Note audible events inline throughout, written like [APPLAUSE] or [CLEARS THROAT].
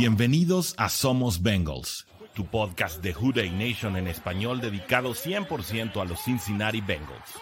Bienvenidos a Somos Bengals, tu podcast de Who Dey Nation en español dedicado 100% a los Cincinnati Bengals.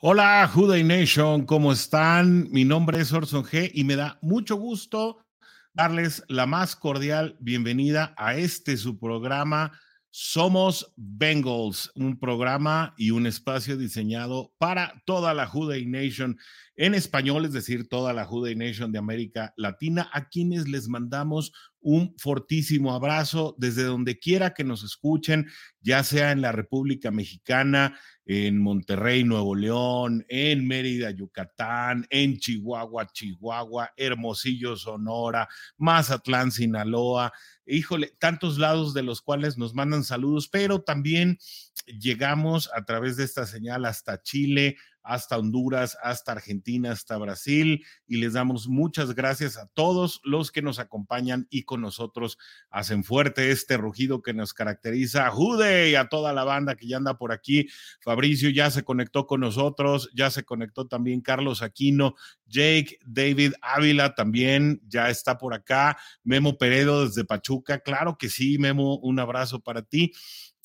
Hola, Who Dey Nation, ¿cómo están? Mi nombre es Orson G y me da mucho gusto darles la más cordial bienvenida a este su programa somos Bengals, un programa y un espacio diseñado para toda la Juday Nation. En español, es decir, toda la Juday Nation de América Latina, a quienes les mandamos un fortísimo abrazo desde donde quiera que nos escuchen, ya sea en la República Mexicana, en Monterrey, Nuevo León, en Mérida, Yucatán, en Chihuahua, Chihuahua, Hermosillo, Sonora, Mazatlán, Sinaloa, híjole, tantos lados de los cuales nos mandan saludos, pero también llegamos a través de esta señal hasta Chile, hasta Honduras, hasta Argentina, hasta Brasil. Y les damos muchas gracias a todos los que nos acompañan y con nosotros hacen fuerte este rugido que nos caracteriza. Jude y a toda la banda que ya anda por aquí. Fabricio ya se conectó con nosotros, ya se conectó también Carlos Aquino, Jake, David Ávila también ya está por acá. Memo Peredo desde Pachuca. Claro que sí, Memo, un abrazo para ti.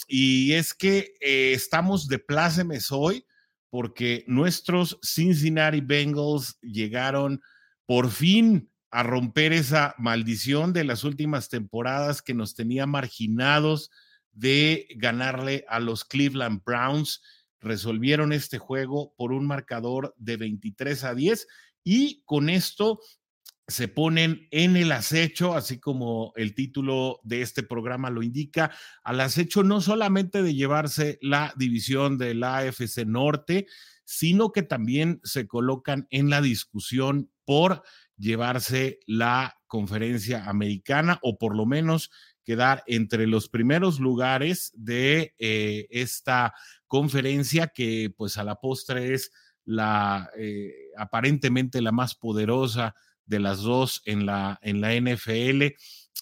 Y es que eh, estamos de plácemes hoy porque nuestros Cincinnati Bengals llegaron por fin a romper esa maldición de las últimas temporadas que nos tenía marginados de ganarle a los Cleveland Browns. Resolvieron este juego por un marcador de 23 a 10 y con esto se ponen en el acecho, así como el título de este programa lo indica, al acecho no solamente de llevarse la división de la AFC Norte, sino que también se colocan en la discusión por llevarse la conferencia americana o por lo menos quedar entre los primeros lugares de eh, esta conferencia que pues a la postre es la eh, aparentemente la más poderosa de las dos en la, en la NFL.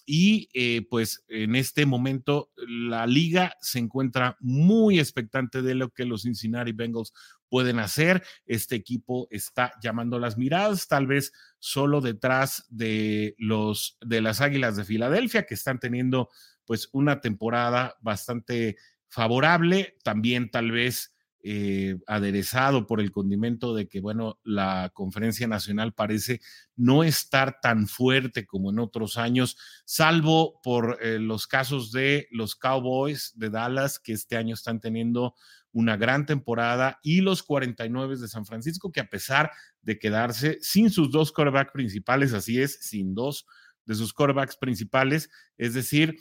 Y eh, pues en este momento la liga se encuentra muy expectante de lo que los Cincinnati Bengals pueden hacer. Este equipo está llamando las miradas, tal vez solo detrás de los de las Águilas de Filadelfia, que están teniendo pues una temporada bastante favorable. También tal vez eh, aderezado por el condimento de que, bueno, la conferencia nacional parece no estar tan fuerte como en otros años, salvo por eh, los casos de los Cowboys de Dallas, que este año están teniendo una gran temporada, y los 49 de San Francisco, que a pesar de quedarse sin sus dos quarterbacks principales, así es, sin dos de sus quarterbacks principales, es decir,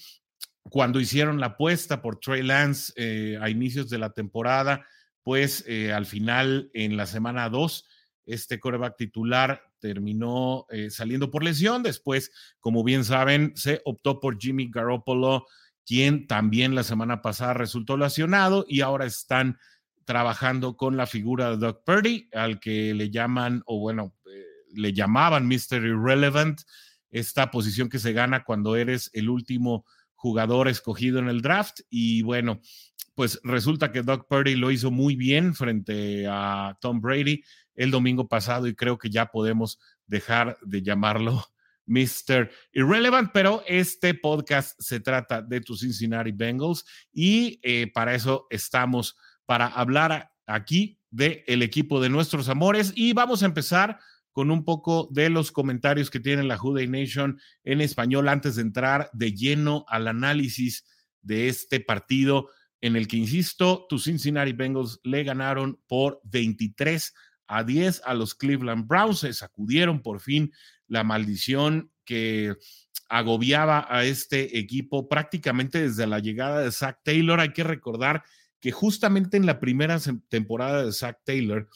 cuando hicieron la apuesta por Trey Lance eh, a inicios de la temporada, pues eh, al final, en la semana 2, este coreback titular terminó eh, saliendo por lesión. Después, como bien saben, se optó por Jimmy Garoppolo, quien también la semana pasada resultó lesionado y ahora están trabajando con la figura de Doug Purdy, al que le llaman, o bueno, eh, le llamaban Mr. Irrelevant, esta posición que se gana cuando eres el último jugador escogido en el draft. Y bueno, pues resulta que Doug Purdy lo hizo muy bien frente a Tom Brady el domingo pasado y creo que ya podemos dejar de llamarlo [LAUGHS] Mr. Irrelevant, pero este podcast se trata de tus Cincinnati Bengals y eh, para eso estamos, para hablar aquí del el equipo de nuestros amores y vamos a empezar con un poco de los comentarios que tiene la Juday Nation en español antes de entrar de lleno al análisis de este partido en el que, insisto, tus Cincinnati Bengals le ganaron por 23 a 10 a los Cleveland Browns. Se sacudieron por fin la maldición que agobiaba a este equipo prácticamente desde la llegada de Zach Taylor. Hay que recordar que justamente en la primera temporada de Zach Taylor,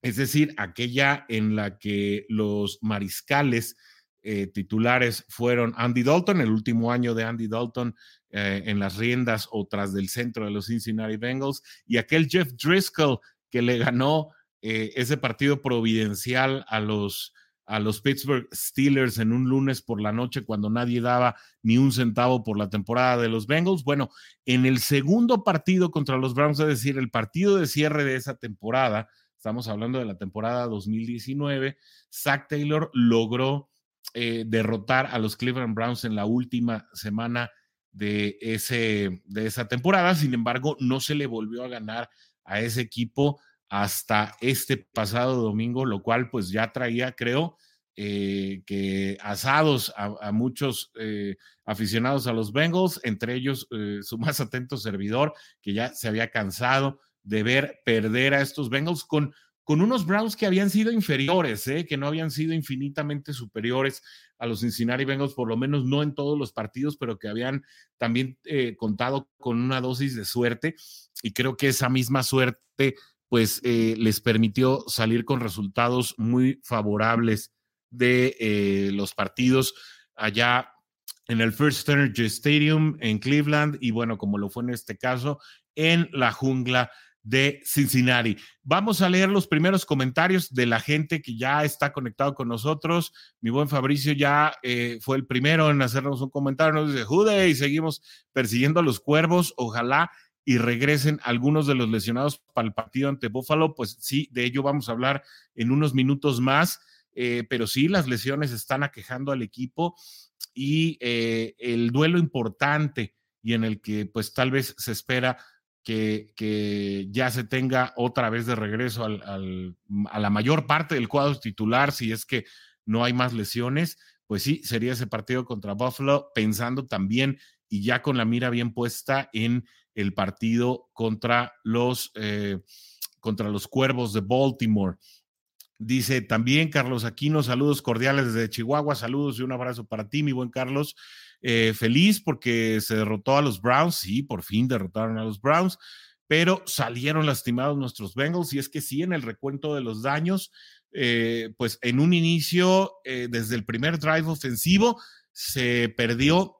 es decir, aquella en la que los mariscales eh, titulares fueron Andy Dalton, el último año de Andy Dalton eh, en las riendas o tras del centro de los Cincinnati Bengals, y aquel Jeff Driscoll que le ganó eh, ese partido providencial a los, a los Pittsburgh Steelers en un lunes por la noche cuando nadie daba ni un centavo por la temporada de los Bengals. Bueno, en el segundo partido contra los Browns, es decir, el partido de cierre de esa temporada, estamos hablando de la temporada 2019, Zach Taylor logró eh, derrotar a los Cleveland Browns en la última semana de, ese, de esa temporada. Sin embargo, no se le volvió a ganar a ese equipo hasta este pasado domingo, lo cual pues ya traía, creo, eh, que asados a, muchos eh, aficionados a los Bengals, entre ellos eh, su más atento servidor, que ya se había cansado de ver perder a estos Bengals con, con unos Browns que habían sido inferiores, que no habían sido infinitamente superiores a los Cincinnati Bengals, por lo menos no en todos los partidos, pero que habían también contado con una dosis de suerte. Y creo que esa misma suerte pues les permitió salir con resultados muy favorables de eh, los partidos allá en el First Energy Stadium en Cleveland y bueno, como lo fue en este caso, en la jungla de Cincinnati. Vamos a leer los primeros comentarios de la gente que ya está conectado con nosotros. Mi buen Fabricio ya eh, fue el primero en hacernos un comentario. Nos dice, Jude, y seguimos persiguiendo a los cuervos. Ojalá y regresen algunos de los lesionados para el partido ante Buffalo. Pues sí, de ello vamos a hablar en unos minutos más. Eh, pero sí, las lesiones están aquejando al equipo y eh, el duelo importante y en el que pues tal vez se espera que, ya se tenga otra vez de regreso al, a la mayor parte del cuadro titular, si es que no hay más lesiones, pues sí, sería ese partido contra Buffalo, pensando también y ya con la mira bien puesta en el partido contra los, eh, contra los Cuervos de Baltimore. Dice también Carlos Aquino, saludos cordiales desde Chihuahua, saludos y un abrazo para ti, mi buen Carlos. Eh, feliz porque se derrotó a los Browns, sí, por fin derrotaron a los Browns, pero salieron lastimados nuestros Bengals y es que sí, en el recuento de los daños, eh, pues en un inicio, eh, desde el primer drive ofensivo, se perdió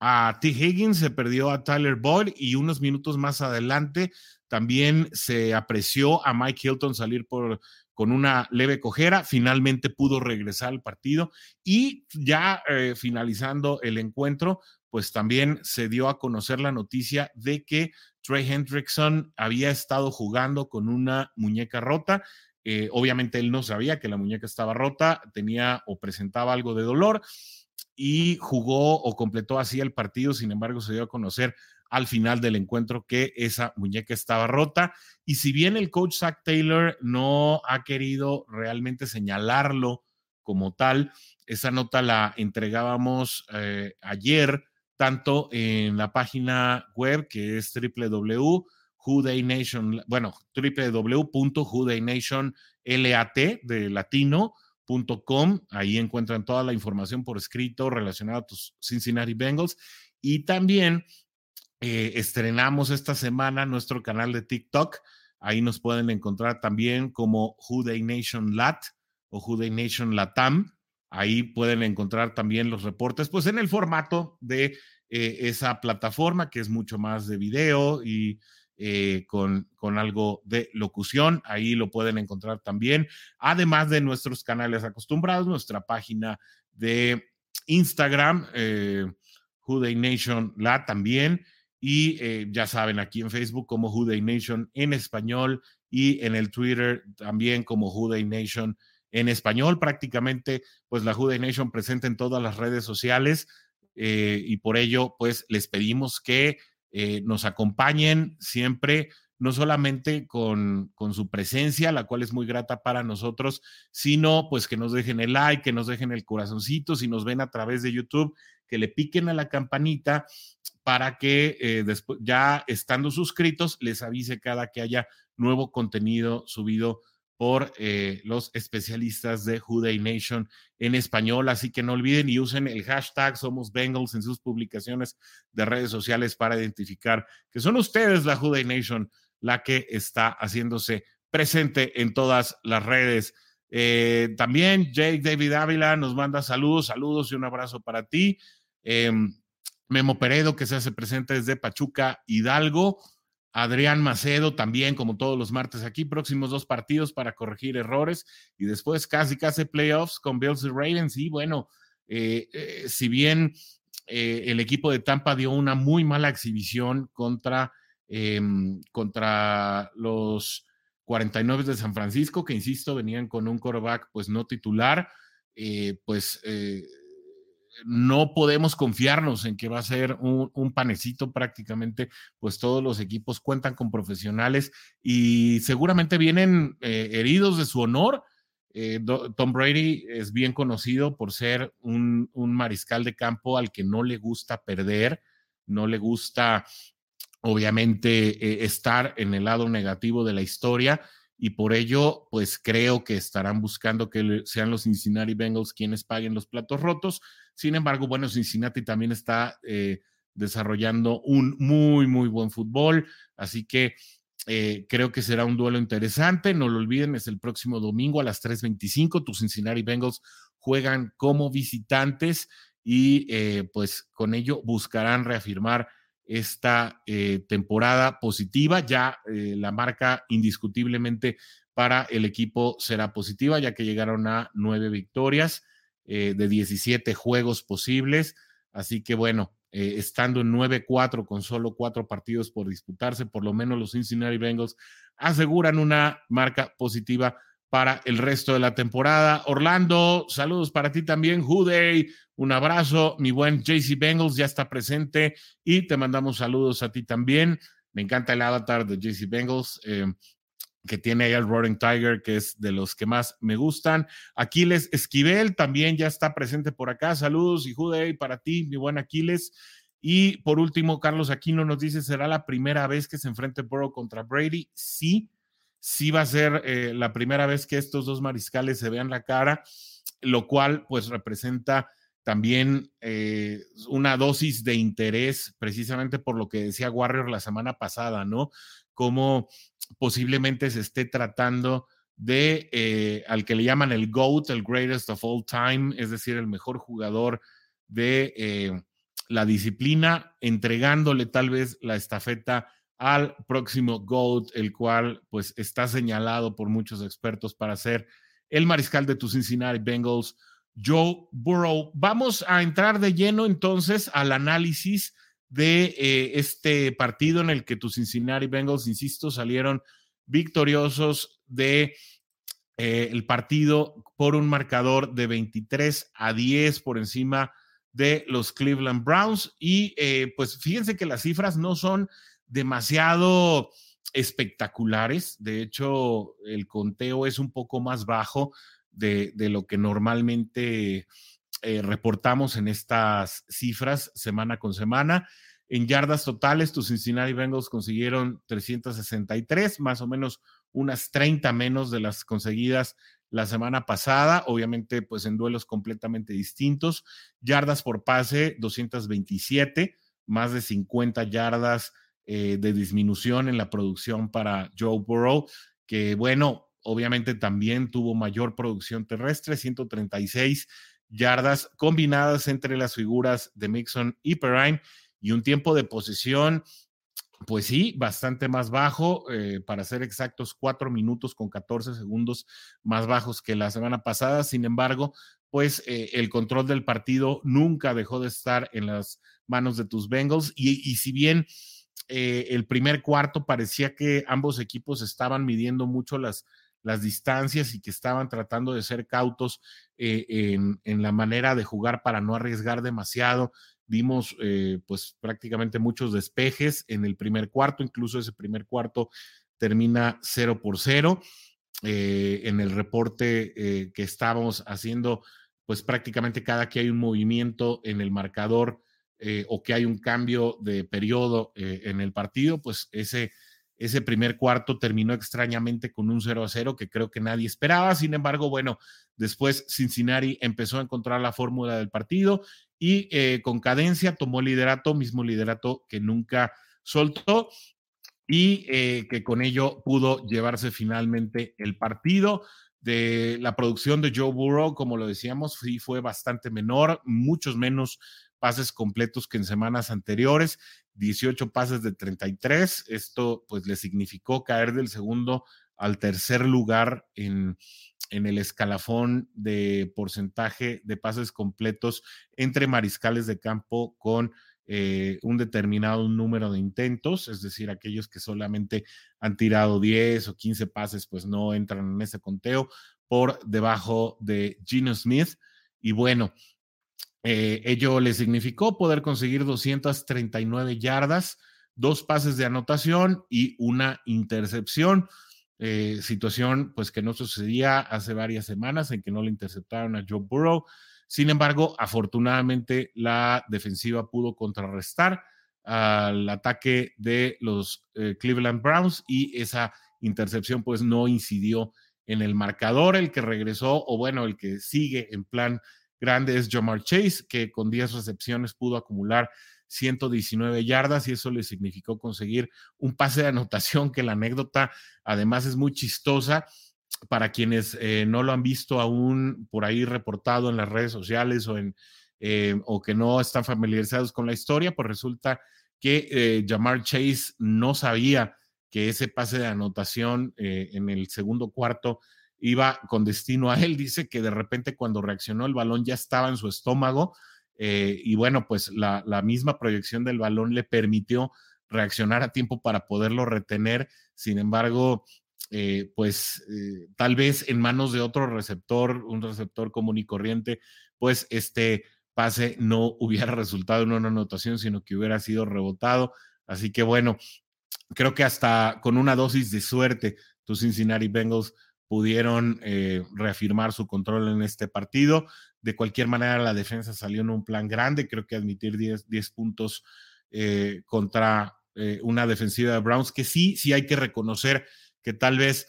a T. Higgins, se perdió a Tyler Boyd y unos minutos más adelante también se apreció a Mike Hilton salir por con una leve cojera, finalmente pudo regresar al partido y ya eh, finalizando el encuentro, pues también se dio a conocer la noticia de que Trey Hendrickson había estado jugando con una muñeca rota. Eh, obviamente él no sabía que la muñeca estaba rota, tenía o presentaba algo de dolor y jugó o completó así el partido, sin embargo se dio a conocer al final del encuentro que esa muñeca estaba rota. Y si bien el coach Zach Taylor no ha querido realmente señalarlo como tal, esa nota la entregábamos eh, ayer tanto en la página web que es www.whodaynation, bueno, www.whodaynation.lat de latino.com. Ahí encuentran toda la información por escrito relacionada a tus Cincinnati Bengals. Y también eh, estrenamos esta semana nuestro canal de TikTok. Ahí nos pueden encontrar también como Juday Nation Lat o Juday Nation Latam. Ahí pueden encontrar también los reportes, pues en el formato de eh, esa plataforma que es mucho más de video y eh, con, con, algo de locución. Ahí lo pueden encontrar también. Además de nuestros canales acostumbrados, nuestra página de Instagram, eh, Nation La también. Y eh, ya saben, aquí en Facebook como Juday Nation en español y en el Twitter también como Juday Nation en español. Prácticamente, pues la Juday Nation presente en todas las redes sociales eh, y por ello, pues les pedimos que eh, nos acompañen siempre no solamente con, con, su presencia, la cual es muy grata para nosotros, sino pues que nos dejen el like, que nos dejen el corazoncito, si nos ven a través de YouTube, que le piquen a la campanita para que eh, después, ya estando suscritos, les avise cada que haya nuevo contenido subido por eh, los especialistas de Juday Nation en español. Así que no olviden y usen el hashtag Somos Bengals en sus publicaciones de redes sociales para identificar que son ustedes la Juday Nation la que está haciéndose presente en todas las redes. Eh, también Jake David Ávila nos manda saludos, saludos y un abrazo para ti. Em, Memo Peredo, que se hace presente desde Pachuca, Hidalgo. Adrián Macedo también, como todos los martes aquí, próximos dos partidos para corregir errores y después casi, casi playoffs con Bills y Ravens. Y bueno, eh, eh, si bien eh, el equipo de Tampa dio una muy mala exhibición contra, em, contra los 49 de San Francisco, que insisto, venían con un quarterback pues no titular, eh, pues eh, no podemos confiarnos en que va a ser un, panecito prácticamente, pues todos los equipos cuentan con profesionales y seguramente vienen eh, heridos de su honor. Tom Brady es bien conocido por ser un, mariscal de campo al que no le gusta perder, no le gusta obviamente estar en el lado negativo de la historia y por ello, pues creo que estarán buscando que sean los Cincinnati Bengals quienes paguen los platos rotos. Sin embargo, bueno, Cincinnati también está eh, desarrollando un muy, muy buen fútbol, así que eh, creo que será un duelo interesante. No lo olviden, es el próximo domingo a las 3.25. Tus Cincinnati Bengals juegan como visitantes y eh, pues con ello buscarán reafirmar esta eh, temporada positiva. Ya eh, la marca indiscutiblemente para el equipo será positiva, ya que llegaron a nueve victorias eh, de 17 juegos posibles. Así que bueno, estando en 9-4 con solo cuatro partidos por disputarse, por lo menos los Cincinnati Bengals aseguran una marca positiva para el resto de la temporada. Orlando, saludos para ti también. Juday, un abrazo. Mi buen JC Bengals ya está presente y te mandamos saludos a ti también. Me encanta el avatar de JC Bengals. Eh, que tiene ahí el Roaring Tiger, que es de los que más me gustan. Aquiles Esquivel también ya está presente por acá. Saludos y Juday para ti, mi buen Aquiles. Y por último, Carlos Aquino nos dice, ¿será la primera vez que se enfrente Burrow contra Brady? Sí, sí va a ser eh, la primera vez que estos dos mariscales se vean la cara, lo cual pues representa también eh, una dosis de interés, precisamente por lo que decía Warrior la semana pasada, ¿no? Cómo posiblemente se esté tratando de eh, al que le llaman el GOAT, el greatest of all time, es decir, el mejor jugador de la disciplina, entregándole tal vez la estafeta al próximo GOAT, el cual pues está señalado por muchos expertos para ser el mariscal de tus Cincinnati Bengals, Joe Burrow. Vamos a entrar de lleno entonces al análisis de eh, este partido en el que tus Cincinnati Bengals, insisto, salieron victoriosos de eh, el partido por un marcador de 23 a 10 por encima de los Cleveland Browns. Y eh, pues fíjense que las cifras no son demasiado espectaculares. De hecho, el conteo es un poco más bajo de, lo que normalmente eh, reportamos en estas cifras semana con semana. En yardas totales, tus Cincinnati Bengals consiguieron 363, más o menos unas 30 menos de las conseguidas la semana pasada, obviamente pues en duelos completamente distintos. Yardas por pase, 227, más de 50 yardas eh, de disminución en la producción para Joe Burrow, que bueno, obviamente también tuvo mayor producción terrestre, 136 yardas combinadas entre las figuras de Mixon y Perrine y un tiempo de posesión, pues sí, bastante más bajo, eh, para ser exactos, cuatro minutos con 14 segundos más bajos que la semana pasada. Sin embargo, pues eh, el control del partido nunca dejó de estar en las manos de tus Bengals y, y si bien eh, el primer cuarto parecía que ambos equipos estaban midiendo mucho las, las distancias y que estaban tratando de ser cautos eh, en, la manera de jugar para no arriesgar demasiado. Vimos eh, pues prácticamente muchos despejes en el primer cuarto, incluso ese primer cuarto termina 0 por 0. en el reporte que estábamos haciendo, pues prácticamente cada que hay un movimiento en el marcador, eh, o que hay un cambio de periodo eh, en el partido, pues ese, ese primer cuarto terminó extrañamente con un 0 a 0 que creo que nadie esperaba. Sin embargo, bueno, después Cincinnati empezó a encontrar la fórmula del partido y eh, con cadencia tomó liderato, mismo liderato que nunca soltó y que con ello pudo llevarse finalmente el partido. De la producción de Joe Burrow, como lo decíamos, sí fue bastante menor, muchos menos pases completos que en semanas anteriores, 18 pases de 33. Esto pues le significó caer del segundo al tercer lugar en, en el escalafón de porcentaje de pases completos entre mariscales de campo con eh, un determinado número de intentos, es decir, aquellos que solamente han tirado 10 o 15 pases, pues no entran en ese conteo por debajo de Gino Smith. Y bueno, eh, ello le significó poder conseguir 239 yardas, dos pases de anotación y una intercepción. Eh, situación pues que no sucedía hace varias semanas en que no le interceptaron a Joe Burrow. Sin embargo, afortunadamente la defensiva pudo contrarrestar al ataque de los eh, Cleveland Browns y esa intercepción pues no incidió en el marcador. El que regresó, o bueno, el que sigue en plan grande es Jamar Chase, que con 10 recepciones pudo acumular 119 yardas y eso le significó conseguir un pase de anotación que la anécdota además es muy chistosa. Para quienes eh, no lo han visto aún por ahí reportado en las redes sociales o, en, eh, o que no están familiarizados con la historia, pues resulta que eh, Jamar Chase no sabía que ese pase de anotación en el segundo cuarto iba con destino a él. Dice que de repente cuando reaccionó el balón ya estaba en su estómago y bueno, pues la, la misma proyección del balón le permitió reaccionar a tiempo para poderlo retener. Sin embargo, eh, pues eh, tal vez en manos de otro receptor, un receptor común y corriente, pues este pase no [LAUGHS] hubiera resultado en una anotación, sino que hubiera sido rebotado. Así que bueno, creo que hasta con una dosis de suerte, tus Cincinnati Bengals pudieron eh, reafirmar su control en este partido. De cualquier manera, la defensa salió en un plan grande, creo que admitir 10, 10 puntos contra una defensiva de Browns, que sí, sí hay que reconocer que tal vez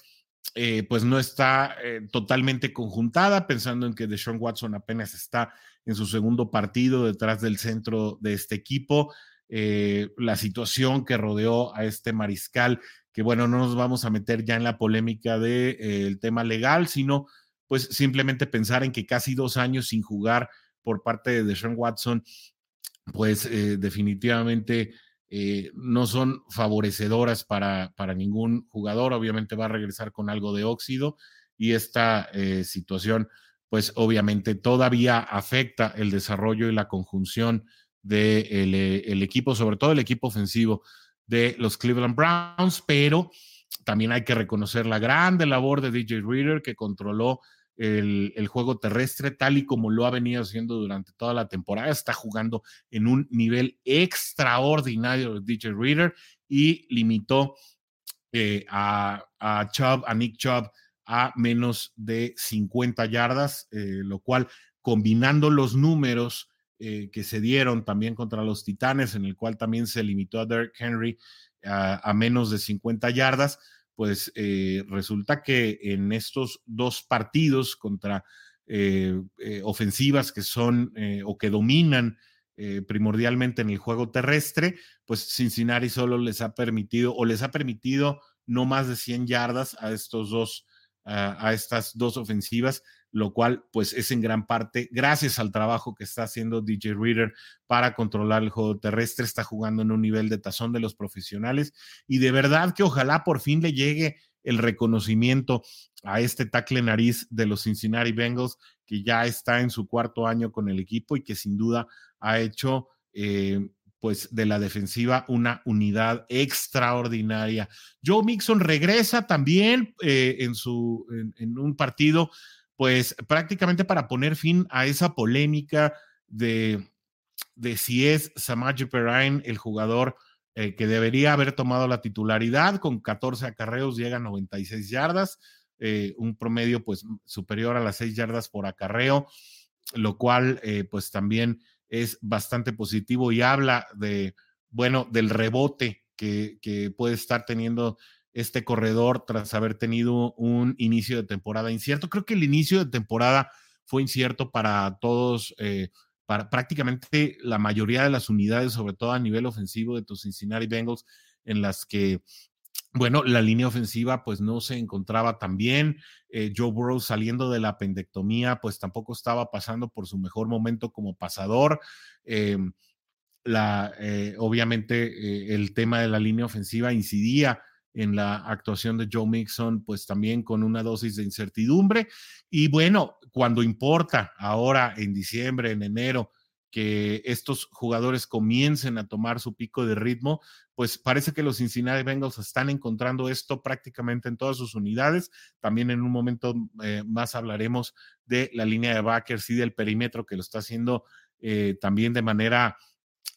eh, pues no está eh, totalmente conjuntada, pensando en que Deshaun Watson apenas está en su segundo partido detrás del centro de este equipo. Eh, la situación que rodeó a este mariscal, que bueno, no nos vamos a meter ya en la polémica del de, el tema legal, sino pues simplemente pensar en que casi dos años sin jugar por parte de Deshaun Watson, pues definitivamente eh, no son favorecedoras para, para, ningún jugador. Obviamente va a regresar con algo de óxido y esta eh, situación, pues obviamente todavía afecta el desarrollo y la conjunción del de el equipo, sobre todo el equipo ofensivo de los Cleveland Browns, pero también hay que reconocer la grande labor de DJ Reader que controló el, juego terrestre, tal y como lo ha venido haciendo durante toda la temporada. Está jugando en un nivel extraordinario DJ Reader y limitó eh, a, a, Chubb, a Nick Chubb, a menos de 50 yardas, eh, lo cual combinando los números eh, que se dieron también contra los Titanes, en el cual también se limitó a Derrick Henry a menos de 50 yardas, pues eh, resulta que en estos dos partidos contra eh, ofensivas que son o que dominan primordialmente en el juego terrestre, pues Cincinnati solo les ha permitido o les ha permitido no más de 100 yardas a estos dos, a estas dos ofensivas lo cual pues es en gran parte gracias al trabajo que está haciendo DJ Reader para controlar el juego terrestre, está jugando en un nivel de tazón de los profesionales y de verdad que ojalá por fin le llegue el reconocimiento a este tackle nariz de los Cincinnati Bengals que ya está en su cuarto año con el equipo y que sin duda ha hecho eh, pues de la defensiva una unidad extraordinaria. Joe Mixon regresa también eh, en, su, en un partido pues prácticamente para poner fin a esa polémica de, de si es Samaje Perrine el jugador eh, que debería haber tomado la titularidad, con 14 acarreos llega a 96 yardas, eh, un promedio pues superior a las 6 yardas por acarreo, lo cual pues también es bastante positivo y habla de, bueno, del rebote que, que puede estar teniendo este corredor tras haber tenido un inicio de temporada incierto. Creo que el inicio de temporada fue incierto para todos, eh, para prácticamente la mayoría de las unidades, sobre todo a nivel ofensivo de tus Cincinnati Bengals, en las que bueno, la línea ofensiva pues no se encontraba tan bien. Eh, Joe Burrow saliendo de la pendectomía pues tampoco estaba pasando por su mejor momento como pasador. Em, la, eh, obviamente el tema de la línea ofensiva incidía en la actuación de Joe Mixon, pues también con una dosis de incertidumbre. Y bueno, cuando importa ahora en diciembre, en enero, que estos jugadores comiencen a tomar su pico de ritmo, pues parece que los Cincinnati Bengals están encontrando esto prácticamente en todas sus unidades. También en un momento eh, más hablaremos de la línea de backers y del perímetro que lo está haciendo eh, también de manera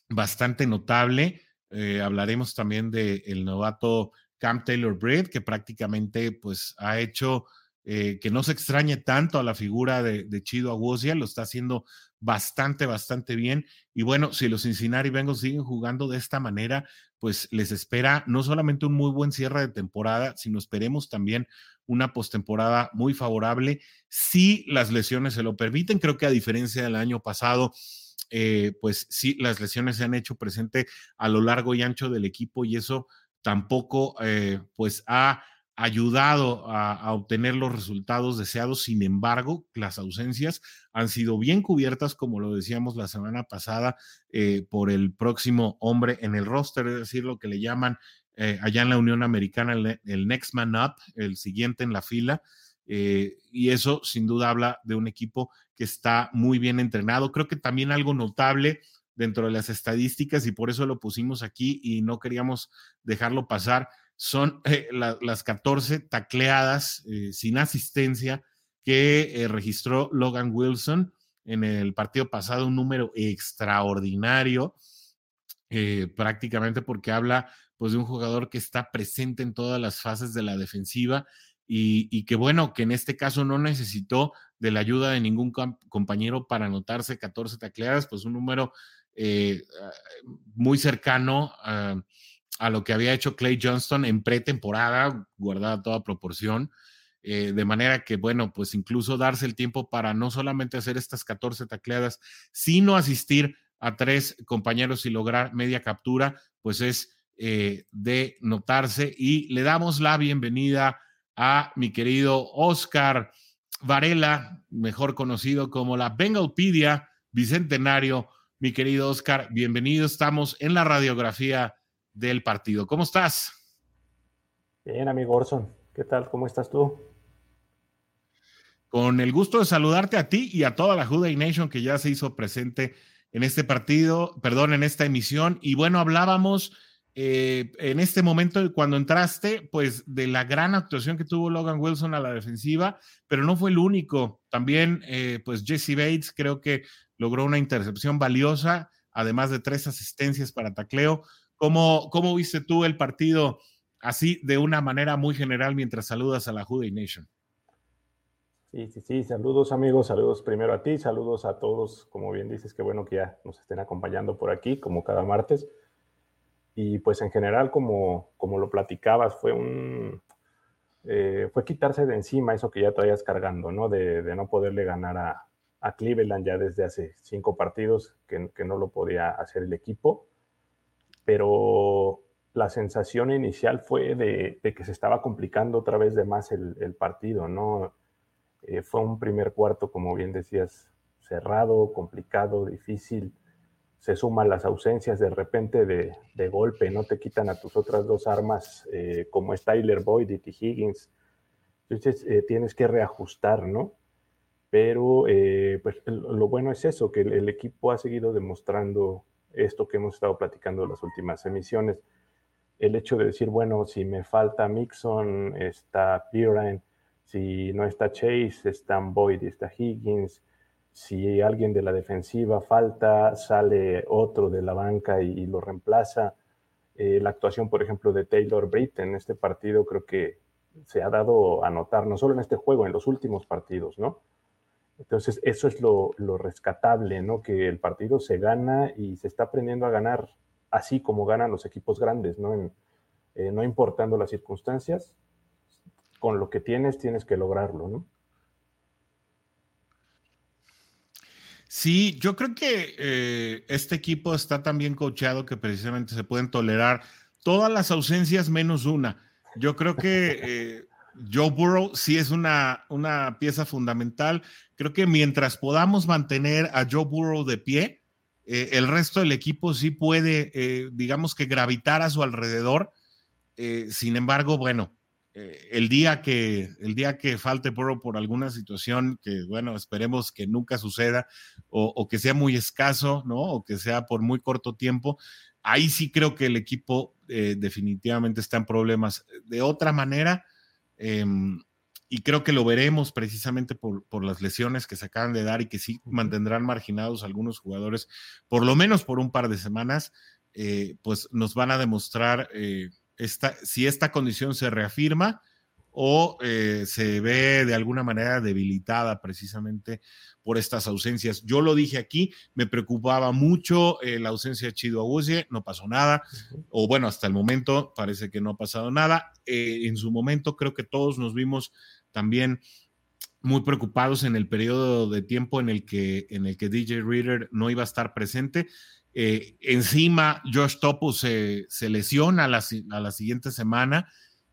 bastante notable. Eh, hablaremos también del novato Cam Taylor Britt, que prácticamente pues ha hecho que no se extrañe tanto a la figura de, de Chido Aguosia, lo está haciendo bastante, bastante bien. Y bueno, si los Cincinnati Bengals siguen jugando de esta manera, pues les espera no solamente un muy buen cierre de temporada, sino esperemos también una postemporada muy favorable si las lesiones se lo permiten. Creo que a diferencia del año pasado, eh, pues sí, las lesiones se han hecho presente a lo largo y ancho del equipo y eso tampoco eh, pues ha ayudado a, obtener los resultados deseados. Sin embargo, las ausencias han sido bien cubiertas, como lo decíamos la semana pasada, eh, por el próximo hombre en el roster, es decir, lo que le llaman eh, allá en la Unión Americana el, next man up, el siguiente en la fila. Eh, y eso sin duda habla de un equipo que está muy bien entrenado. Creo que también algo notable dentro de las estadísticas y por eso lo pusimos aquí y no queríamos dejarlo pasar son eh, las 14 tacleadas eh, sin asistencia que eh, registró Logan Wilson en el partido pasado, un número extraordinario, prácticamente porque habla pues de un jugador que está presente en todas las fases de la defensiva y, y, que bueno, que en este caso no necesitó de la ayuda de ningún compañero para anotarse 14 tacleadas, pues un número muy cercano a a lo que había hecho Clay Johnston en pretemporada, guardada toda proporción. Eh, de manera que, bueno, pues incluso darse el tiempo para no solamente hacer estas 14 tacleadas, sino asistir a tres compañeros y lograr media captura, pues es eh, de notarse. Y le damos la bienvenida a mi querido Oscar Varela, mejor conocido como la Bengalpedia Bicentenario. Mi querido Oscar, bienvenido. Estamos en la radiografía del partido. ¿Cómo estás? Bien, amigo Orson. ¿Qué tal? ¿Cómo estás tú? Con el gusto de saludarte a ti y a toda la Juday Nation que ya se hizo presente en este partido, perdón, en esta emisión. Y bueno, hablábamos eh, en este momento cuando entraste, pues de la gran actuación que tuvo Logan Wilson a la defensiva, pero no fue el único. También, eh, pues Jesse Bates creo que logró una intercepción valiosa, además de tres asistencias para tacleo. ¿Cómo, ¿Cómo viste tú el partido así de una manera muy general mientras saludas a la Juday Nation? Sí, sí, sí, saludos amigos, saludos primero a ti, saludos a todos, como bien dices, qué bueno que ya nos estén acompañando por aquí, como cada martes. Y pues en general, como, como lo platicabas, fue un, eh, fue quitarse de encima eso que ya traías cargando, ¿no? De, de no poderle ganar a, a, Cleveland ya desde hace cinco partidos que, que, no lo podía hacer el equipo pero la sensación inicial fue de, que se estaba complicando otra vez de más el, partido, ¿no? Eh, fue un primer cuarto, como bien decías, cerrado, complicado, difícil. Se suman las ausencias de repente de, golpe, no te quitan a tus otras dos armas, eh, como es Tyler Boyd y T. Higgins. Entonces eh, tienes que reajustar, ¿no? Pero pues, lo bueno es eso, que el equipo ha seguido demostrando esto que hemos estado platicando en las últimas emisiones. El hecho de decir, bueno, si me falta Mixon, está Pirine, si no está Chase, están Boyd está Higgins, si alguien de la defensiva falta, sale otro de la banca y, lo reemplaza. Eh, la actuación, por ejemplo, de Taylor Britt en este partido creo que se ha dado a notar, no solo en este juego, en los últimos partidos, ¿no? Entonces, eso es lo, rescatable, ¿no? Que el partido se gana y se está aprendiendo a ganar así como ganan los equipos grandes, ¿no? Eh, no importando las circunstancias, con lo que tienes, tienes que lograrlo, ¿no? Sí, yo creo que eh, este equipo está tan bien coachado que precisamente se pueden tolerar todas las ausencias menos una. Yo creo que [LAUGHS] eh, Joe Burrow sí es una, una pieza fundamental. Creo que mientras podamos mantener a Joe Burrow de pie, eh, el resto del equipo sí puede, eh, digamos que gravitar a su alrededor. Eh, sin embargo, bueno, el, día que, el día que falte Burrow por alguna situación que, bueno, esperemos que nunca suceda o, que sea muy escaso, ¿no? O que sea por muy corto tiempo, ahí sí creo que el equipo definitivamente está en problemas. De otra manera, em, y creo que lo veremos precisamente por, las lesiones que se acaban de dar y que sí mantendrán marginados algunos jugadores, por lo menos por un par de semanas, eh, pues nos van a demostrar esta, si esta condición se reafirma o eh, se ve de alguna manera debilitada precisamente por estas ausencias. Yo lo dije aquí, me preocupaba mucho eh, la ausencia de Chido Agusie, no pasó nada, o bueno, hasta el momento parece que no ha pasado nada. Eh, en su momento creo que todos nos vimos también muy preocupados en el periodo de tiempo en el que, en el que DJ Reader no iba a estar presente. Eh, encima, Josh Topo se, lesiona a la, siguiente semana.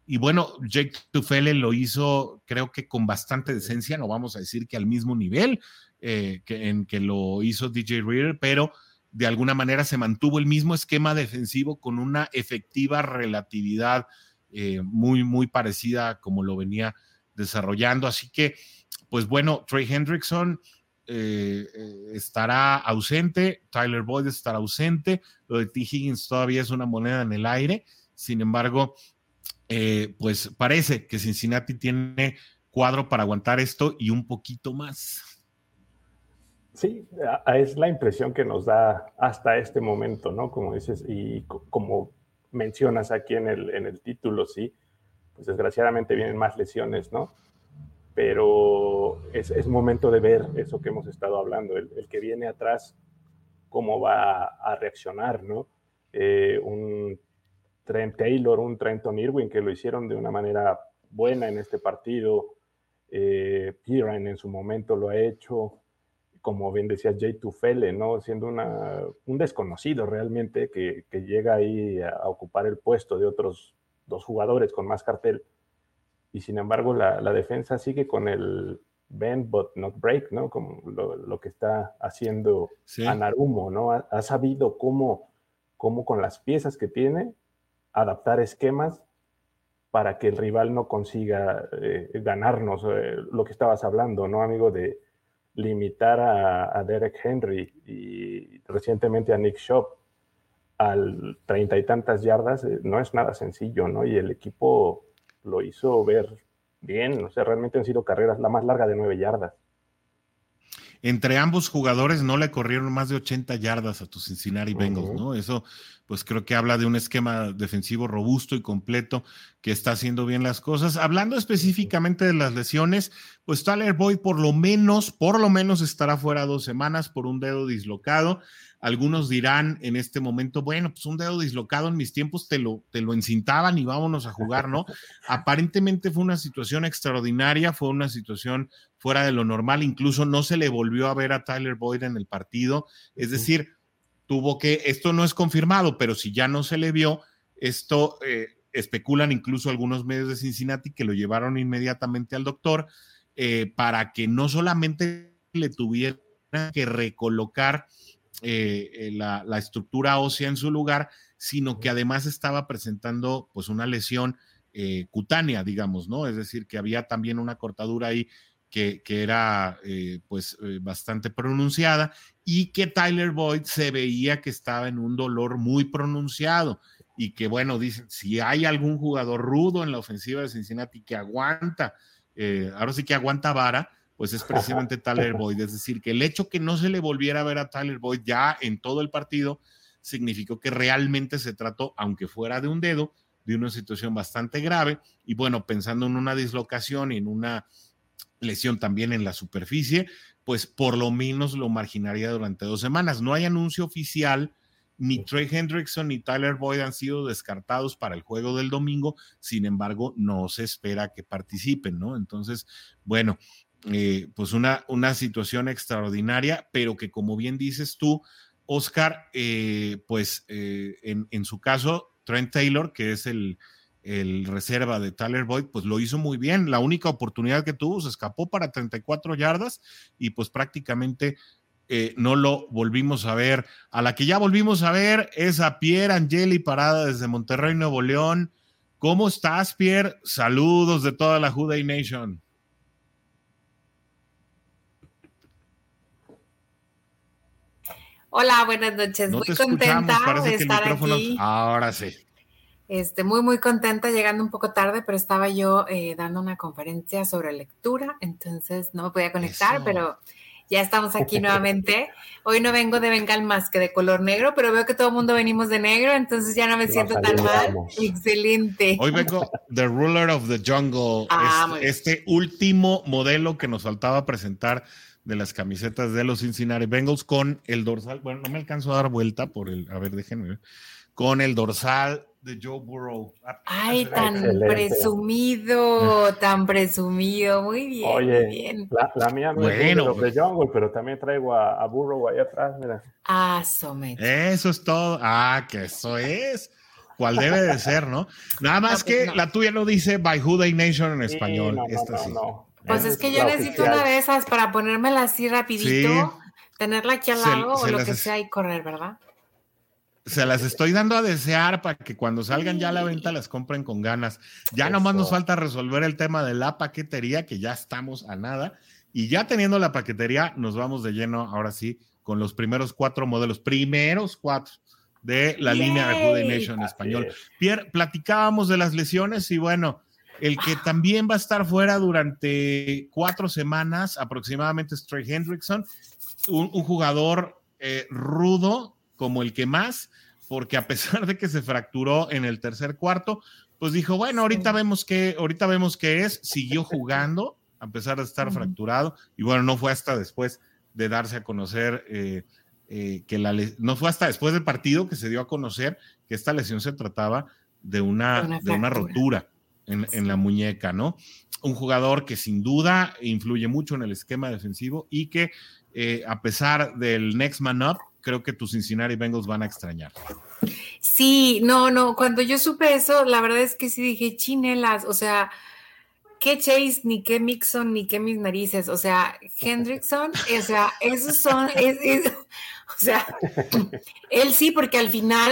Y bueno, Jake Tufele lo hizo, creo que con bastante decencia, no vamos a decir que al mismo nivel eh, que, en que lo hizo DJ Reader, pero de alguna manera se mantuvo el mismo esquema defensivo con una efectiva relatividad eh, muy, muy parecida como lo venía desarrollando. Así que, pues bueno, Trey Hendrickson eh, estará ausente, Tyler Boyd estará ausente, lo de T. Higgins todavía es una moneda en el aire, sin embargo, eh, pues parece que Cincinnati tiene cuadro para aguantar esto y un poquito más. Sí, es la impresión que nos da hasta este momento, ¿no? Como dices, y como mencionas aquí en el, en el título, sí, pues desgraciadamente vienen más lesiones, ¿no? pero es, momento de ver eso que hemos estado hablando, el, que viene atrás, cómo va a, reaccionar, ¿no? Eh, un Trent Taylor, un Trenton Irwin, que lo hicieron de una manera buena en este partido, eh, Piran en su momento lo ha hecho, como bien decía Jay Tufele, ¿no? Siendo un desconocido realmente que, que llega ahí a ocupar el puesto de otros dos jugadores con más cartel y sin embargo la, defensa sigue con el bend but not break, ¿no? Como lo, que está haciendo Anarumo, ¿no? Ha, sabido cómo, cómo con las piezas que tiene adaptar esquemas para que el rival no consiga eh, ganarnos. Eh, lo que estabas hablando, ¿no, amigo? De limitar a, Derek Henry y recientemente a Nick Shop al treinta y tantas yardas, eh, no es nada sencillo, ¿no? Y el equipo lo hizo ver bien. O sea, realmente han sido carreras la más larga de nueve yardas. Entre ambos jugadores no le corrieron más de 80 yardas a tus Cincinnati Bengals, ¿no? Eso, pues creo que habla de un esquema defensivo robusto y completo que está haciendo bien las cosas. Hablando específicamente de las lesiones, pues Tyler Boyd por lo menos, por lo menos estará fuera dos semanas por un dedo dislocado. Algunos dirán en este momento, bueno, pues un dedo dislocado en mis tiempos te lo, te lo encintaban y vámonos a jugar, ¿no? [LAUGHS] Aparentemente fue una situación extraordinaria, fue una situación fuera de lo normal, incluso no se le volvió a ver a Tyler Boyd en el partido, es decir, tuvo que, esto no es confirmado, pero si ya no se le vio, esto eh, especulan incluso algunos medios de Cincinnati que lo llevaron inmediatamente al doctor eh, para que no solamente le tuviera que recolocar eh, eh, la, estructura ósea en su lugar, sino que además estaba presentando pues una lesión eh, cutánea, digamos, ¿no? Es decir, que había también una cortadura ahí que, era pues bastante pronunciada y que Tyler Boyd se veía que estaba en un dolor muy pronunciado y que bueno, dicen, si hay algún jugador rudo en la ofensiva de Cincinnati que aguanta, ahora sí que aguanta vara, pues es precisamente Tyler Boyd. Es decir, que el hecho que no se le volviera a ver a Tyler Boyd ya en todo el partido significó que realmente se trató, aunque fuera de un dedo, de una situación bastante grave. Y bueno, pensando en una dislocación y en una lesión también en la superficie, pues por lo menos lo marginaría durante dos semanas. No hay anuncio oficial, ni Trey Hendrickson ni Tyler Boyd han sido descartados para el juego del domingo, sin embargo, no se espera que participen, ¿no? Entonces, bueno, eh, pues una, una situación extraordinaria, pero que como bien dices tú, Oscar, eh, pues eh, en, su caso, Trent Taylor, que es el, el, reserva de Tyler Boyd, pues lo hizo muy bien. La única oportunidad que tuvo se escapó para 34 yardas y pues prácticamente no lo volvimos a ver. A la que ya volvimos a ver es a Pierre Angeli parada desde Monterrey, Nuevo León ¿Cómo estás, Pierre? Saludos de toda la Juday Nation. Hola, buenas noches. muy contenta de estar aquí. Ahora sí. Este, muy, muy contenta, llegando un poco tarde, pero estaba yo eh, dando una conferencia sobre lectura, entonces no me podía conectar, pero ya estamos aquí [LAUGHS] nuevamente. Hoy no vengo de Bengal más que de color negro, pero veo que todo el mundo venimos de negro, entonces ya no me siento tan mal. Excelente. Hoy vengo The Ruler of the Jungle, ah, este último modelo que nos faltaba presentar de las camisetas de los Cincinnati Bengals con el dorsal. Bueno, no me alcanzo a dar vuelta por el. A ver, déjenme ver. Con el dorsal de Joe Burrow. Ah, Ay, tan presumido, [LAUGHS] tan presumido. Muy bien. Oye, bien. La, mía no bueno, es de Jungle, pero también traigo a, Burrow ahí atrás, mira. Ah, Eso es todo. Ah, que eso es. ¿Cuál debe de ser, no? Nada [LAUGHS] más pues que la tuya no dice By Who Nation en español. no, Esta sí. Pues es que yo necesito una de esas para ponérmela así rapidito, tenerla aquí al lado o lo que sea y correr, ¿verdad? Se las estoy dando a desear para que cuando salgan ya a la venta las compren con ganas. Ya nomás nos falta resolver el tema de la paquetería, que ya estamos a nada. Y ya teniendo la paquetería, nos vamos de lleno ahora sí con los primeros cuatro modelos, primeros cuatro de la línea de Nation en español. Pierre, platicábamos de las lesiones y bueno, el que también va a estar fuera durante cuatro semanas aproximadamente es Trey Hendrickson, un, jugador eh, rudo como el que más, porque a pesar de que se fracturó en el tercer cuarto, pues dijo, bueno, ahorita vemos que, ahorita vemos qué es, siguió jugando a pesar de estar fracturado, y bueno, no fue hasta después de darse a conocer eh, eh, que la no fue hasta después del partido que se dio a conocer que esta lesión se trataba de una, de una rotura en, la muñeca, ¿no? Un jugador que sin duda influye mucho en el esquema defensivo y que eh, a pesar del next man up, creo que tus Cincinnati Bengals van a extrañar. Sí, no, no, cuando yo supe eso, la verdad es que sí dije, chinelas, o sea, qué Chase, ni qué Mixon, ni qué mis narices, o sea, Hendrickson, o sea, esos son, o sea, él sí, porque al final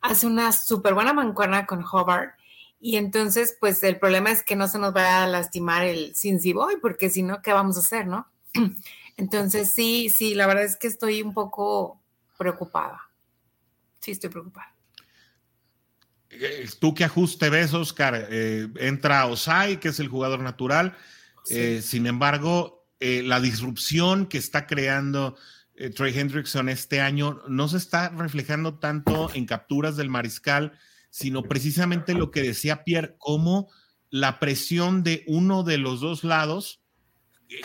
hace una súper buena mancuerna con Hobart y entonces, pues el problema es que no se nos va a lastimar el Boy, porque si no, ¿qué vamos a hacer, no? [CLEARS THROAT] Entonces, sí, sí, la verdad es que estoy un poco preocupada. Sí, estoy preocupada. Eh, ¿Tú qué ajuste ves, Oscar? Eh, entra Osai, que es el jugador natural. Eh, sin embargo, la disrupción que está creando Trey Hendrickson este año no se está reflejando tanto en capturas del mariscal, sino precisamente lo que decía Pierre, cómo la presión de uno de los dos lados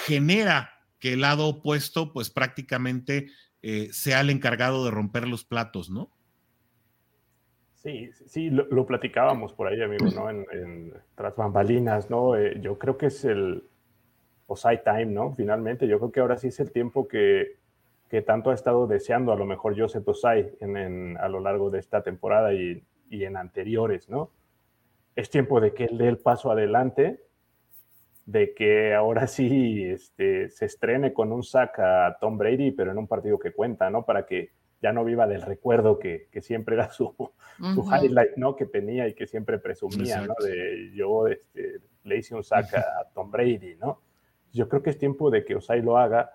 genera que el lado opuesto, pues prácticamente eh, sea el encargado de romper los platos, ¿no? Sí, sí, lo, platicábamos por ahí, amigo, ¿no? En, tras bambalinas, ¿no? Eh, yo creo que es el Osai Time, ¿no? Finalmente, yo creo que ahora sí es el tiempo que, que tanto ha estado deseando a lo mejor Joseph Osai en, a lo largo de esta temporada y y en anteriores, ¿no? Es tiempo de que él dé el paso adelante, de que ahora sí este, se estrene con un sack a Tom Brady, pero en un partido que cuenta, ¿no? Para que ya no viva del recuerdo que, siempre era su, highlight, ¿no? Que tenía y que siempre presumía, ¿no? De yo este, le hice un sack a Tom Brady, ¿no? Yo creo que es tiempo de que Osai lo haga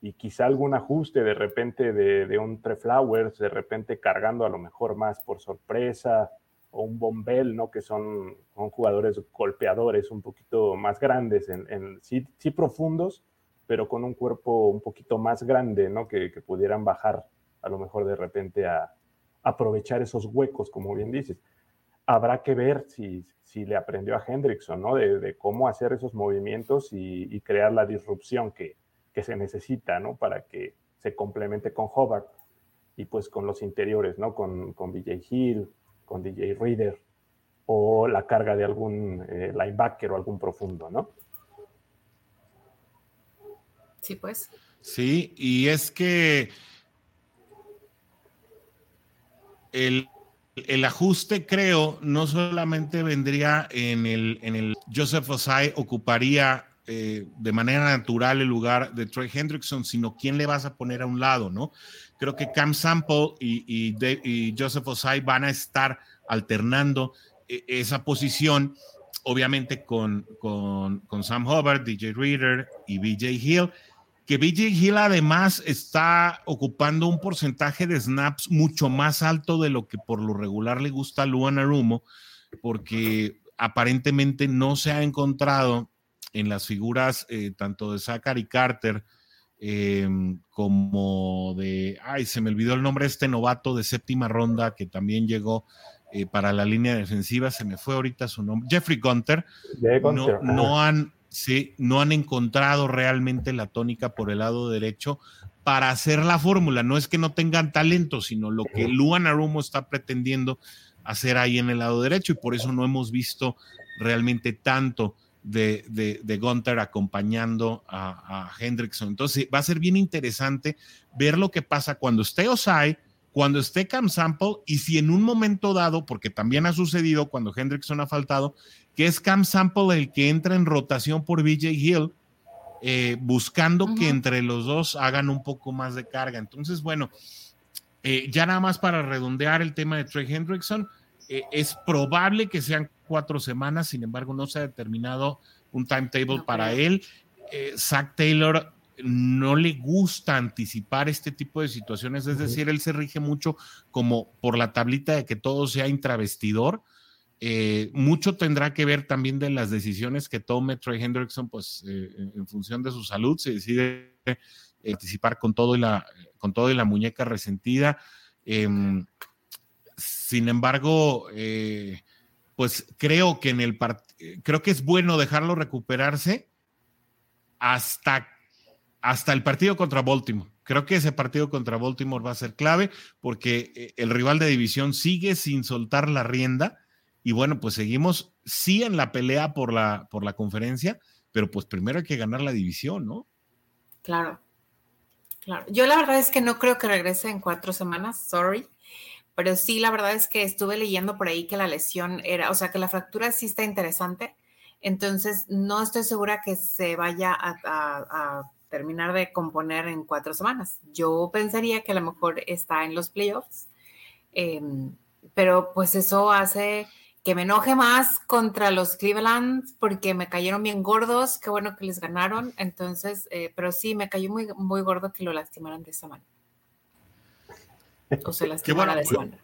y quizá algún ajuste de repente de, un Tre Flowers, de repente cargando a lo mejor más por sorpresa, o un Bombel, ¿no? Que son, jugadores golpeadores un poquito más grandes, en, sí, sí, profundos, pero con un cuerpo un poquito más grande, ¿no? Que, pudieran bajar a lo mejor de repente a, aprovechar esos huecos, como bien dices. Habrá que ver si, si le aprendió a Hendrickson, ¿no? De, cómo hacer esos movimientos y crear la disrupción que, que se necesita, ¿no? Para que se complemente con Hobart y pues con los interiores, ¿no? Con, con BJ Hill, con DJ Reader o la carga de algún eh, linebacker o algún profundo, ¿no? Sí, pues. Sí, y es que el, el ajuste, creo, no solamente vendría en el, en el Joseph Osai, ocuparía eh, de manera natural el lugar de Troy Hendrickson, sino quién le vas a poner a un lado, ¿no? Creo que Cam Sample y, Joseph Osai van a estar alternando e, esa posición, obviamente con, con, con Sam Hubbard, DJ Reader y BJ Hill, que BJ Hill además está ocupando un porcentaje de snaps mucho más alto de lo que por lo regular le gusta a Luan Arumo, porque aparentemente no se ha encontrado en las figuras eh, tanto de Zachary Carter em, como de, ay, se me olvidó el nombre de este novato de séptima ronda que también llegó eh, para la línea defensiva, se me fue ahorita su nombre, Jeffrey Gunter, no, no, han, sí, no han encontrado realmente la tónica por el lado derecho para hacer la fórmula. No es que no tengan talento, sino lo que Luan Arumo está pretendiendo hacer ahí en el lado derecho y por eso no hemos visto realmente tanto de, de, Gunter acompañando a, a, Hendrickson. Entonces va a ser bien interesante ver lo que pasa cuando esté Osai cuando esté Cam Sample y si en un momento dado, porque también ha sucedido cuando Hendrickson ha faltado, que es Cam Sample el que entra en rotación por BJ Hill, eh, buscando que entre los dos hagan un poco más de carga. Entonces, bueno, eh, ya nada más para redondear el tema de Trey Hendrickson, eh, es probable que sean cuatro semanas, sin embargo, no se ha determinado un timetable para él. Zach Taylor no le gusta anticipar este tipo de situaciones, es decir, él se rige mucho como por la tablita de que todo sea intravestidor. Eh, mucho tendrá que ver también de las decisiones que tome Trey Hendrickson, pues eh, en función de su salud, se decide anticipar con todo y la, con todo y la muñeca resentida. Em, sin embargo, eh, pues creo que en el creo que es bueno dejarlo recuperarse hasta hasta el partido contra Baltimore. Creo que ese partido contra Baltimore va a ser clave porque eh, el rival de división sigue sin soltar la rienda y bueno, pues seguimos sí en la pelea por la, por la conferencia, pero pues primero hay que ganar la división, ¿no? Claro, claro. Yo la verdad es que no creo que regrese en cuatro semanas, sorry, pero sí la verdad es que estuve leyendo por ahí que la lesión era, o sea, que la fractura sí está interesante, entonces no estoy segura que se vaya a terminar de componer en cuatro semanas. Yo pensaría que a lo mejor está en los playoffs, em, pero pues eso hace que me enoje más contra los Cleveland porque me cayeron bien gordos, qué bueno que les ganaron, entonces, eh, pero sí, me cayó muy, muy gordo que lo lastimaran de esa manera. O se lastimara de manera.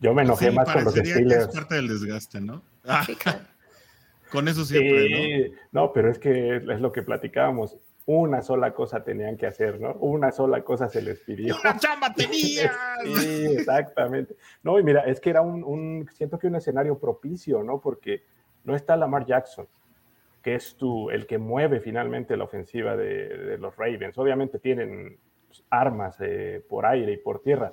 Yo me enojé más con los Steelers. es parte del desgaste, ¿no? [LAUGHS] Con eso siempre, ¿no? No, pero es que es lo que platicábamos una sola cosa tenían que hacer, ¿no? Una sola cosa se les pidió. ¡Una chamba [LAUGHS] tenías! sí, exactamente. No, y mira, es que era un, siento que un escenario propicio, ¿no? Porque no está Lamar Jackson, que es tú, el que mueve finalmente la ofensiva de, los Ravens. Obviamente tienen armas eh, por aire y por tierra.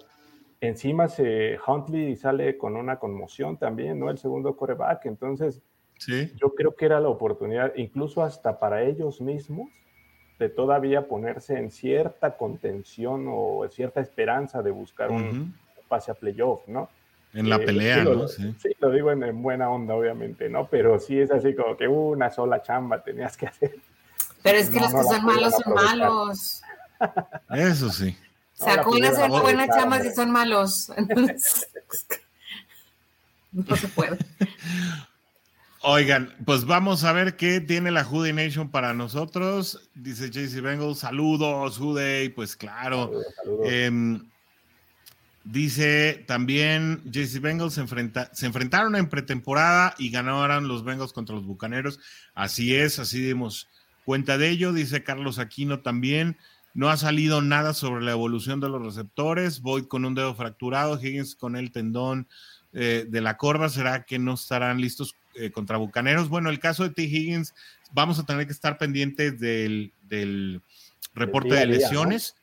Encima se, Huntley sale con una conmoción también, ¿no? El segundo coreback. Entonces, ¿Sí? yo creo que era la oportunidad, incluso hasta para ellos mismos, de todavía ponerse en cierta contención o cierta esperanza de buscar un pase a playoff, ¿no? En la eh, pelea, ¿no? Sí. lo digo en, buena onda, obviamente, ¿no? Pero sí es así como que una sola chamba tenías que hacer. Pero es que los que son malos son malos. Eso sí. O sea, ¿cómo hacer buena chamba si son malos? [LAUGHS] [LAUGHS] no se puede. Oigan, pues vamos a ver qué tiene la Juday Nation para nosotros. Dice JC Bengals, saludos, Juday, pues claro. Em, dice también JC Bengals se, se enfrentaron en pretemporada y ganaron los Bengals contra los Bucaneros. Así es, así dimos cuenta de ello. Dice Carlos Aquino también. No ha salido nada sobre la evolución de los receptores. Boyd con un dedo fracturado, Higgins con el tendón eh, de la corva. ¿Será que no estarán listos eh, contra Bucaneros. Bueno, el caso de T. Higgins, vamos a tener que estar pendientes del, reporte de lesiones.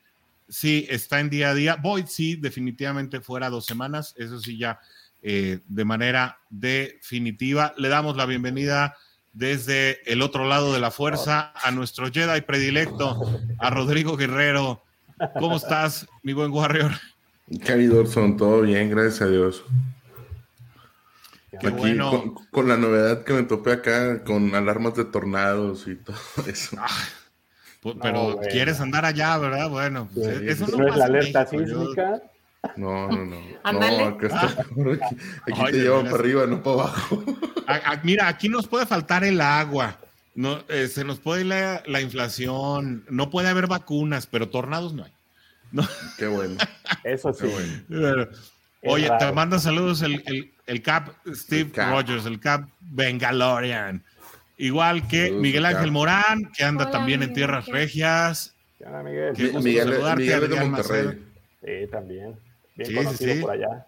Sí, está en día a día. Boyd sí, definitivamente fuera dos semanas. Eso sí, ya eh, de manera definitiva. Le damos la bienvenida desde el otro lado de la fuerza a nuestro Jedi predilecto, a Rodrigo Guerrero. ¿Cómo estás, mi buen Warrior? Cari son todo bien, gracias a Dios. Aquí con, la novedad que me topé acá con alarmas de tornados y todo eso. Pues, pero quieres andar allá, ¿verdad? Bueno, pues, eso no, es la alerta sísmica. No, no, no. [LAUGHS] No, acá está Aquí, [LAUGHS] aquí te llevan para arriba, no para abajo. mira, aquí nos puede faltar el agua. No, eh, se nos puede la, la, inflación, no puede haber vacunas, pero tornados no hay. No. Qué bueno. [LAUGHS] Eso sí. Bueno. oye, te manda saludos el, el, el Cap Steve Rogers, el Cap Bengalorian. Igual que Miguel Ángel Morán, que anda también en tierras regias. Hola, Miguel. Miguel, Miguel de Monterrey. Sí, también. Bien sí, conocido sí. por allá.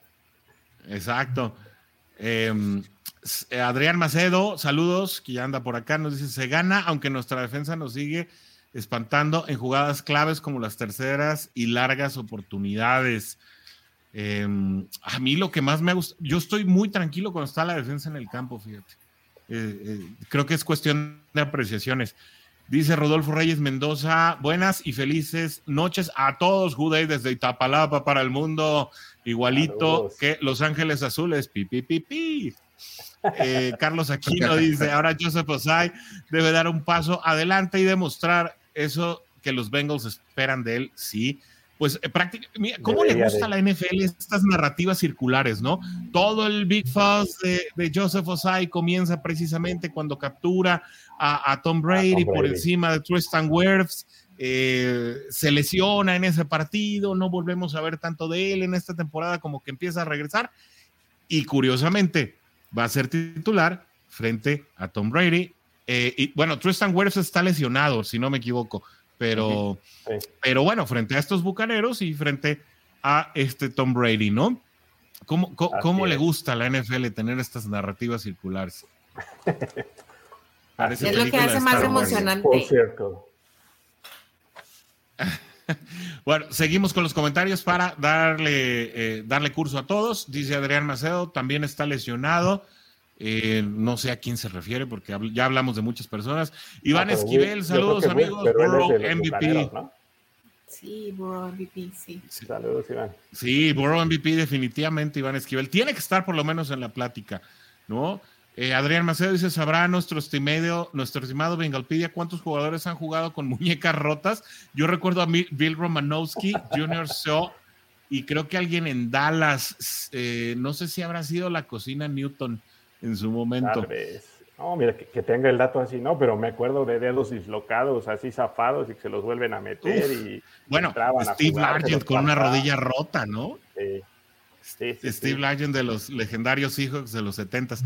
Exacto. Eh, Adrián Macedo, saludos, que ya anda por acá, nos dice, se gana, aunque nuestra defensa nos sigue espantando en jugadas claves como las terceras y largas oportunidades. Eh, a mí lo que más me gusta, yo estoy muy tranquilo cuando está la defensa en el campo, fíjate. Eh, eh, creo que es cuestión de apreciaciones. Dice Rodolfo Reyes Mendoza, buenas y felices noches a todos, Juday, desde Itapalapa para el mundo, igualito Saludos. que Los Ángeles Azules, pi, pi, pi, pi. Eh, Carlos Aquino dice, ahora Joseph Osai debe dar un paso adelante y demostrar eso que los Bengals esperan de él, sí pues eh, prácticamente, ¿cómo Debería le gusta a la NFL estas narrativas circulares, no? Todo el Big Fuss de, de Joseph Osai comienza precisamente cuando captura a, a Tom, Brady a Tom Brady por encima de Tristan Wirfs, eh, se lesiona en ese partido, no volvemos a ver tanto de él en esta temporada como que empieza a regresar y curiosamente va a ser titular frente a Tom Brady. Eh, y bueno, Tristan Wirfs está lesionado, si no me equivoco pero, sí. pero bueno, frente a estos bucaneros y frente a este Tom Brady, ¿no? ¿Cómo, cómo, cómo le gusta a la NFL tener estas narrativas circulares? es lo que hace más emocionante. Por cierto. [LAUGHS] bueno, seguimos con los comentarios para darle, eh, darle curso a todos. Dice Adrián Macedo, también está lesionado. Eh, no sé a quién se refiere porque ya hablamos de muchas personas. Iván no, Esquivel, saludos amigos. Burrow MVP. ¿no? Sí, Burrow MVP, sí. sí. Saludos, Iván. Sí, Burrow MVP, definitivamente, Iván Esquivel. Tiene que estar por lo menos en la plática, ¿no? Eh, Adrián Macedo dice: ¿Sabrá nuestro estimado, nuestro estimado Bengalpedia cuántos jugadores han jugado con muñecas rotas? Yo recuerdo a Bill Romanowski, [LAUGHS] Junior Shaw, y creo que alguien en Dallas, eh, no sé si habrá sido la cocina Newton en su momento. Tal vez. No, mira, que, que, tenga el dato así, no, pero me acuerdo de dedos dislocados, así zafados y que se los vuelven a meter Uf, y. Bueno, Steve Largent con una rodilla rota, ¿no? Sí. Sí, sí, Steve sí. Largent de los legendarios hijos de los 70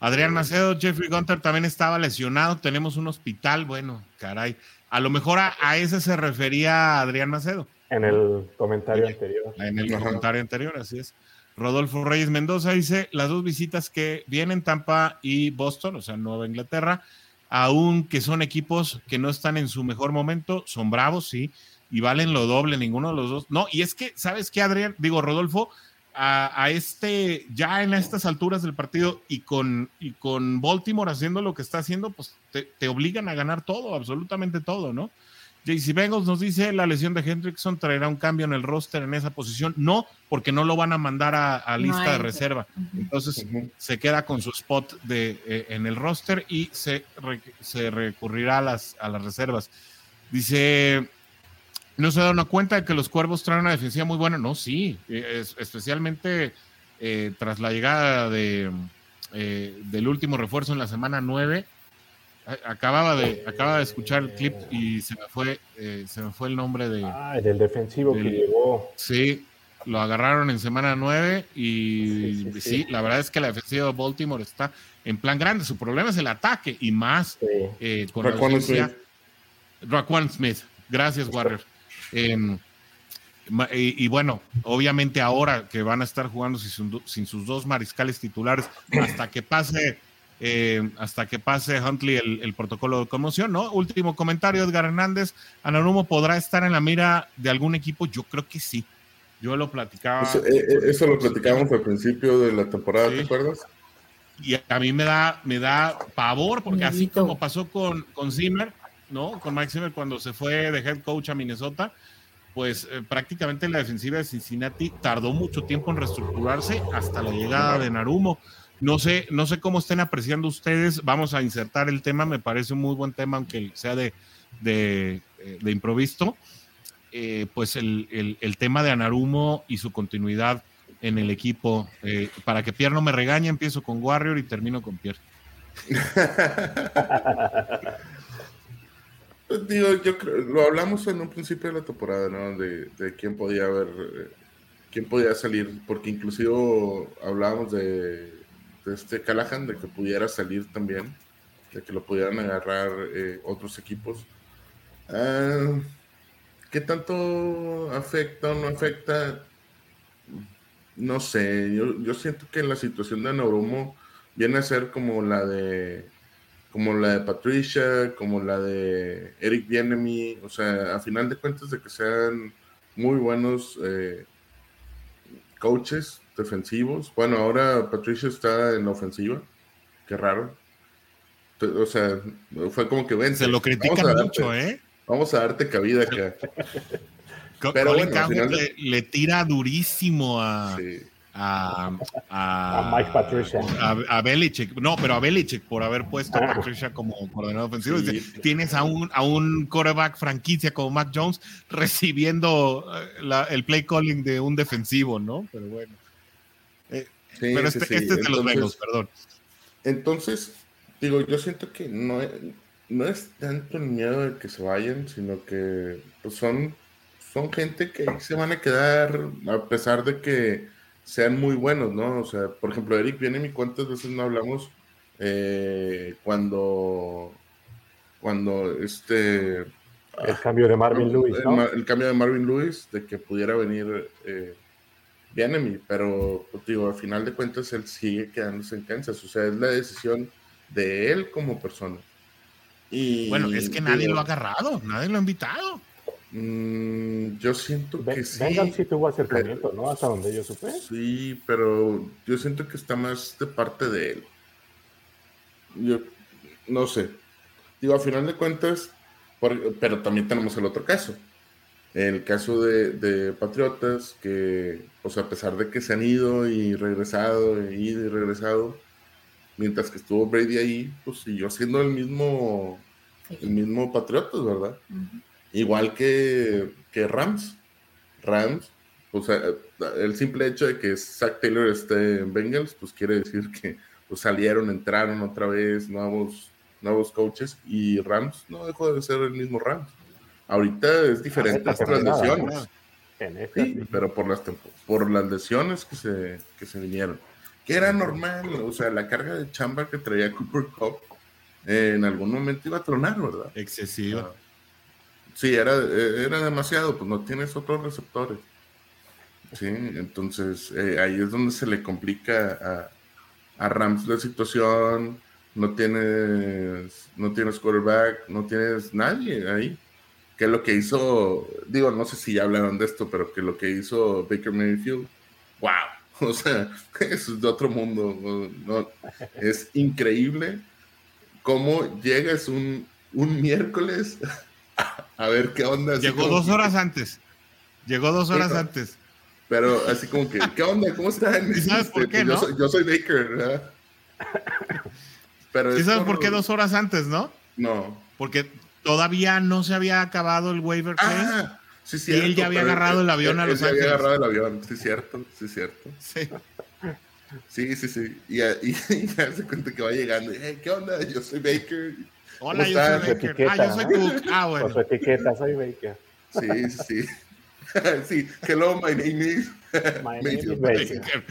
Adrián Macedo, Jeffrey Gunter también estaba lesionado. Tenemos un hospital. Bueno, caray. A lo mejor a, a ese se refería Adrián Macedo. En el comentario en, anterior. En el comentario anterior, así es. Rodolfo Reyes Mendoza dice, las dos visitas que vienen, Tampa y Boston, o sea, Nueva Inglaterra, aún que son equipos que no están en su mejor momento, son bravos, sí, y valen lo doble, ninguno de los dos. No, y es que, ¿sabes qué, Adrián? Digo, Rodolfo, a, a este, ya en estas alturas del partido y con, y con Baltimore haciendo lo que está haciendo, pues te, te obligan a ganar todo, absolutamente todo, ¿no? JC Bengals nos dice la lesión de Hendrickson traerá un cambio en el roster en esa posición. No, porque no lo van a mandar a, a lista no de reserva. Entonces uh -huh. se queda con su spot de, eh, en el roster y se, re, se recurrirá a las, a las reservas. Dice, no se da una cuenta de que los cuervos traen una defensiva muy buena. No, sí, es, especialmente eh, tras la llegada de, eh, del último refuerzo en la semana 9 acababa de acababa de escuchar el clip y se me fue eh, se me fue el nombre de ah, del defensivo del, que llegó. Sí lo agarraron en semana 9 y sí, sí, sí, sí, la verdad es que la defensiva de Baltimore está en plan grande. Su problema es el ataque y más eh, con Raquan la defensa Raquan Smith. Gracias Warrior eh, y, y, bueno, obviamente ahora que van a estar jugando sin, sin sus dos mariscales titulares hasta que pase eh, hasta que pase Huntley el, el, protocolo de conmoción, ¿no? Último comentario, Edgar Hernández. Anarumo podrá estar en la mira de algún equipo. Yo creo que sí. Yo lo platicaba. Eso, eh, eso lo platicamos al principio de la temporada, sí. ¿te acuerdas? Y a mí me da, me da pavor, porque así como pasó con, con Zimmer, ¿no? Con Mike Zimmer cuando se fue de head coach a Minnesota, pues eh, prácticamente la defensiva de Cincinnati tardó mucho tiempo en reestructurarse hasta la llegada de Narumo. No sé, no sé cómo estén apreciando ustedes. Vamos a insertar el tema, me parece un muy buen tema, aunque sea de, de, de improviso. eh, pues el, tema de Anarumo y su continuidad en el equipo. Eh, para que Pierre no me regañe, empiezo con Warrior y termino con Pierre. [LAUGHS] Digo, yo creo, lo hablamos en un principio de la temporada, ¿no? De, quién podía haber, eh, quién podía salir, porque inclusive hablábamos de, este Callahan, de que pudiera salir también, de que lo pudieran agarrar otros equipos. Ah, ¿Qué tanto afecta o no afecta? No sé, yo, siento que la situación de Anauromo viene a ser como la de como la de Patricia, como la de Eric Bienemy, o sea, a final de cuentas de que sean muy buenos eh, coaches defensivos. Bueno, ahora Patricia está en la ofensiva, qué raro. O sea, fue como que ven. Se lo critican mucho, ¿eh? Vamos a darte cabida acá. [LAUGHS] Pero bueno, le, tira durísimo a, a, Mike Patricia. A, Belichick. No, pero a Belichick por haber puesto a Patricia como coordinador ofensivo. Tienes a un, a un quarterback franquicia como Mac Jones recibiendo eh, el play calling de un defensivo, ¿no? Pero bueno. Pero este, este, es de los Bengals, perdón. Entonces, digo, yo siento que no, no es tanto el miedo de que se vayan, sino que pues, son, son gente que se van a quedar a pesar de que sean muy buenos, ¿no? O sea, por ejemplo, Eric viene mi cuántas veces no hablamos eh, cuando cuando este el cambio de Marvin ah, Lewis, ¿no? el, cambio de Marvin Lewis, de que pudiera venir eh, mí, pero pues, digo, al final de cuentas él sigue quedándose en Kansas, o sea, es la decisión de él como persona bueno, es que nadie lo ha agarrado, nadie lo ha invitado. Mm, yo siento que sí. Vengan sí tuvo acercamiento, ¿no? Hasta donde yo supe. Sí, pero yo siento que está más de parte de él. Yo no sé. Digo, a final de cuentas, pero también tenemos el otro caso. El caso de, de, Patriotas, que, pues a pesar de que se han ido y regresado, e ido y regresado, mientras que estuvo Brady ahí, pues siguió siendo el mismo, el mismo Patriotas, ¿verdad? Igual que, que Rams. Rams, pues el simple hecho de que Zach Taylor esté en Bengals, pues quiere decir que pues, salieron, entraron otra vez nuevos, nuevos coaches y Rams no dejó de ser el mismo Rams. Ahorita es diferente las lesiones. Sí, pero por las, por las lesiones que se, que se vinieron que era normal, o sea, la carga de chamba que traía Cooper Cup en algún momento iba a tronar, ¿verdad? Excesiva. Ah, sí, era, era demasiado, pues no tienes otros receptores. Sí, entonces eh, ahí es donde se le complica a, a, Rams la situación, no tienes, no tienes quarterback, no tienes nadie ahí. Que lo que hizo, digo, no sé si ya hablaron de esto, pero que lo que hizo Baker Mayfield, wow, [LAUGHS] O sea, es de otro mundo. ¿no? Es increíble cómo llegas un, un miércoles a, ver qué onda. Llegó dos horas antes. Llegó dos horas antes. Pero así como que, ¿qué onda? ¿Cómo están? ¿Y sabes por qué, no? Yo soy, Baker, ¿verdad? [LAUGHS] Pero ¿Y sabes por... qué dos horas antes, no? No. Porque todavía no se había acabado el waiver ah, y él ya había agarrado el avión a Los él Ángeles. había agarrado el avión, sí, cierto, sí, cierto. Sí. [LAUGHS] Sí, sí, sí. Y, y, [LAUGHS] ya se cuenta que va llegando. ¿Qué onda? Yo soy Baker. Hola, yo soy Baker. ah, yo soy Cook. Ah, bueno. Con su etiqueta, soy Baker. Sí, sí. [LAUGHS] sí, hello, my name is. My name is Baker.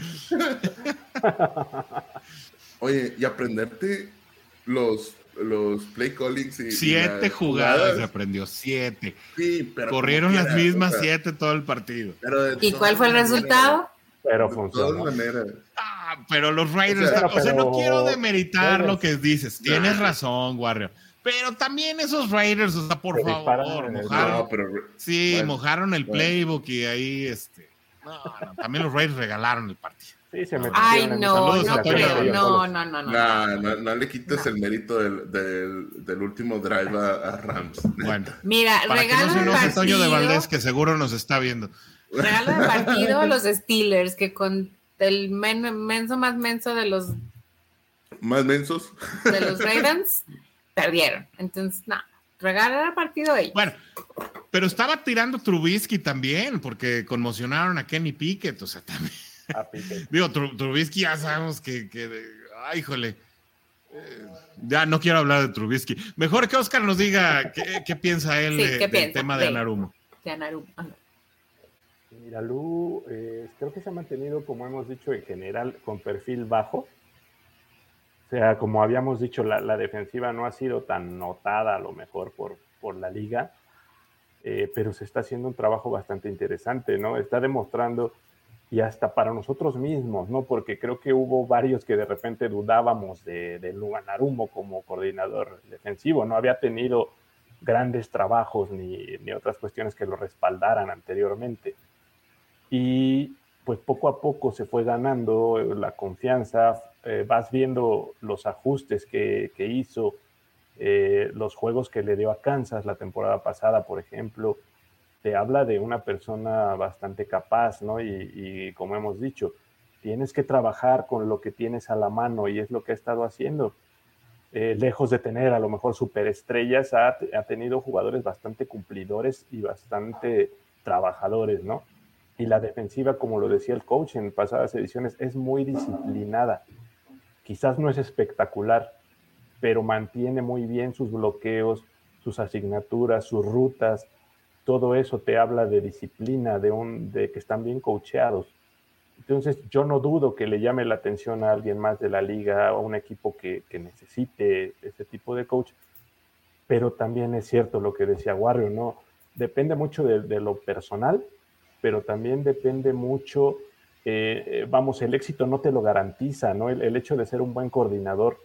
Oye, y aprenderte los los play callings y siete jugadas, se aprendió siete. Sí, pero corrieron las mismas siete todo el partido. y cuál fue el resultado pero funcionó. ah, pero los Raiders o sea, no quiero demeritar lo que dices. Tienes razón Warrior. Pero también esos Raiders o sea por favor mojaron, sí mojaron el playbook y ahí este no, también los Raiders regalaron el partido Sí, se Ay, no, no creo. No, no, no, no. No, le quites el mérito del, del, del último drive a, Rams. Bueno. Mira, para regalo que no se Toño de Valdés, que seguro nos está viendo. Regalo de [LAUGHS] partido a los Steelers, que con el menso más menso de los... ¿Más mensos? De los Ravens, perdieron. Entonces, no, regalo el partido ahí. Bueno, pero estaba tirando Trubisky también, porque conmocionaron a Kenny Pickett, o sea, también. [LAUGHS] Digo, Trubisky ya sabemos que, ay, híjole. Eh, ya no quiero hablar de Trubisky. Mejor que Oscar nos diga qué, piensa él del tema de, Anarumo. De Anarumo. Mira, Lu, eh, creo que se ha mantenido, como hemos dicho, en general con perfil bajo. O sea, como habíamos dicho, la, defensiva no ha sido tan notada a lo mejor por, por la liga, eh, pero se está haciendo un trabajo bastante interesante, ¿no? Está demostrando y hasta para nosotros mismos, ¿no? Porque creo que hubo varios que de repente dudábamos de, de Lugan Arumo como coordinador defensivo, no había tenido grandes trabajos ni, ni, otras cuestiones que lo respaldaran anteriormente. Y pues poco a poco se fue ganando la confianza, eh, vas viendo los ajustes que, que hizo, eh, los juegos que le dio a Kansas la temporada pasada, por ejemplo, te habla de una persona bastante capaz, ¿no? Y, como hemos dicho, tienes que trabajar con lo que tienes a la mano y es lo que ha estado haciendo. Eh, lejos de tener a lo mejor superestrellas, ha, ha tenido jugadores bastante cumplidores y bastante trabajadores, ¿no? Y la defensiva, como lo decía el coach en pasadas ediciones, es muy disciplinada. Quizás no es espectacular, pero mantiene muy bien sus bloqueos, sus asignaturas, sus rutas, todo eso te habla de disciplina, de, un, de que están bien coacheados. Entonces, yo no dudo que le llame la atención a alguien más de la liga a un equipo que, necesite ese tipo de coach, pero también es cierto lo que decía Warrior, ¿no? Depende mucho de, lo personal, pero también depende mucho, eh, eh, vamos, el éxito no te lo garantiza, ¿no? el hecho de ser un buen coordinador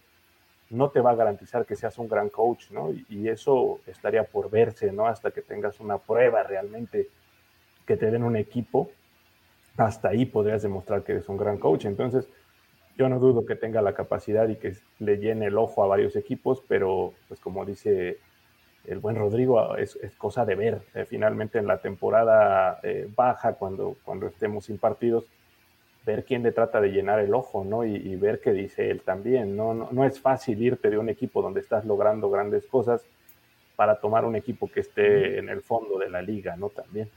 no te va a garantizar que seas un gran coach, ¿no? Y, eso estaría por verse, ¿no? Hasta que tengas una prueba realmente que te den un equipo, hasta ahí podrías demostrar que eres un gran coach. Entonces, yo no dudo que tenga la capacidad y que le llene el ojo a varios equipos, pero pues como dice el buen Rodrigo, es, cosa de ver. Eh, finalmente en la temporada eh, baja, cuando, cuando estemos sin partidos, ver quién le trata de llenar el ojo, ¿no? Y, ver qué dice él también, ¿no? ¿no? es fácil irte de un equipo donde estás logrando grandes cosas para tomar un equipo que esté en el fondo de la liga, ¿no? También.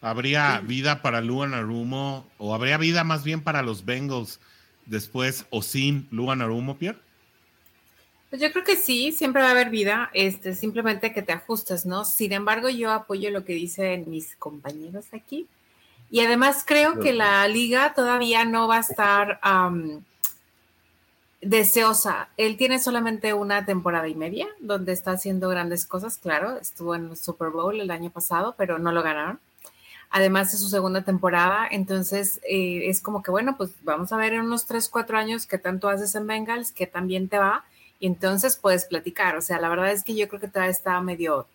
¿Habría vida para Luan Arumo o habría vida más bien para los Bengals después o sin Luan Arumo, Pierre? Pues yo creo que sí, siempre va a haber vida, este, simplemente que te ajustes, ¿no? Sin embargo, yo apoyo lo que dicen mis compañeros aquí, y además creo que la liga todavía no va a estar deseosa. Él tiene solamente una temporada y media donde está haciendo grandes cosas, claro. Estuvo en el Super Bowl el año pasado, pero no lo ganaron. Además de su segunda temporada, entonces eh, es como que, bueno, pues vamos a ver en unos 3, 4 años qué tanto haces en Bengals, qué también te va, y entonces puedes platicar. O sea, la verdad es que yo creo que todavía está medio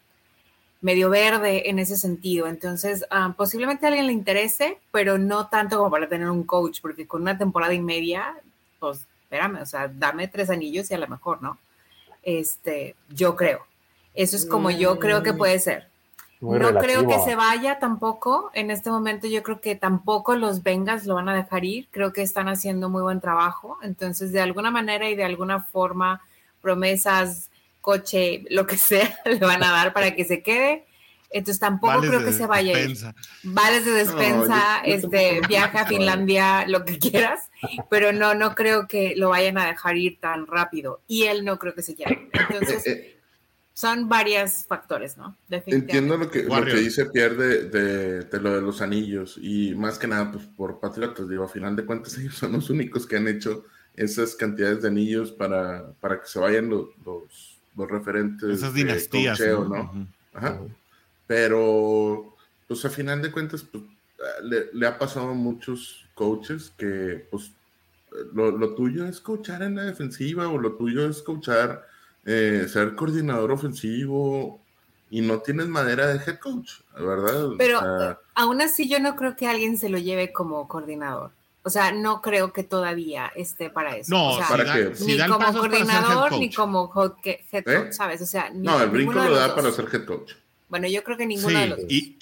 medio verde en ese sentido. Entonces, ah, posiblemente a alguien le interese, pero no tanto como para tener un coach, porque con una temporada y media, pues espérame, o sea, dame tres anillos y a lo mejor, ¿no? Este, yo creo. Eso es como yo creo que puede ser. no creo que se vaya tampoco. En este momento yo creo que tampoco los Vengas lo van a dejar ir. Creo que están haciendo muy buen trabajo. Entonces, de alguna manera y de alguna forma, promesas, coche, lo que sea, [LAUGHS] le van a dar para que se quede. Entonces tampoco creo que se vaya. Vales de despensa, este, viaja a Finlandia, lo que quieras, pero no, no creo que lo vayan a dejar ir tan rápido. Y él no creo que se quiera. Entonces, eh, eh. son varios factores, ¿no? Entiendo lo que, lo que dice Pierre de, de, lo de los anillos y más que nada, pues por patriotas, digo, a final de cuentas [LAUGHS] ellos son los únicos que han hecho esas cantidades de anillos para, para que se vayan los los referentes. Esas dinastías. ¿no? Pero, pues a final de cuentas, pues, le, ha pasado a muchos coaches que, pues, lo, tuyo es coachar en la defensiva o lo tuyo es coachar, eh, ser coordinador ofensivo y no tienes madera de head coach, ¿verdad? Pero aún así yo no creo que alguien se lo lleve como coordinador. O sea, no creo que todavía esté para eso. No, ¿para qué? ni como coordinador ni como head ¿Eh? coach, ¿sabes? O sea, no, el brinco lo da para ser head coach. Bueno, yo creo que ninguno de los dos. Y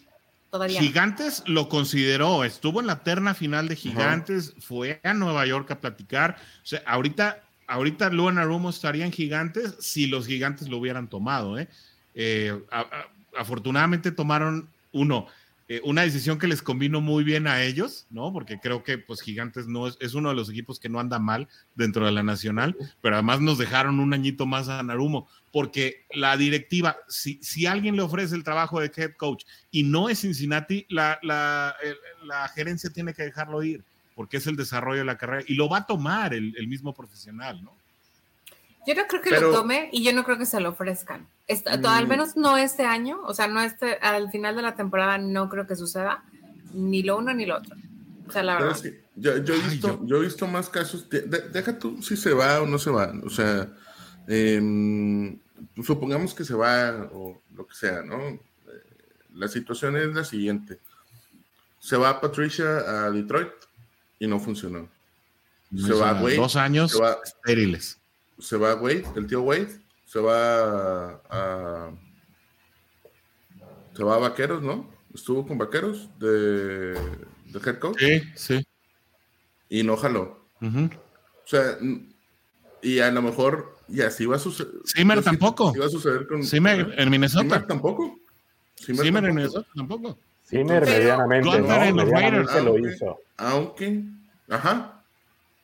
todavía Gigantes lo consideró, estuvo en la terna final de Gigantes, fue a Nueva York a platicar. O sea, ahorita, ahorita Luan Arumo estaría en Gigantes si los Gigantes lo hubieran tomado, ¿eh? Eh, afortunadamente tomaron uno, eh, una decisión que les convino muy bien a ellos, ¿no? Porque creo que pues Gigantes no es, es, uno de los equipos que no anda mal dentro de la nacional, pero además nos dejaron un añito más a Narumo, porque la directiva, si, si alguien le ofrece el trabajo de head coach y no es Cincinnati, la, la, la gerencia tiene que dejarlo ir, porque es el desarrollo de la carrera y lo va a tomar el, el mismo profesional, ¿no? Yo no creo que lo tome y yo no creo que se lo ofrezcan. Al mm. menos no este año, o sea, no este, al final de la temporada no creo que suceda ni lo uno ni lo otro. O sea, la verdad. yo, he visto, yo... he visto más casos. deja tú si se va o no se va. O sea, em, supongamos que se va o lo que sea, ¿no? Eh, la situación es la siguiente. Se va Patricia a Detroit y no funcionó. Se va Wade. Dos años estériles se va Wade, el tío Wade, se va a, se va a Vaqueros, ¿no? Estuvo con Vaqueros de, de head coach. Sí, sí. Y no jaló. O sea, y a lo mejor, y así va a suceder. Simmer tampoco. va a suceder con. Simmer en Minnesota. Simmer tampoco. Simmer, en Minnesota tampoco. Simmer medianamente, ¿no? medianamente lo hizo. Aunque, ajá,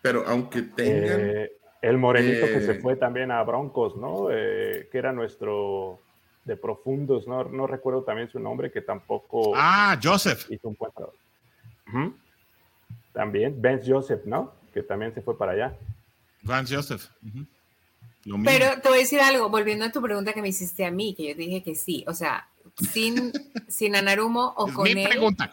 pero aunque tengan. Eh, el morenito que se eh, fue también a Broncos, ¿no? Eh, que era nuestro de profundos, ¿no? No recuerdo también su nombre, que tampoco. Ah, Joseph. Hizo un También, Vance Joseph, ¿no? Que también se fue para allá. Vance Joseph. Pero te voy a decir algo, volviendo a tu pregunta que me hiciste a mí, que yo dije que sí, o sea, sin, [LAUGHS] sin Anarumo o con mi pregunta.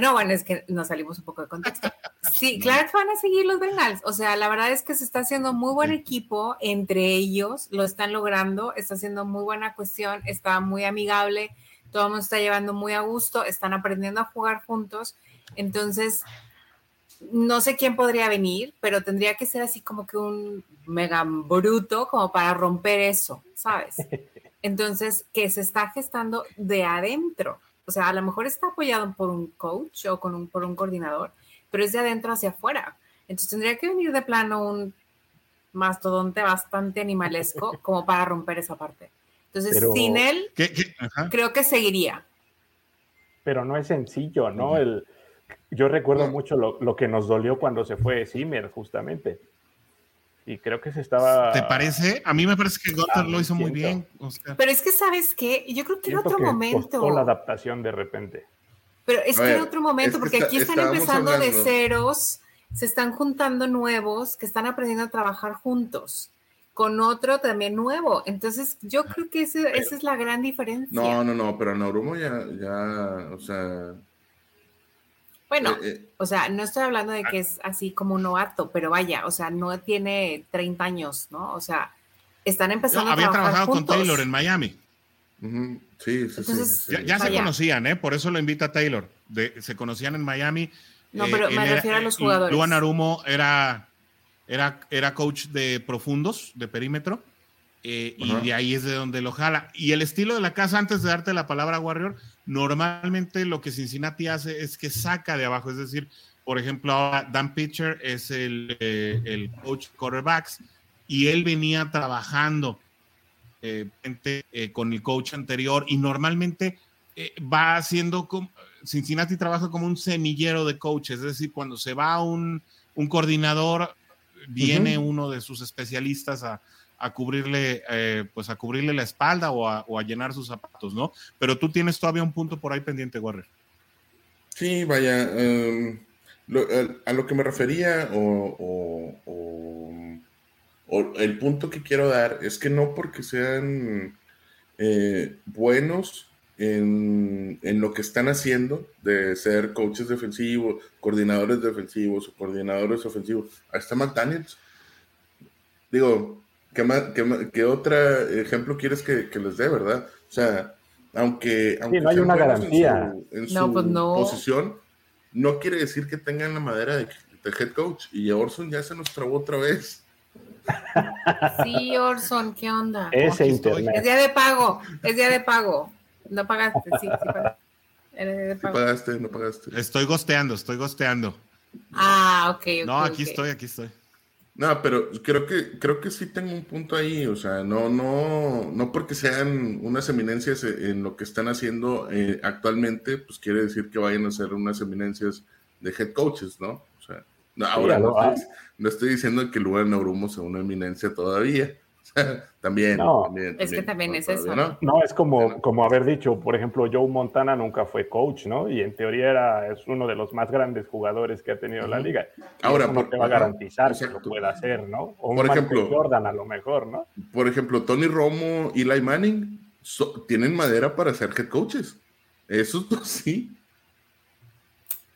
No, bueno, es que nos salimos un poco de contexto. [LAUGHS] Sí, claro que van a seguir los Bengals. O sea, la verdad es que se está haciendo muy buen equipo entre ellos, lo están logrando, está haciendo muy buena cuestión, está muy amigable, todo el mundo está llevando muy a gusto, están aprendiendo a jugar juntos. Entonces, no sé quién podría venir, pero tendría que ser así como que un mega bruto como para romper eso, ¿sabes? [LAUGHS] Entonces, que se está gestando de adentro. O sea, a lo mejor está apoyado por un coach o con un, por un coordinador, pero es de adentro hacia afuera. Entonces tendría que venir de plano un mastodonte bastante animalesco [LAUGHS] como para romper esa parte. Entonces, sin él, creo que seguiría. Pero no es sencillo, ¿no? El, yo recuerdo mucho lo, lo, que nos dolió cuando se fue Zimmer, justamente. Y creo que se estaba. ¿Te parece? A mí me parece que Gothard lo hizo muy bien, Pero es que, ¿sabes qué? Yo creo que en otro momento. la adaptación de repente. Pero es que en otro momento, porque aquí están empezando de ceros, se están juntando nuevos que están aprendiendo a trabajar juntos con otro también nuevo. Entonces, yo creo que esa es la gran diferencia. No, no, no, pero Naurumo ya, ya, o sea, bueno, eh, eh, o sea, no estoy hablando de que es así como un novato, pero vaya, o sea, no tiene 30 años, ¿no? O sea, están empezando a trabajar trabajado con Taylor en Miami. Sí, sí, sí, Ya, se conocían, ¿eh? Por eso lo invita Taylor. se conocían en Miami. No, pero eh, me refiero a los jugadores. Luan Arumo era, era, era coach de profundos, de perímetro. Y de ahí es de donde lo jala. Y el estilo de la casa, antes de darte la palabra, Warrior, Normalmente lo que Cincinnati hace es que saca de abajo, es decir, por ejemplo, ahora Dan Pitcher es el, eh, el coach quarterbacks y él venía trabajando eh, eh, con el coach anterior y normalmente va haciendo, como, Cincinnati trabaja como un semillero de coaches, es decir, cuando se va un, un coordinador, viene uno de sus especialistas a, a cubrirle, eh, pues a cubrirle la espalda o a, llenar sus zapatos, ¿no? Pero tú tienes todavía un punto por ahí pendiente, Warren. Sí, vaya, em, a lo que me refería o, el punto que quiero dar es que no porque sean eh, buenos en, en, lo que están haciendo de ser coaches defensivos, coordinadores defensivos o coordinadores ofensivos. Ahí está McDaniels. Digo, ¿Qué, otro ejemplo quieres que, les dé, verdad? O sea, aunque, aunque no hay una garantía en su, pues posición, no quiere decir que tengan la madera de, head coach. Y Orson ya se nos trabó otra vez. Sí, Orson, ¿qué onda? [LAUGHS] Ese internet. Es día de pago, es día de pago. No pagaste, sí, sí pagaste. no pagaste. Estoy gosteando, estoy gosteando. Ah, ok. no, aquí estoy, aquí estoy. No, pero creo que, creo que sí tengo un punto ahí, o sea, no, no, no porque sean unas eminencias en lo que están haciendo eh, actualmente, pues quiere decir que vayan a ser unas eminencias de head coaches, ¿no? O sea, ahora no, estoy, diciendo que Luan Naurumo sea una eminencia todavía, [LAUGHS] también, Es que también es eso. ¿no? es como, como haber dicho, por ejemplo, Joe Montana nunca fue coach, ¿no? Y en teoría era, es uno de los más grandes jugadores que ha tenido la liga. Ahora, no te va a garantizar que lo pueda hacer, ¿no? O por ejemplo, Jordan a lo mejor, ¿no? Por ejemplo, Tony Romo y Eli Manning tienen madera para ser head coaches. Esos dos sí.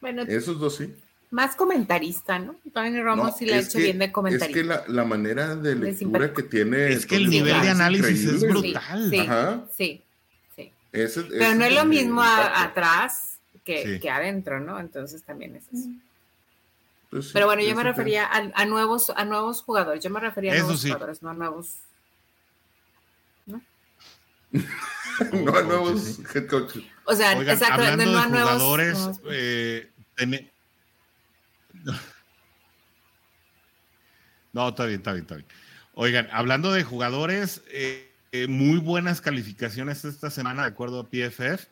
Bueno, esos dos sí más comentarista, ¿no? Tony Romo sí le ha hecho bien de comentarista. Es que la, manera de lectura que tiene. Es que el nivel de análisis es brutal. Sí, sí, sí. Pero no es lo mismo atrás que, adentro, ¿no? Entonces también es eso. Pues Pero bueno, yo me refería a, nuevos, a nuevos jugadores. Yo me refería a nuevos jugadores, no a nuevos. ¿no? no a nuevos head coaches. O sea, exacto, no a nuevos jugadores. Eh, [LAUGHS] no, está bien, está bien, está bien. Oigan, hablando de jugadores, eh, eh, muy buenas calificaciones esta semana, de acuerdo a PFF.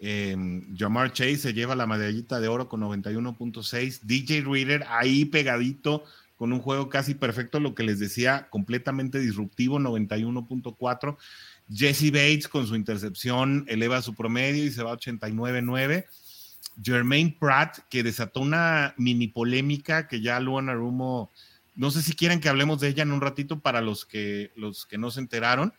Eh, Jamar Chase se lleva la medallita de oro con 91.6. DJ Reader ahí pegadito con un juego casi perfecto, lo que les decía, completamente disruptivo, 91.4. Jesse Bates con su intercepción eleva su promedio y se va a 89.9. Jermaine Pratt, que desató una mini polémica que ya Luan Arumo, no sé si quieren que hablemos de ella en un ratito para los que, los que no se enteraron,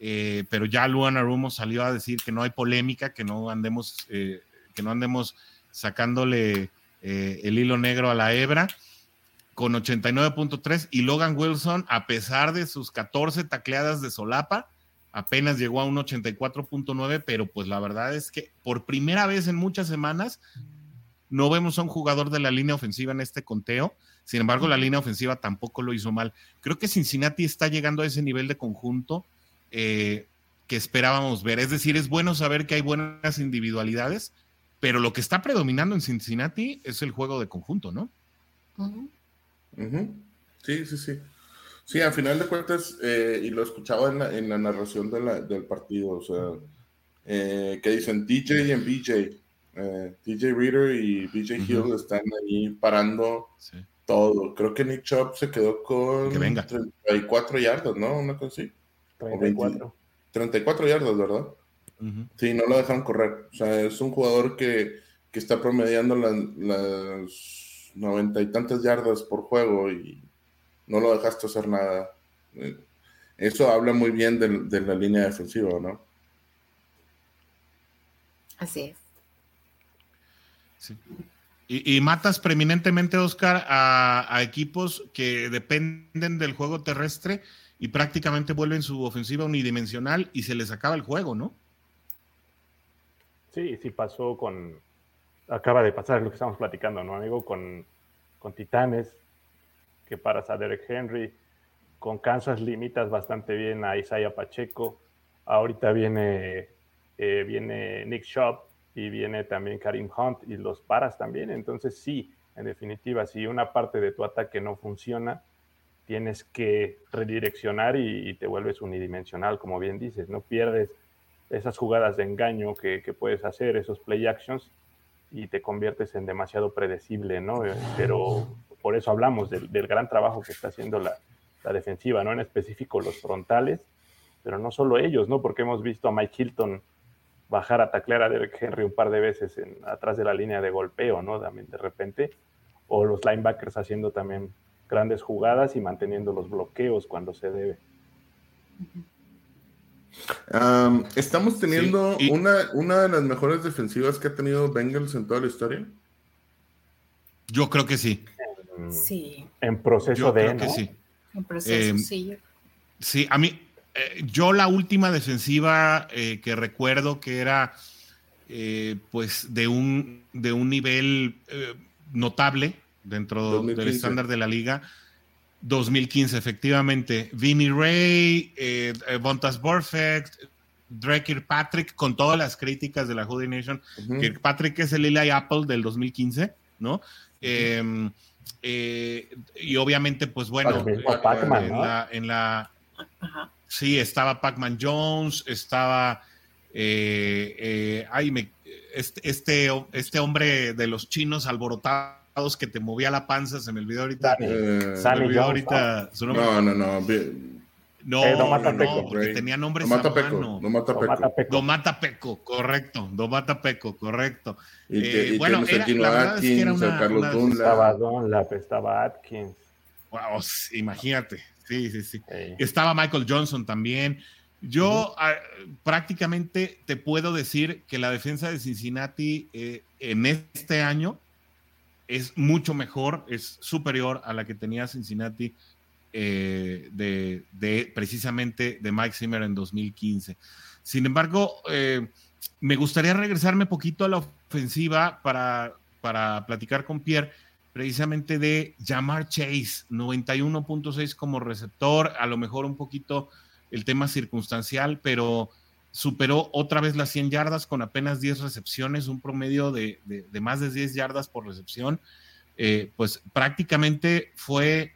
eh, pero ya Luan Arumo salió a decir que no hay polémica, que no andemos, eh, que no andemos sacándole eh, el hilo negro a la hebra con 89.3 y Logan Wilson, a pesar de sus 14 tacleadas de solapa, apenas llegó a un 84.9, pero pues la verdad es que por primera vez en muchas semanas no vemos a un jugador de la línea ofensiva en este conteo. Sin embargo, la línea ofensiva tampoco lo hizo mal. Creo que Cincinnati está llegando a ese nivel de conjunto eh, que esperábamos ver. Es decir, es bueno saber que hay buenas individualidades, pero lo que está predominando en Cincinnati es el juego de conjunto, ¿no? Sí, sí, sí. Sí, al final de cuentas, eh, y lo escuchaba en la, en la narración de la, del partido, o sea, eh, que dicen DJ y BJ, eh, DJ Reader y BJ Hill están ahí parando todo. Creo que Nick Chop se quedó con 34 yardas, ¿no? Una cosa así. 34. 34 yardas, ¿verdad? Sí, no lo dejan correr. O sea, es un jugador que, que está promediando las noventa y tantas yardas por juego y no lo dejaste hacer nada. Eh, eso habla muy bien de, la línea defensiva, ¿no? Así es. Sí. Y, matas preeminentemente, Oscar, a, equipos que dependen del juego terrestre y prácticamente vuelven su ofensiva unidimensional y se les acaba el juego, ¿no? Sí, sí pasó con, acaba de pasar lo que estamos platicando, ¿no, amigo? Con, con Titanes, que paras a Derek Henry. Con Kansas limitas bastante bien a Isaiah Pacheco. Ahorita viene, eh, viene Nick Shop y viene también Karim Hunt y los paras también. Entonces sí, en definitiva, si una parte de tu ataque no funciona, tienes que redireccionar y, te vuelves unidimensional, como bien dices, no pierdes esas jugadas de engaño que, que, puedes hacer, esos play actions, y te conviertes en demasiado predecible, ¿no? Pero por eso hablamos del, gran trabajo que está haciendo la, defensiva, no en específico los frontales, pero no solo ellos, ¿no? Porque hemos visto a Mike Hilton bajar a taclear a Derek Henry un par de veces en, atrás de la línea de golpeo, ¿no? También de repente, o los linebackers haciendo también grandes jugadas y manteniendo los bloqueos cuando se debe. estamos teniendo una, una de las mejores defensivas que ha tenido Bengals en toda la historia. Yo creo que sí. Sí. En proceso de. que sí. En proceso, em, sí. Sí, a mí, eh, yo la última defensiva eh, que recuerdo que era eh, pues de un, de un nivel notable dentro del estándar de la liga. 2015, efectivamente. Vinny Ray, Bontas Perfect, Drake Patrick, con todas las críticas de la Hoodie Nation. Kirkpatrick es el Eli Apple del 2015, ¿no? Y obviamente, pues bueno, en la, sí, estaba Pac-Man Jones, estaba ay, me, este, este, este, hombre de los chinos alborotados que te movía la panza, se me olvidó ahorita. Eh, ahorita su nombre. No, no, no. No, eh, no, no, porque tenía nombres no mata Peco, no mata Peco. mata Peco, correcto. No mata Peco, correcto. Y, bueno, era, la verdad Atkins, es que era una, Carlos Dunlap. Estaba Dunlap, estaba Atkins. Wow, imagínate. Sí, sí, sí. Estaba Michael Johnson también. Yo ah, prácticamente te puedo decir que la defensa de Cincinnati eh, en este año es mucho mejor, es superior a la que tenía Cincinnati eh, de, precisamente de Mike Zimmer en 2015. Sin embargo, eh, me gustaría regresarme poquito a la ofensiva para, para platicar con Pierre precisamente de Jamar Chase, 91.6 como receptor, a lo mejor un poquito el tema circunstancial, pero superó otra vez las 100 yardas con apenas 10 recepciones, un promedio de, más de 10 yardas por recepción. Eh, pues prácticamente fue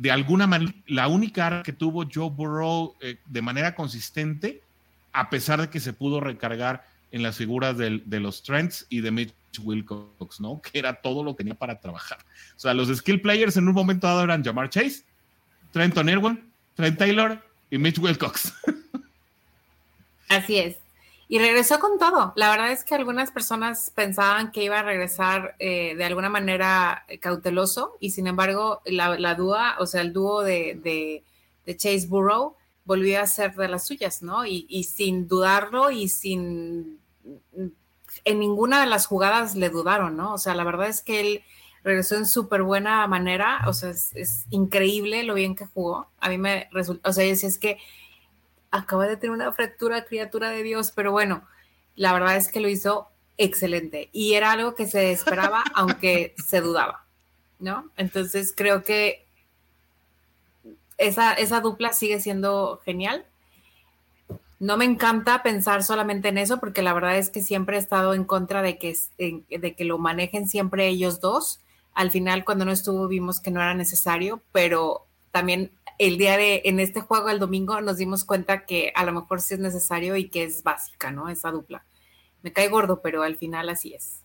de alguna manera la única que tuvo Joe Burrow eh, de manera consistente, a pesar de que se pudo recargar en las figuras de los Trents y de Mitch Wilcox, ¿no? Que era todo lo que tenía para trabajar. O sea, los skill players en un momento dado eran Jamar Chase, Trenton Irwin, Trent Taylor y Mitch Wilcox. [LAUGHS] Así es. Y regresó con todo. La verdad es que algunas personas pensaban que iba a regresar eh, de alguna manera cauteloso y sin embargo la, la dúa, o sea, el dúo de, Chase Burrow volvió a ser de las suyas, ¿no? Y, y, sin dudarlo y sin... En ninguna de las jugadas le dudaron, ¿no? O sea, la verdad es que él regresó en súper buena manera, o sea, es, increíble lo bien que jugó. A mí me resulta, o sea, si es que acaba de tener una fractura, criatura de Dios, pero bueno, la verdad es que lo hizo excelente y era algo que se esperaba, [LAUGHS] aunque se dudaba, ¿no? Entonces creo que esa, esa dupla sigue siendo genial. No me encanta pensar solamente en eso porque la verdad es que siempre he estado en contra de que, de que lo manejen siempre ellos dos al final, cuando no estuvo, vimos que no era necesario, pero también el día de, en este juego, el domingo, nos dimos cuenta que a lo mejor sí es necesario y que es básica, ¿no? Esa dupla. Me cae gordo, pero al final así es.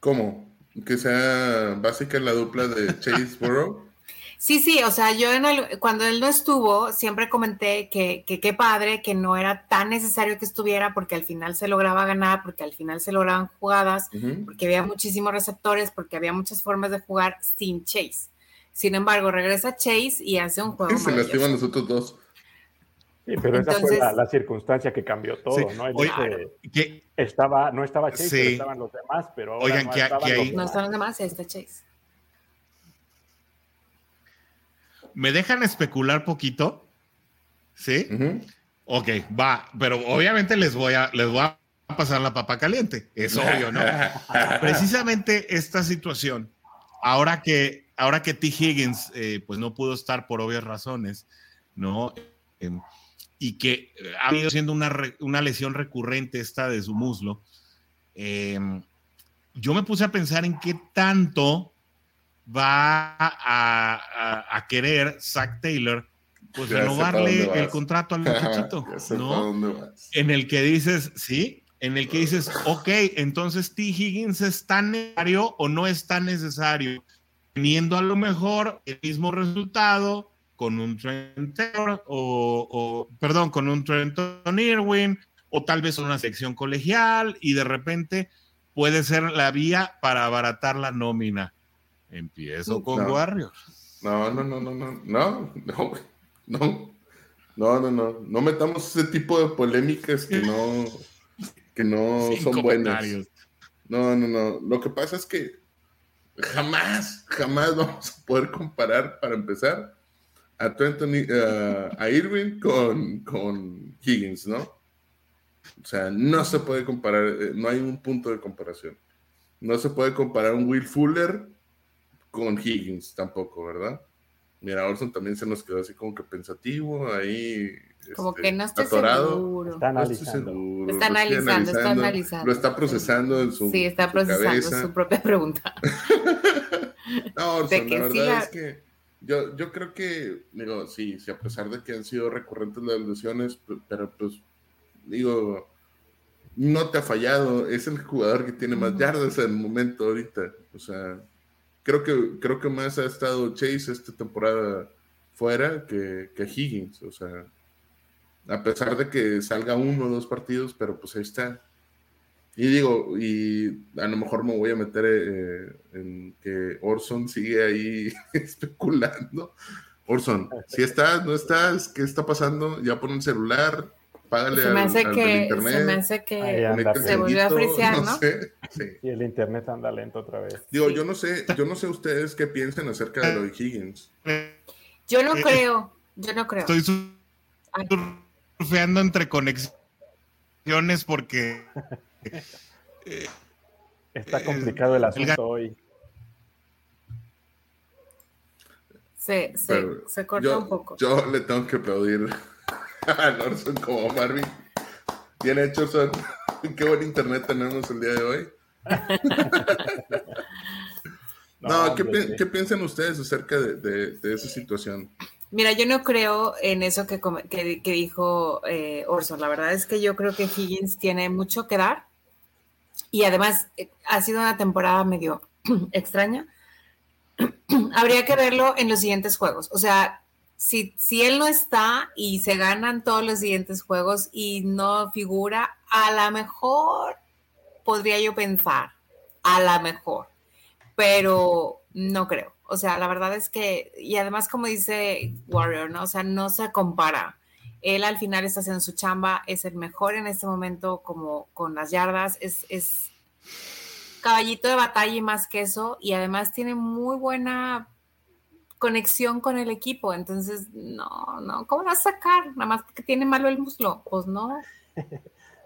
¿Cómo? ¿Que sea básica la dupla de [LAUGHS] Chase Burrow? Sí, sí, o sea, yo en cuando él no estuvo, siempre comenté que qué padre, que no era tan necesario que estuviera porque al final se lograba ganar, porque al final se lograban jugadas, porque había muchísimos receptores, porque había muchas formas de jugar sin Chase. Sin embargo, regresa Chase y hace un juego. se lastiman los otros dos. Sí, pero esa fue la, circunstancia que cambió todo, ¿no? estaba, no estaba Chase, pero estaban los demás, pero ahora Oigan, no, que, estaban los no estaban los demás, está Chase. ¿Me dejan especular poquito? ¿Sí? Ok, va, pero obviamente les voy a, les voy a pasar la papa caliente, es obvio, ¿no? [LAUGHS] Precisamente esta situación, ahora que, ahora que T. Higgins eh, pues no pudo estar por obvias razones, ¿no? Em, y que ha ido siendo una, una, lesión recurrente esta de su muslo, em, yo me puse a pensar en qué tanto va a, querer Zach Taylor pues renovarle el contrato al [LAUGHS] muchachito, ¿no? En el que dices, sí, en el que dices, ok, entonces T. Higgins es tan necesario o no es tan necesario, teniendo a lo mejor el mismo resultado con un Trent o, o, perdón, con un Trenton Irwin o tal vez una sección colegial y de repente puede ser la vía para abaratar la nómina. Empiezo con Warriors. No, no, no, no, no, no, no, [LAUGHS] no, no, no, no, no metamos ese tipo de polémicas que no, que no [LAUGHS] son buenas. No, no, no. Lo que pasa es que jamás, jamás vamos a poder comparar, para empezar, a Trenton, a Irving con, con Higgins, ¿no? O sea, no se puede comparar, eh, no hay un punto de comparación. No se puede comparar un Will Fuller con Higgins tampoco, ¿verdad? Mira, Orson también se nos quedó así como que pensativo, ahí. Como este, que no estoy atorado. seguro. Está No estoy analizando. seguro, Está analizando, está analizando. Lo está procesando en su Sí, está su procesando cabeza. su propia [LAUGHS] pregunta. [LAUGHS] No, Orson, de que la sí verdad es que yo, yo creo que, digo, sí, sí, a pesar de que han sido recurrentes las lesiones, pero pues, digo, no te ha fallado, es el jugador que tiene más yardas en el momento ahorita, o sea, creo que, creo que más ha estado Chase esta temporada fuera que, que Higgins, o sea, a pesar de que salga uno o dos partidos, pero pues ahí está. Y digo, y a lo mejor me voy a meter eh, en que Orson sigue ahí [LAUGHS] especulando. Orson, si estás, no estás, ¿qué está pasando? Ya pon el celular, págale Se me al, hace al que, internet. se me hace que se volvió a alguito, frisear, ¿no? sé. Sí. Y el internet anda lento otra vez. Digo, Sí. yo no sé, yo no sé ustedes qué piensan acerca de lo de Higgins. Yo no Eh, creo, yo no creo. Estoy su- Ay. Surfeando entre conexiones porque Está Eh, complicado el asunto hoy. Se, se, Pero se corta yo, un poco. yo le tengo que aplaudir [LAUGHS] a Orson como Marvin. Bien hecho, Orson. [LAUGHS] Qué buen internet tenemos el día de hoy. [LAUGHS] No, ¿qué, pi- piensan ustedes acerca de, de- de esa situación? Mira, yo no creo en eso que, que dijo eh, Orson. La verdad es que yo creo que Higgins tiene mucho que dar. Y además eh, ha sido una temporada medio [CLEARS THROAT] extraña. [CLEARS THROAT] Habría que verlo en los siguientes juegos. O sea, si, si él no está y se ganan todos los siguientes juegos y no figura, a lo mejor podría yo pensar, a lo mejor, pero no creo. O sea, la verdad es que, y además como dice Warrior, ¿no? O sea, no se compara. Él al final está haciendo su chamba, es el mejor en este momento como con las yardas, es, es caballito de batalla y más que eso, y además tiene muy buena conexión con el equipo, entonces no, no, ¿cómo lo vas a sacar? Nada más porque tiene malo el muslo, pues no. [LAUGHS]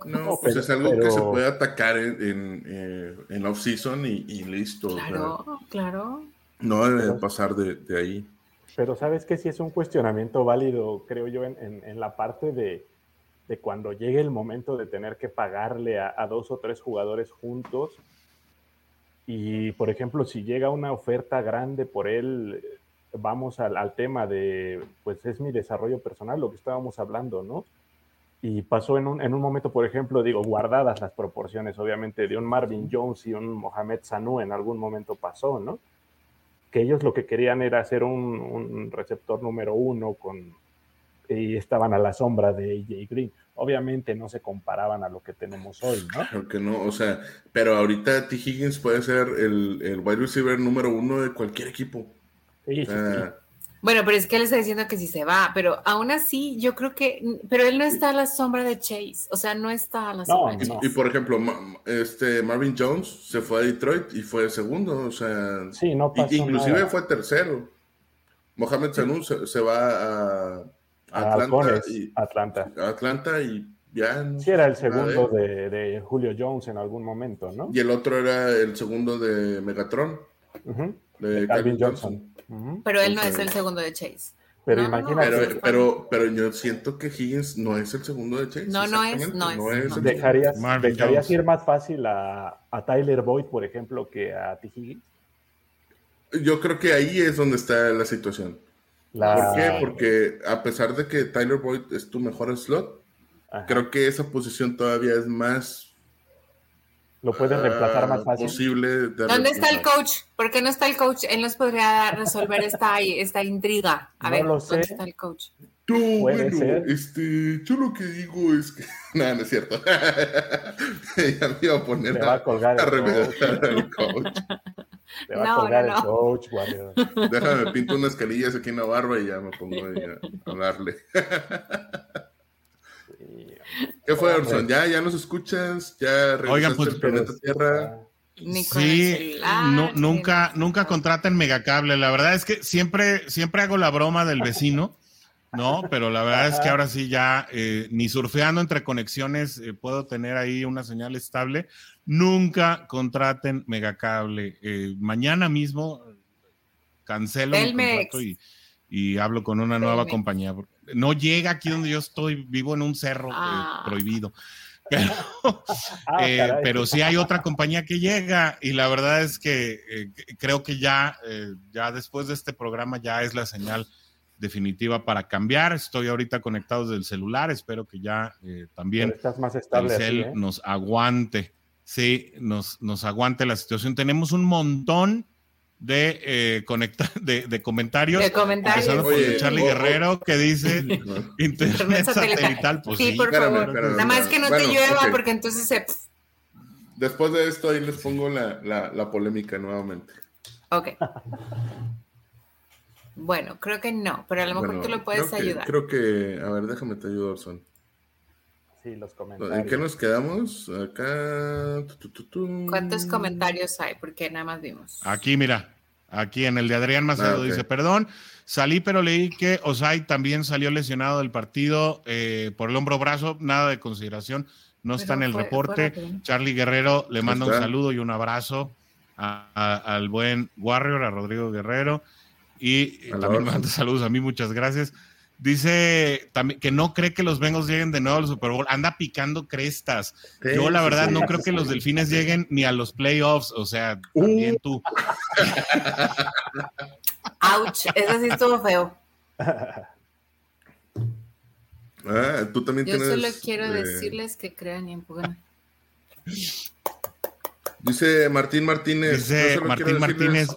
No, pues pero- es algo que se puede atacar en, en, eh, en off-season y, y listo. o sea, Claro, claro. No debe Pero- pasar de, de ahí. Pero sabes que sí es un cuestionamiento válido, creo yo, en, en- en la parte de, de cuando llegue el momento de tener que pagarle a, a dos o tres jugadores juntos. Y, por ejemplo, si llega una oferta grande por él, vamos al, al tema de, pues es mi desarrollo personal, lo que estábamos hablando, ¿no? Y pasó en un, en un momento, por ejemplo, digo, guardadas las proporciones, obviamente, de un Marvin Jones y un Mohamed Sanu en algún momento pasó, ¿no? Que ellos lo que querían era hacer un, un receptor número uno con, y estaban a la sombra de AJ Green. Obviamente no se comparaban a lo que tenemos hoy, ¿no? Porque no, o sea, pero ahorita T. Higgins puede ser el, el wide receiver número uno de cualquier equipo. Sí, sí. Bueno, pero es que él está diciendo que sí se va, pero aún así yo creo que, pero él no está a la sombra de Chase, o sea, no está a la No, sombra de no. Chase. Y por ejemplo, Ma- este Marvin Jones se fue a Detroit y fue segundo, o sea, Sí, no y- pasó inclusive nada. fue tercero. Mohamed Sanu se, se va a, a A Atlanta y, Atlanta. y ya. no Sí, era el segundo de, de Julio Jones en algún momento, ¿no? Y el otro era el segundo de Megatron, de de Calvin Calvin Johnson. Pero él no es el segundo de Chase. Pero No, no, no. imagínate, Pero, pero, pero yo siento que Higgins no es el segundo de Chase. No, no es, no es, ¿dejarías, dejarías ir más fácil a, a Tyler Boyd, por ejemplo, que a T. Higgins? Yo creo que ahí es donde está la situación. La- ¿Por qué? Porque a pesar de que Tyler Boyd es tu mejor slot, Ajá. creo que esa posición todavía es más Lo puedes reemplazar más ah, fácil. posible de ¿Dónde está el coach? ¿Por qué no está el coach? Él nos podría resolver esta, esta intriga. A No ver, lo ¿dónde sé. está el coach? No, Puede bueno, ser. este, yo lo que digo es que. [LAUGHS] Nada, no es cierto. [LAUGHS] ya me iba a poner Te va a colgar a al coach. [LAUGHS] Te va No, a colgar no, no. el coach. Déjame pinto unas calillas aquí en la barba y ya me pongo ahí a, a. Sí. ¿Qué fue. Orson? ¿Ya, ya nos escuchas? ¿Ya regresaste Oigan, pues, al planeta Pero Tierra? está- Ni con el Sí, celular, no- nunca, nunca contraten megacable. La verdad es que siempre, siempre hago la broma del vecino, ¿no? Pero la verdad es que ahora sí ya eh, ni surfeando entre conexiones eh, puedo tener ahí una señal estable. Nunca contraten megacable. Eh, mañana mismo cancelo mi Telmex. contrato y, y hablo con una nueva compañía. No llega aquí donde yo estoy, vivo en un cerro eh, Ah. prohibido. [LAUGHS] Pero, Ah, eh, pero sí hay otra compañía que llega y la verdad es que eh, creo que ya, eh, ya después de este programa ya es la señal definitiva para cambiar. Estoy ahorita conectado desde el celular, espero que ya eh, también Pero estás más estable así, Telcel ¿eh? nos aguante. Sí, nos, nos aguante la situación. Tenemos un montón de, eh, conecta de, de comentarios. De comentarios. Empezando por Charlie Guerrero que dice [LAUGHS] No. internet satelital. Pues sí, sí, por espérame, favor. espérame, Nada más que no Bueno, te llueva porque entonces se... Después de esto, ahí les pongo la, la, la polémica nuevamente. Ok. Bueno, creo que no, pero a lo mejor Bueno, tú lo puedes creo que- ayudar. creo que, a ver, déjame te ayudo, Orson. Sí, los comentarios. ¿En qué nos quedamos? Acá. tu, tu, tu, tu. ¿Cuántos comentarios hay? Porque nada más vimos. Aquí, mira, aquí en el de Adrián Macedo Ah, dice, perdón, salí pero leí que Osai también salió lesionado del partido eh, por el hombro brazo, nada de consideración, no está en el fue- reporte. fue. Charlie Guerrero le manda un saludo y un abrazo a- a- al buen Warrior, a Rodrigo Guerrero, y A también manda saludos a mí, muchas gracias. Dice también que no cree que los Bengals lleguen de nuevo al Super Bowl, anda picando crestas. Sí, Yo la verdad sí, no sí, creo sí. que los delfines lleguen ni a los playoffs, o sea, Uh. también tú. [LAUGHS] Ouch, eso sí estuvo feo. Ah, tú también Yo tienes. solo quiero eh, decirles que crean y empujen. Dice Martín Martínez. Dice Martín Martínez,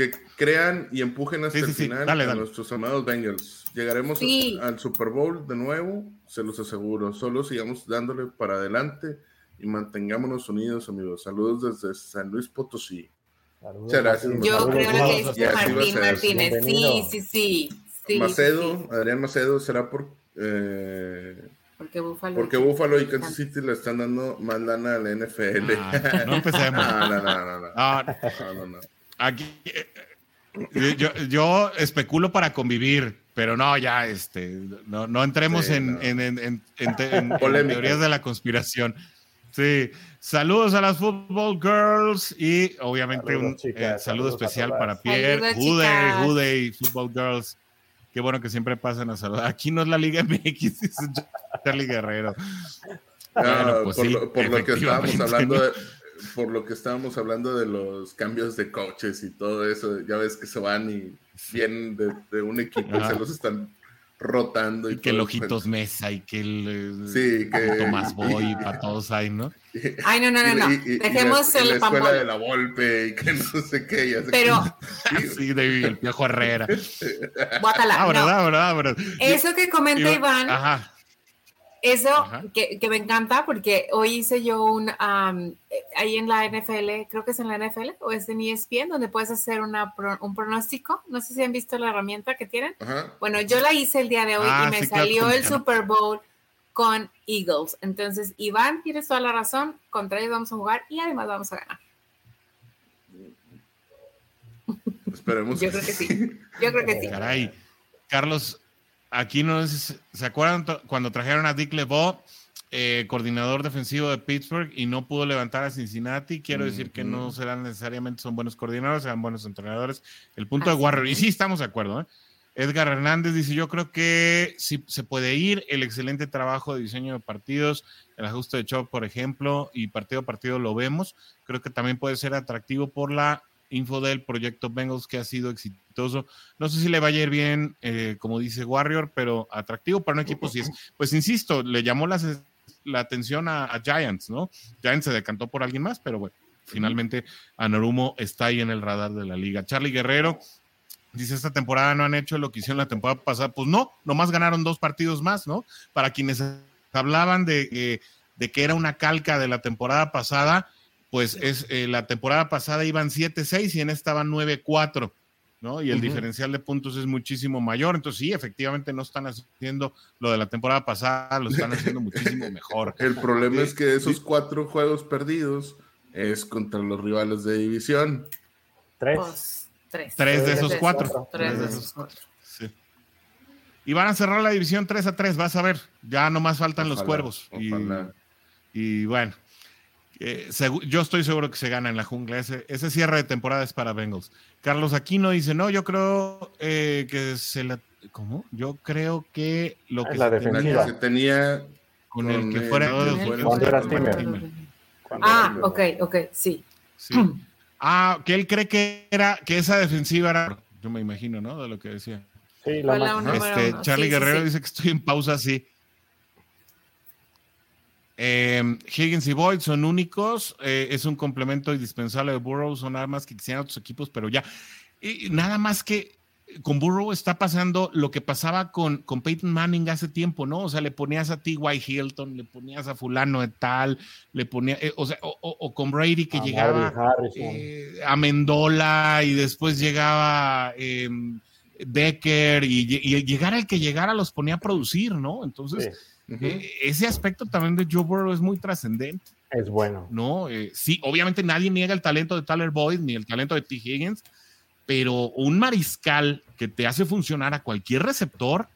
Que crean y empujen hasta Sí, sí, el sí, final dale, a nuestros amados Bengals. Llegaremos Sí. al Super Bowl de nuevo, se los aseguro. Solo sigamos dándole para adelante y mantengámonos unidos, amigos. Saludos desde San Luis Potosí. Saludos, Muchas gracias. Yo Saludos, creo lo que dice Martín. Martínez. Sí, Bienvenido. sí, sí. sí, Macedo, sí, Adrián Macedo, será por eh, porque Búfalo. porque Buffalo y Kansas City le están dando más lana a la NFL. Ah, no empecemos. [LAUGHS] No, no, no, no, no. Ah, No, no, no. Aquí eh, yo, yo especulo para convivir, pero no, ya, este, no, no entremos Sí, en, no. en- en- en- en [LAUGHS] teorías de la conspiración. Sí, saludos a las Football Girls y obviamente Saludos, un chicas, eh, saludo saludos a especial para Pierre, Jude. Jude y Football Girls. Qué bueno que siempre pasan a saludar. Aquí no es la Liga MX, dice Charlie Guerrero. Ah, Bueno, pues por, sí, lo, por lo que estábamos hablando de, por lo que estábamos hablando de los cambios de coches y todo eso, ya ves que se van y vienen de, de un equipo y se los están rotando y, Y que el Ojitos Mesa y que el Sí, que- Tomás Boy, para todos ahí, ¿no? [LAUGHS] Ay, no, no, no, no. Y- y- y Dejemos la, y la el escuela pambol. de la Volpe y que [LAUGHS] no sé qué. y así Pero, que- [LAUGHS] sí, de el Piojo Herrera. guácala. Ah, no. Eso que comenta Iván, Ajá. Eso que, que me encanta porque hoy hice yo un, eh, ahí en la NFL, creo que es en la NFL o es en ESPN, donde puedes hacer una, pro- un pronóstico. No sé si han visto la herramienta que tienen. Ajá. Bueno, yo la hice el día de hoy Ah, y me sí, salió el Super Bowl con Eagles. Entonces, Iván, tienes toda la razón. Contra ellos vamos a jugar y además vamos a ganar. Esperemos. Yo creo que sí. Yo creo que sí. Caray. Carlos, aquí no es. ¿Se acuerdan cuando trajeron a Dick LeBeau, eh, coordinador defensivo de Pittsburgh, y no pudo levantar a Cincinnati? Quiero decir que no serán necesariamente son buenos coordinadores, serán buenos entrenadores. El punto Así de Warrior, y sí estamos de acuerdo, ¿eh? Edgar Hernández dice: Yo creo que sí se puede ir. El excelente trabajo de diseño de partidos, el ajuste de chop, por ejemplo, y partido a partido lo vemos. Creo que también puede ser atractivo por la info del proyecto Bengals que ha sido exitoso. No sé si le vaya a ir bien, eh, como dice Warrior, pero atractivo para un equipo sí es. Pues insisto, le llamó la, la atención a, a Giants, ¿no? Giants se decantó por alguien más, pero bueno, finalmente Anarumo está ahí en el radar de la liga. Charlie Guerrero dice, esta temporada no han hecho lo que hicieron la temporada pasada. Pues no, nomás ganaron dos partidos más, ¿no? Para quienes hablaban de, eh, de que era una calca de la temporada pasada, pues es eh, la temporada pasada iban 7-6 y en esta van 9-4, ¿no? Y el diferencial de puntos es muchísimo mayor. Entonces, sí, efectivamente no están haciendo lo de la temporada pasada, lo están haciendo muchísimo [LAUGHS] mejor. El problema Sí, es que esos sí. cuatro juegos perdidos es contra los rivales de división. Tres. Pues, tres. Tres de esos Tres cuatro. Tres de Tres de esos cuatro. Sí. Y van a cerrar la división 3 a 3, vas a ver. Ya nomás faltan los cuervos. Y, y bueno. Eh, yo estoy seguro que se gana en la jungla. Ese, ese cierre de temporada es para Bengals. Carlos Aquino dice, no, yo creo eh, que se la... ¿Cómo? Yo creo que lo que, la defensiva. se tenía con, el que fuera... Ah, ok, ok, sí. sí. Ah, que él cree que era que esa defensiva era... Yo me imagino, ¿no? De lo que decía. Sí, la este, Charlie Guerrero dice que estoy en pausa, sí. Eh, Higgins y Boyd son únicos, eh, es un complemento indispensable de Burrow, son armas que quisieran otros equipos, pero ya. Y nada más que con Burrow está pasando lo que pasaba con, con Peyton Manning hace tiempo, ¿no? O sea, le ponías a T.Y. Hilton, le ponías a fulano de tal, le ponía, eh, o sea, o, con Brady que llegaba a Mendola y después llegaba em, Decker y, llegar al que llegara los ponía a producir, ¿no? Entonces, eh, ese aspecto también de Joe Burrow es muy trascendente. Es bueno. No, eh, sí, obviamente nadie niega el talento de Tyler Boyd ni el talento de T. Higgins, pero un mariscal que te hace funcionar a cualquier receptor,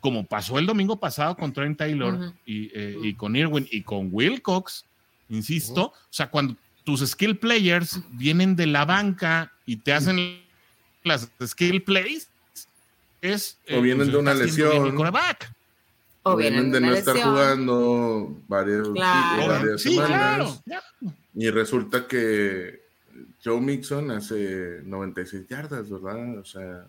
como pasó el domingo pasado con Trent Taylor eh, y, con Irwin y con Wilcox, insisto, o sea, cuando tus skill players vienen de la banca y te hacen las skill plays, es... o vienen pues, de una lesión. O vienen de no estar jugando varios, varias semanas. Y resulta que Joe Mixon hace 96 yardas, ¿verdad? O sea.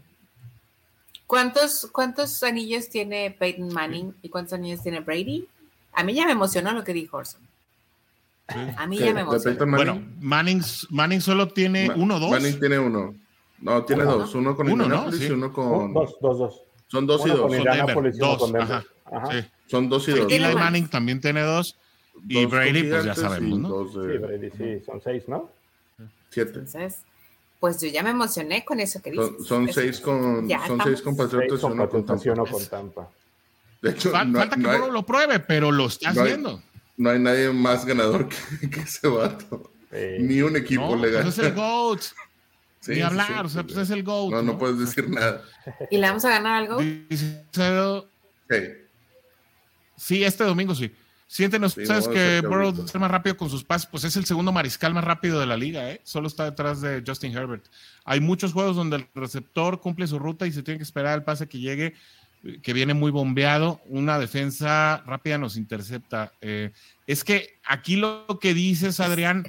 ¿Cuántos, ¿Cuántos anillos tiene Peyton Manning y cuántos anillos tiene Brady? A mí ya me emocionó lo que dijo Orson. A mí ya me emocionó. Bueno, Manning, Manning solo tiene uno o dos. Manning tiene uno. No, tiene dos. Uno con uno, Indianapolis y uno con. Dos, dos, dos. Son dos y dos. Son dos. Ajá. Son dos y dos. Eli Manning también tiene dos. Y Brady, pues ya sabemos, ¿no? Sí, Brady, sí, son seis, ¿no? Siete. Entonces, pues yo ya me emocioné con eso que dices. Son, seis con, son seis con Patriotas y uno con Tampa. De hecho, falta que no lo pruebe, pero lo está haciendo. No hay nadie más ganador que, [LAUGHS] ese vato. Ni un equipo le gana. [LAUGHS] Pues es el GOAT. Sí, Ni hablar, o sea, pues es el GOAT. No, no, puedes decir nada. ¿Y le vamos a ganar algo? Sí. Sí, este domingo sí. Siéntenos, ¿sabes que Burrow es más rápido con sus pases? Pues es el segundo mariscal más rápido de la liga, ¿eh? Solo está detrás de Justin Herbert. Hay muchos juegos donde el receptor cumple su ruta y se tiene que esperar el pase que llegue, que viene muy bombeado. Una defensa rápida nos intercepta. Eh, es que aquí lo que dices, Adrián,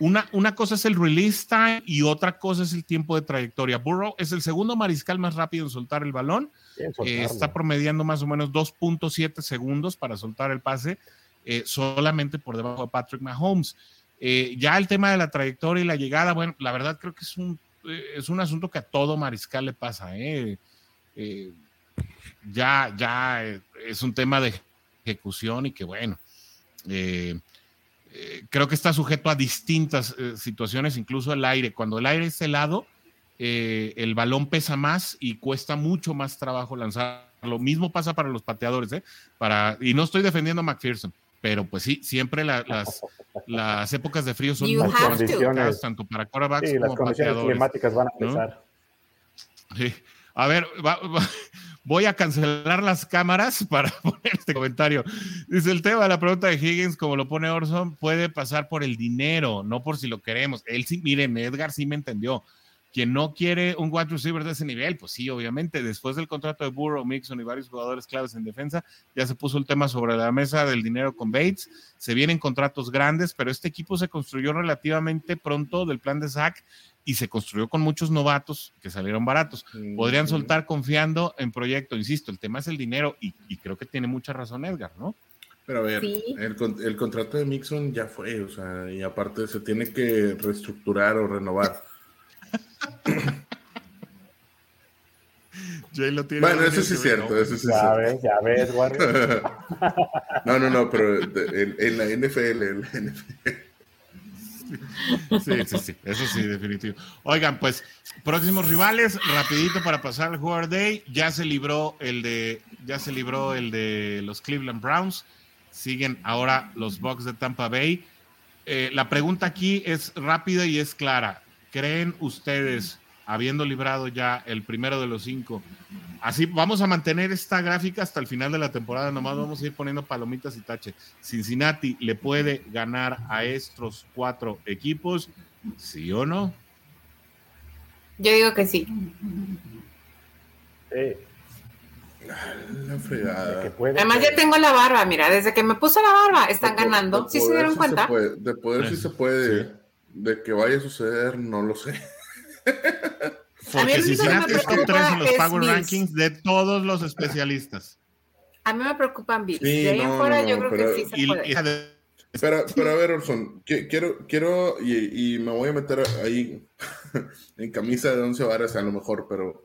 una, una cosa es el release time y otra cosa es el tiempo de trayectoria. Burrow es el segundo mariscal más rápido en soltar el balón eh, está promediando más o menos 2.7 segundos para soltar el pase, eh, solamente por debajo de Patrick Mahomes. Eh, ya el tema de la trayectoria y la llegada, bueno, la verdad creo que es un, es un asunto que a todo mariscal le pasa. ya, ya es un tema de ejecución y que bueno, creo que está sujeto a distintas situaciones, incluso el aire. Cuando el aire es helado, eh, el balón pesa más y cuesta mucho más trabajo lanzar. Lo mismo pasa para los pateadores, ¿eh? Para, y no estoy defendiendo a McPherson, pero pues sí, siempre las, las épocas de frío son muy complicadas, tanto para quarterbacks sí, como las condiciones climáticas van a pesar. A ver, voy a cancelar las cámaras [LAUGHS] para poner este comentario. Dice el tema de la pregunta de Higgins, como lo pone Orson, puede pasar por el dinero, no por si lo queremos. Él sí, miren, Edgar sí me entendió quien no quiere un wide receiver de ese nivel, pues sí, obviamente, después del contrato de Burrow, Mixon y varios jugadores claves en defensa, ya se puso el tema sobre la mesa del dinero con Bates, se vienen contratos grandes, pero este equipo se construyó relativamente pronto del plan de Zach y se construyó con muchos novatos que salieron baratos. Podrían soltar confiando en proyecto, insisto, el tema es el dinero y, creo que tiene mucha razón Edgar, ¿no? Pero a ver, el, el contrato de Mixon ya fue, o sea, y aparte se tiene que reestructurar o renovar. [LAUGHS] bueno, eso sí es cierto, eso sí ya ves, ya ves, [LAUGHS] no, no, no, pero en, la NFL, en la NFL. Sí, sí, sí, eso sí, definitivo. Oigan, pues, próximos rivales, rapidito para pasar el Jugar Day, ya se libró el de, ya se libró el de los Cleveland Browns, siguen ahora los Bucks de Tampa Bay. Eh, la pregunta aquí es rápida y es clara. ¿Creen ustedes habiendo librado ya el primero de los cinco. Así vamos a mantener esta gráfica hasta el final de la temporada. Nomás vamos a ir poniendo palomitas y tache. Cincinnati le puede ganar a estos cuatro equipos, ¿sí o no? Yo digo que sí. La fregada. Además, ya tengo la barba, mira, desde que me puse la barba, están ganando. ¿Sí se dieron cuenta? de poder sí se puede. De que vaya a suceder, no lo sé. Porque Cincinnati es top 3 en los Power Rankings de todos los especialistas. A mí me preocupan Bills. de ahí en fuera yo creo que sí se puede. Pero, pero a ver, Orson, quiero, quiero y, me voy a meter ahí [LAUGHS] en camisa de once varas a lo mejor, pero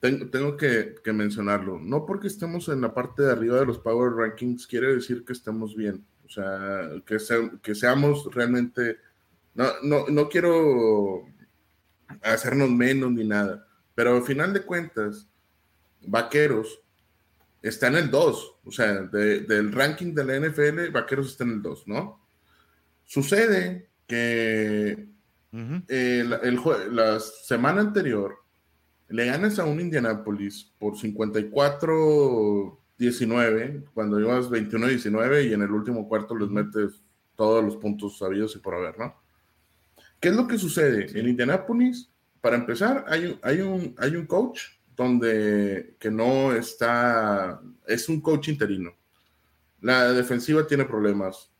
tengo, tengo que, que, mencionarlo. No porque estemos en la parte de arriba de los Power Rankings quiere decir que estemos bien. O sea, que, que seamos realmente... No, no, no quiero hacernos menos ni nada. Pero al final de cuentas, Vaqueros está en el 2. O sea, del ranking de la NFL, Vaqueros está en el 2, ¿no? Sucede que eh, la semana anterior le ganas a un Indianapolis por 54-19, cuando ibas 21-19 y en el último cuarto les metes todos los puntos sabidos y por haber, ¿no? ¿Qué es lo que sucede? En Indianapolis, para empezar, hay un, hay un, hay un coach donde que no está, es un coach interino. La defensiva tiene problemas.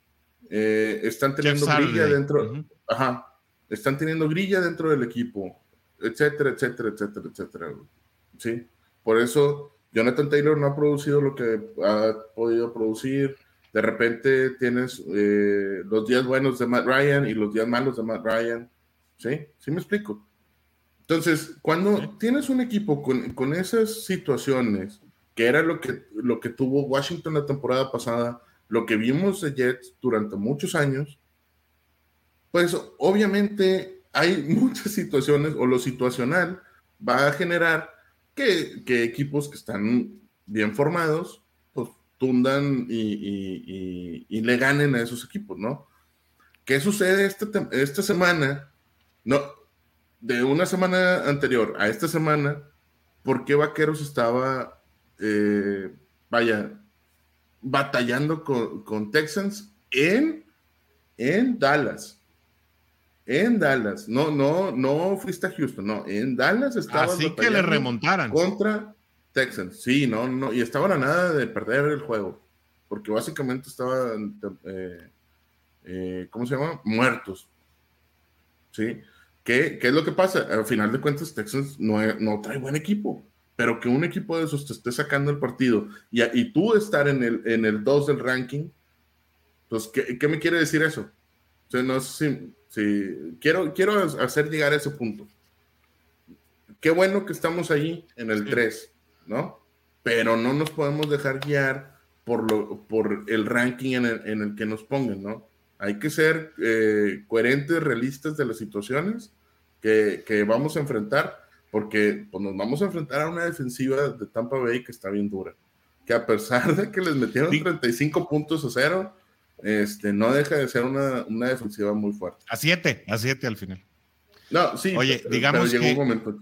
Eh, están teniendo grilla dentro, ajá, están teniendo grilla dentro del equipo, etcétera, etcétera, etcétera, etcétera. Sí, por eso Jonathan Taylor no ha producido lo que ha podido producir de repente tienes eh, los días buenos de Matt Ryan y los días malos de Matt Ryan. ¿Sí? ¿Sí me explico? Entonces, cuando tienes un equipo con, esas situaciones, que era lo que, lo que tuvo Washington la temporada pasada, lo que vimos de Jets durante muchos años, pues obviamente hay [LAUGHS] muchas situaciones o lo situacional va a generar que, que equipos que están bien formados tundan y, le ganen a esos equipos, ¿no? ¿Qué sucede esta, esta semana? No, de una semana anterior a esta semana, ¿por qué Vaqueros estaba, eh, vaya, batallando con, Texans en, en Dallas? En Dallas, no, no, no fuiste a Houston, no, en Dallas estaba. Así que le remontaran. Contra Texans, sí, no, no, y estaban a nada de perder el juego, porque básicamente estaban, eh, eh, ¿cómo se llama? Muertos. ¿Sí? ¿Qué, ¿Qué, es lo que pasa? Al final de cuentas, Texans no, no, trae buen equipo, pero que un equipo de esos te esté sacando el partido y, y tú estar en el, en el 2 del ranking, pues, ¿qué, ¿qué, me quiere decir eso? O sea, no sé si, quiero, quiero hacer llegar a ese punto. Qué bueno que estamos ahí en el 3 ¿no? Pero no nos podemos dejar guiar por, lo, por el ranking en el, que nos pongan, ¿no? Hay que ser eh, coherentes, realistas de las situaciones que, vamos a enfrentar, porque pues, nos vamos a enfrentar a una defensiva de Tampa Bay que está bien dura, que a pesar de que les metieron 35 puntos a cero, este, no deja de ser una, defensiva muy fuerte. A siete, a siete al final. No, sí. Oye, digamos que un momento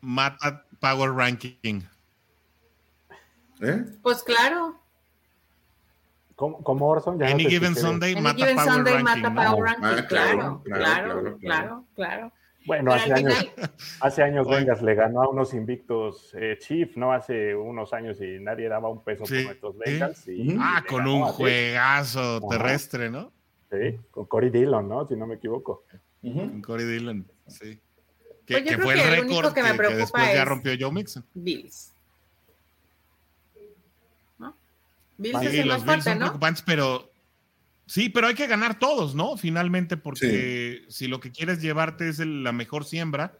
mata Power Ranking. ¿Eh? Pues claro. Como, Orson ya. Any Given Sunday, mata, power Sunday ranking. mata Power Ranking. Ah, claro, claro, claro, claro, Bueno, hace años, hace años Vengas le ganó a unos invictos eh, Chief, ¿no? Hace unos años y nadie daba un peso por nuestros Bengals. ah, con un juegazo terrestre, ¿no? Sí, con Cory Dillon, ¿no? Si no me equivoco. Con Cory Dillon, sí. Que, pues fue el récord que, después ya rompió Joe Mixon. Bills. ¿No? Bills sí, los Bills son preocupantes, pero sí, pero hay que ganar todos, ¿no? Finalmente, porque si lo que quieres llevarte es la mejor siembra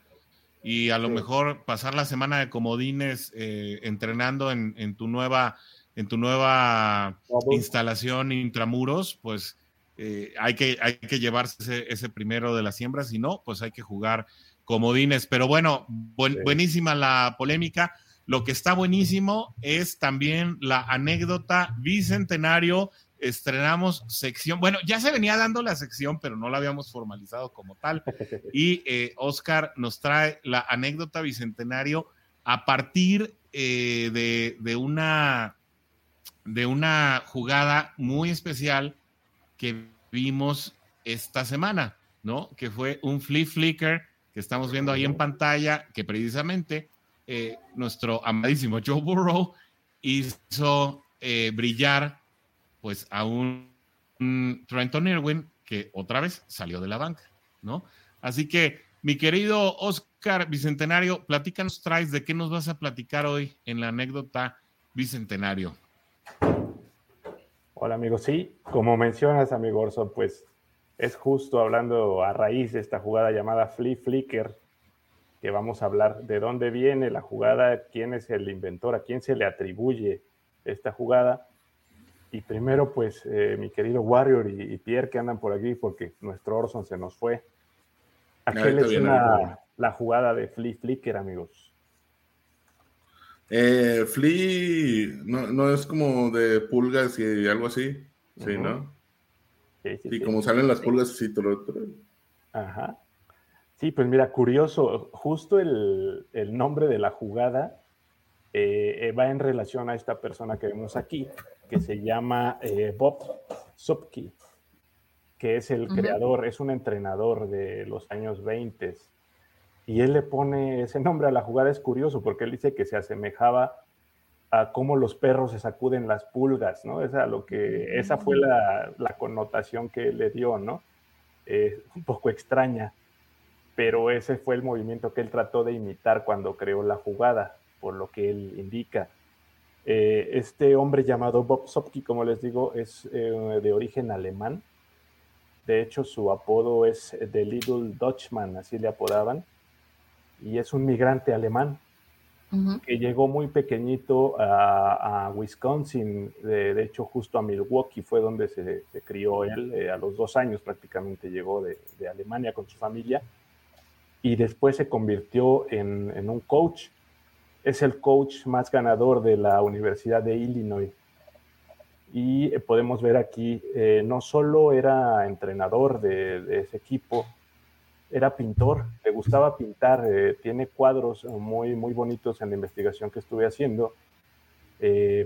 y a lo mejor pasar la semana de comodines eh, entrenando en, tu nueva en tu nueva instalación intramuros, pues eh, hay, que, hay que llevarse ese, ese, primero de la siembra, si no, pues hay que jugar comodines. Pero bueno, buenísima la polémica. Lo que está buenísimo es también la anécdota bicentenario estrenamos sección. Bueno, ya se venía dando la sección, pero no la habíamos formalizado como tal. [LAUGHS] Y eh, Oscar nos trae la anécdota bicentenario a partir eh, de, de, una, de una jugada muy especial que vimos esta semana, ¿no? Que fue un flip flicker que estamos viendo ahí en pantalla, que precisamente eh, nuestro amadísimo Joe Burrow hizo eh, brillar pues a un, Trenton Irwin que otra vez salió de la banca, ¿no? Así que, mi querido Oscar Bicentenario, platícanos, traes de qué nos vas a platicar hoy en la anécdota Bicentenario. Hola amigos, sí, como mencionas amigo Orson, pues es justo hablando a raíz de esta jugada llamada Flea Flicker, que vamos a hablar de dónde viene la jugada, quién es el inventor, a quién se le atribuye esta jugada. Y primero, pues, eh, mi querido Warrior y, Pierre que andan por aquí, porque nuestro Orson se nos fue. ¿A qué le suena la jugada de Flea Flicker, amigos? Eh, Flea no, es como de pulgas y algo así, sí, ¿no? Sí, sí, como salen las pulgas, así, todo, Ajá. Sí, pues mira, curioso, justo el, el nombre de la jugada eh, va en relación a esta persona que vemos aquí, que se llama eh, Bob Supke, que es el creador, es un entrenador de los años 20. Y él le pone ese nombre a la jugada, es curioso, porque él dice que se asemejaba a cómo los perros se sacuden las pulgas, ¿no? Esa, lo que, esa fue la, la connotación que le dio, ¿no? Eh, un poco extraña, pero ese fue el movimiento que él trató de imitar cuando creó la jugada por lo que él indica. Eh, este hombre llamado Bob Sopke, como les digo, es eh, de origen alemán. De hecho, su apodo es The Little Dutchman, así le apodaban. Y es un migrante alemán que llegó muy pequeñito a, Wisconsin, de, hecho justo a Milwaukee fue donde se, crió él, eh, a los dos años prácticamente llegó de, Alemania con su familia y después se convirtió en, en un coach es el coach más ganador de la Universidad de Illinois. Y podemos ver aquí, eh, no solo era entrenador de, ese equipo, era pintor, le gustaba pintar, eh, tiene cuadros muy, muy bonitos en la investigación que estuve haciendo.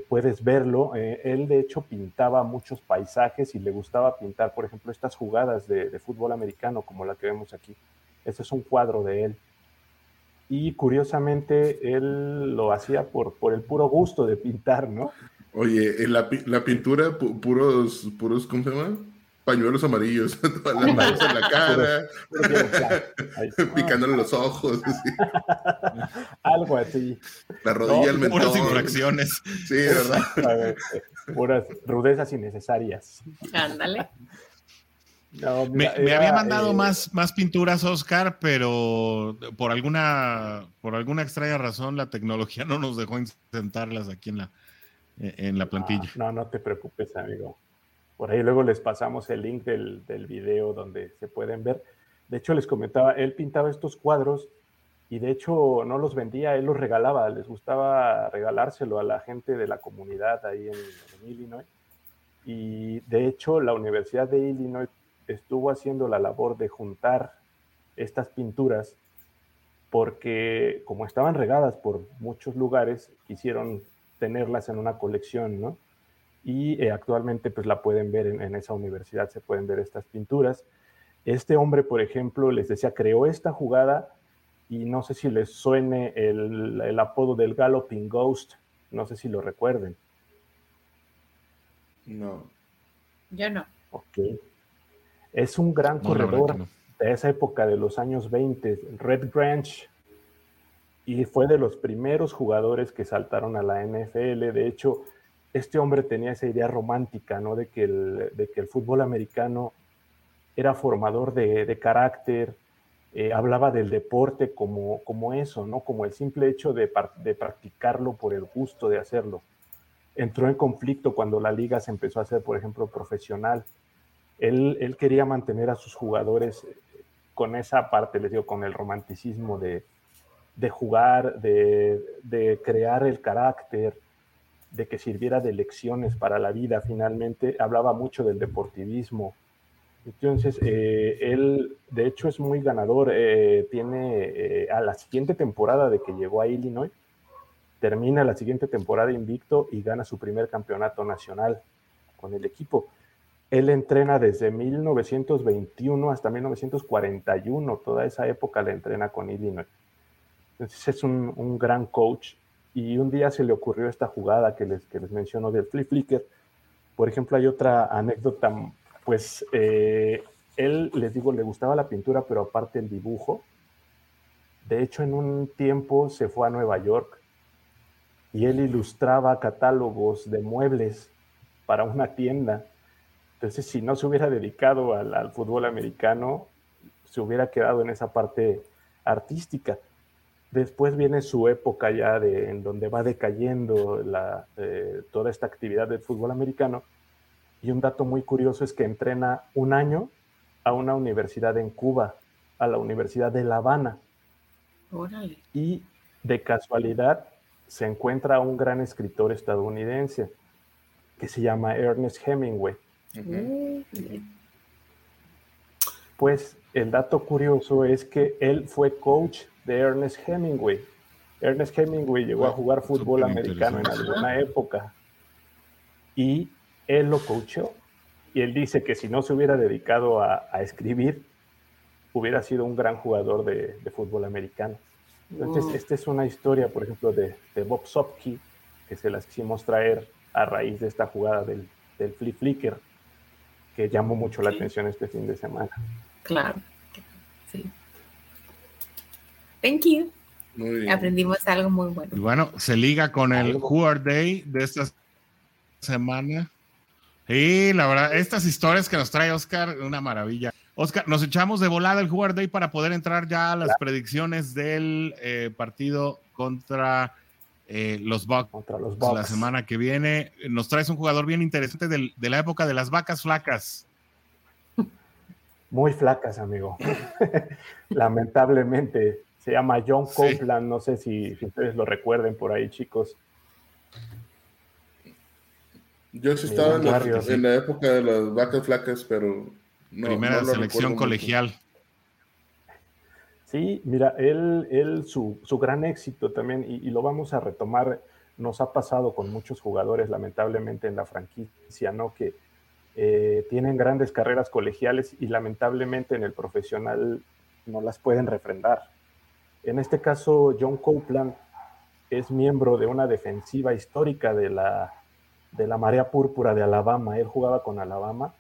puedes verlo, él de hecho pintaba muchos paisajes y le gustaba pintar, por ejemplo, estas jugadas de, de fútbol americano como la que vemos aquí. Este es un cuadro de él y curiosamente él lo hacía por, por el puro gusto de pintar, ¿no? Oye, la, la pintura, puros, puros, ¿cómo se llama? Pañuelos amarillos, [LAUGHS] la en la [LAUGHS] cara, [LAUGHS] picándole los ojos. Algo así. La rodilla, el mentón. Puras infracciones. Sí, ¿verdad? puras rudezas innecesarias. Ándale me, había mandado eh, más, más pinturas, Oscar, pero por alguna, por alguna extraña razón la tecnología no nos dejó insertarlas aquí en la, en la plantilla. No, no, te preocupes, amigo. Por ahí luego les pasamos el link del, del video donde se pueden ver. De hecho, les comentaba, él pintaba estos cuadros y de hecho no los vendía, él los regalaba, les gustaba regalárselo a la gente de la comunidad ahí en, en Illinois. Y de hecho, la Universidad de Illinois estuvo haciendo la labor de juntar estas pinturas porque como estaban regadas por muchos lugares, quisieron tenerlas en una colección, ¿no? Y eh, actualmente pues la pueden ver en, esa universidad, se pueden ver estas pinturas. Este hombre, por ejemplo, les decía, creó esta jugada y no sé si les suene el, el apodo del Galloping Ghost, no sé si lo recuerden. No. Yo no. Ok. Es un gran corredor de esa época de los años 20, Red Branch, y fue de los primeros jugadores que saltaron a la NFL. De hecho, este hombre tenía esa idea romántica, ¿no? De que el, de que el fútbol americano era formador de, carácter, eh, hablaba del deporte como, como eso, ¿no? Como el simple hecho de, de practicarlo por el gusto de hacerlo. Entró en conflicto cuando la liga se empezó a hacer, por ejemplo, profesional él, quería mantener a sus jugadores eh, con esa parte, les digo, con el romanticismo de, jugar, de, crear el carácter, de que sirviera de lecciones para la vida finalmente, hablaba mucho del deportivismo. Entonces, eh, él de hecho es muy ganador, eh, tiene eh, a la siguiente temporada de que llegó a Illinois, termina la siguiente temporada invicto y gana su primer campeonato nacional con el equipo. Él entrena desde 1921 hasta 1941, toda esa época la entrena con Illinois. Entonces es un, un gran coach y un día se le ocurrió esta jugada que les, que les menciono del flip flicker. Por ejemplo, hay otra anécdota, pues eh, él, les digo, le gustaba la pintura, pero aparte el dibujo. De hecho, en un tiempo se fue a Nueva York y él ilustraba catálogos de muebles para una tienda. Entonces, si no se hubiera dedicado al, al fútbol americano, se hubiera quedado en esa parte artística. Después viene su época ya de, en donde va decayendo la, eh, toda esta actividad del fútbol americano. Y un dato muy curioso es que entrena un año a una universidad en Cuba, a la Universidad de La Habana. Órale. Y de casualidad se encuentra un gran escritor estadounidense que se llama Ernest Hemingway. Uh, Pues el dato curioso es que él fue coach de Ernest Hemingway. Ernest Hemingway llegó a jugar fútbol americano en alguna época y él lo coachó. Y él dice que si no se hubiera dedicado a, a escribir, hubiera sido un gran jugador de, de fútbol americano. Entonces, Wow. esta es una historia, por ejemplo, de, de Bob Sopke, que se las quisimos traer a raíz de esta jugada del, del flip flicker, que llamó mucho la Sí. atención este fin de semana. Claro. Sí. Thank you. Muy bien. Aprendimos algo muy Y bueno. bueno, se liga con el. Who Are Day de esta semana. Y la verdad, estas historias que nos trae Oscar, una maravilla. Oscar, nos echamos de volada el Who Are Day para poder entrar ya a las predicciones del eh, partido contra eh, los Bucks Contra los la Bucks. semana que viene. Nos traes un jugador bien interesante del- de la época de las vacas flacas. Muy flacas, amigo. [LAUGHS] Lamentablemente. Se llama John Sí. Copeland. No sé si, si ustedes lo recuerden por ahí, chicos. Yo sí estaba en la, barrio, sí. en la época de las vacas flacas, pero no, Primera no selección mucho. colegial. Sí, mira, él, él su, su gran éxito también, y, y lo vamos a retomar, nos ha pasado con muchos jugadores, lamentablemente, en la franquicia, ¿no? Que eh, tienen grandes carreras colegiales y lamentablemente en el profesional no las pueden refrendar. En este caso, John Copeland es miembro de una defensiva histórica de la, de la Marea Púrpura de Alabama. Él jugaba con Alabama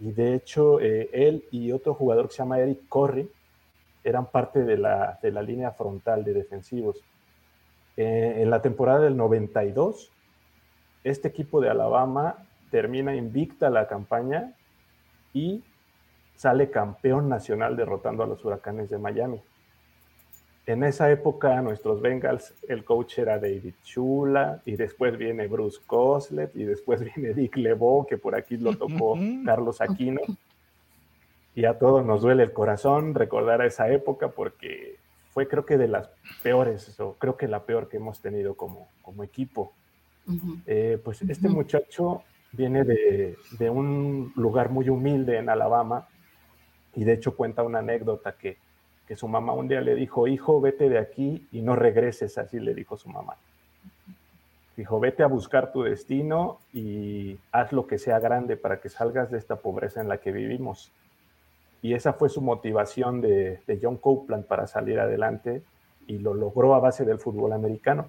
y de hecho eh, él y otro jugador que se llama Eric Corry eran parte de la, de la línea frontal de defensivos. Eh, en la temporada del 92, este equipo de Alabama termina invicta la campaña y sale campeón nacional derrotando a los huracanes de Miami. En esa época, nuestros Bengals, el coach era David Chula, y después viene Bruce Coslet, y después [LAUGHS] viene Dick LeBeau, que por aquí lo tocó Carlos Aquino. Y a todos nos duele el corazón recordar a esa época porque fue creo que de las peores, o creo que la peor que hemos tenido como, como equipo. Eh, pues este muchacho viene de, de un lugar muy humilde en Alabama y de hecho cuenta una anécdota que, que su mamá un día le dijo, hijo, vete de aquí y no regreses, así le dijo su mamá. Dijo, vete a buscar tu destino y haz lo que sea grande para que salgas de esta pobreza en la que vivimos. Y esa fue su motivación de, de John Copeland para salir adelante y lo logró a base del fútbol americano.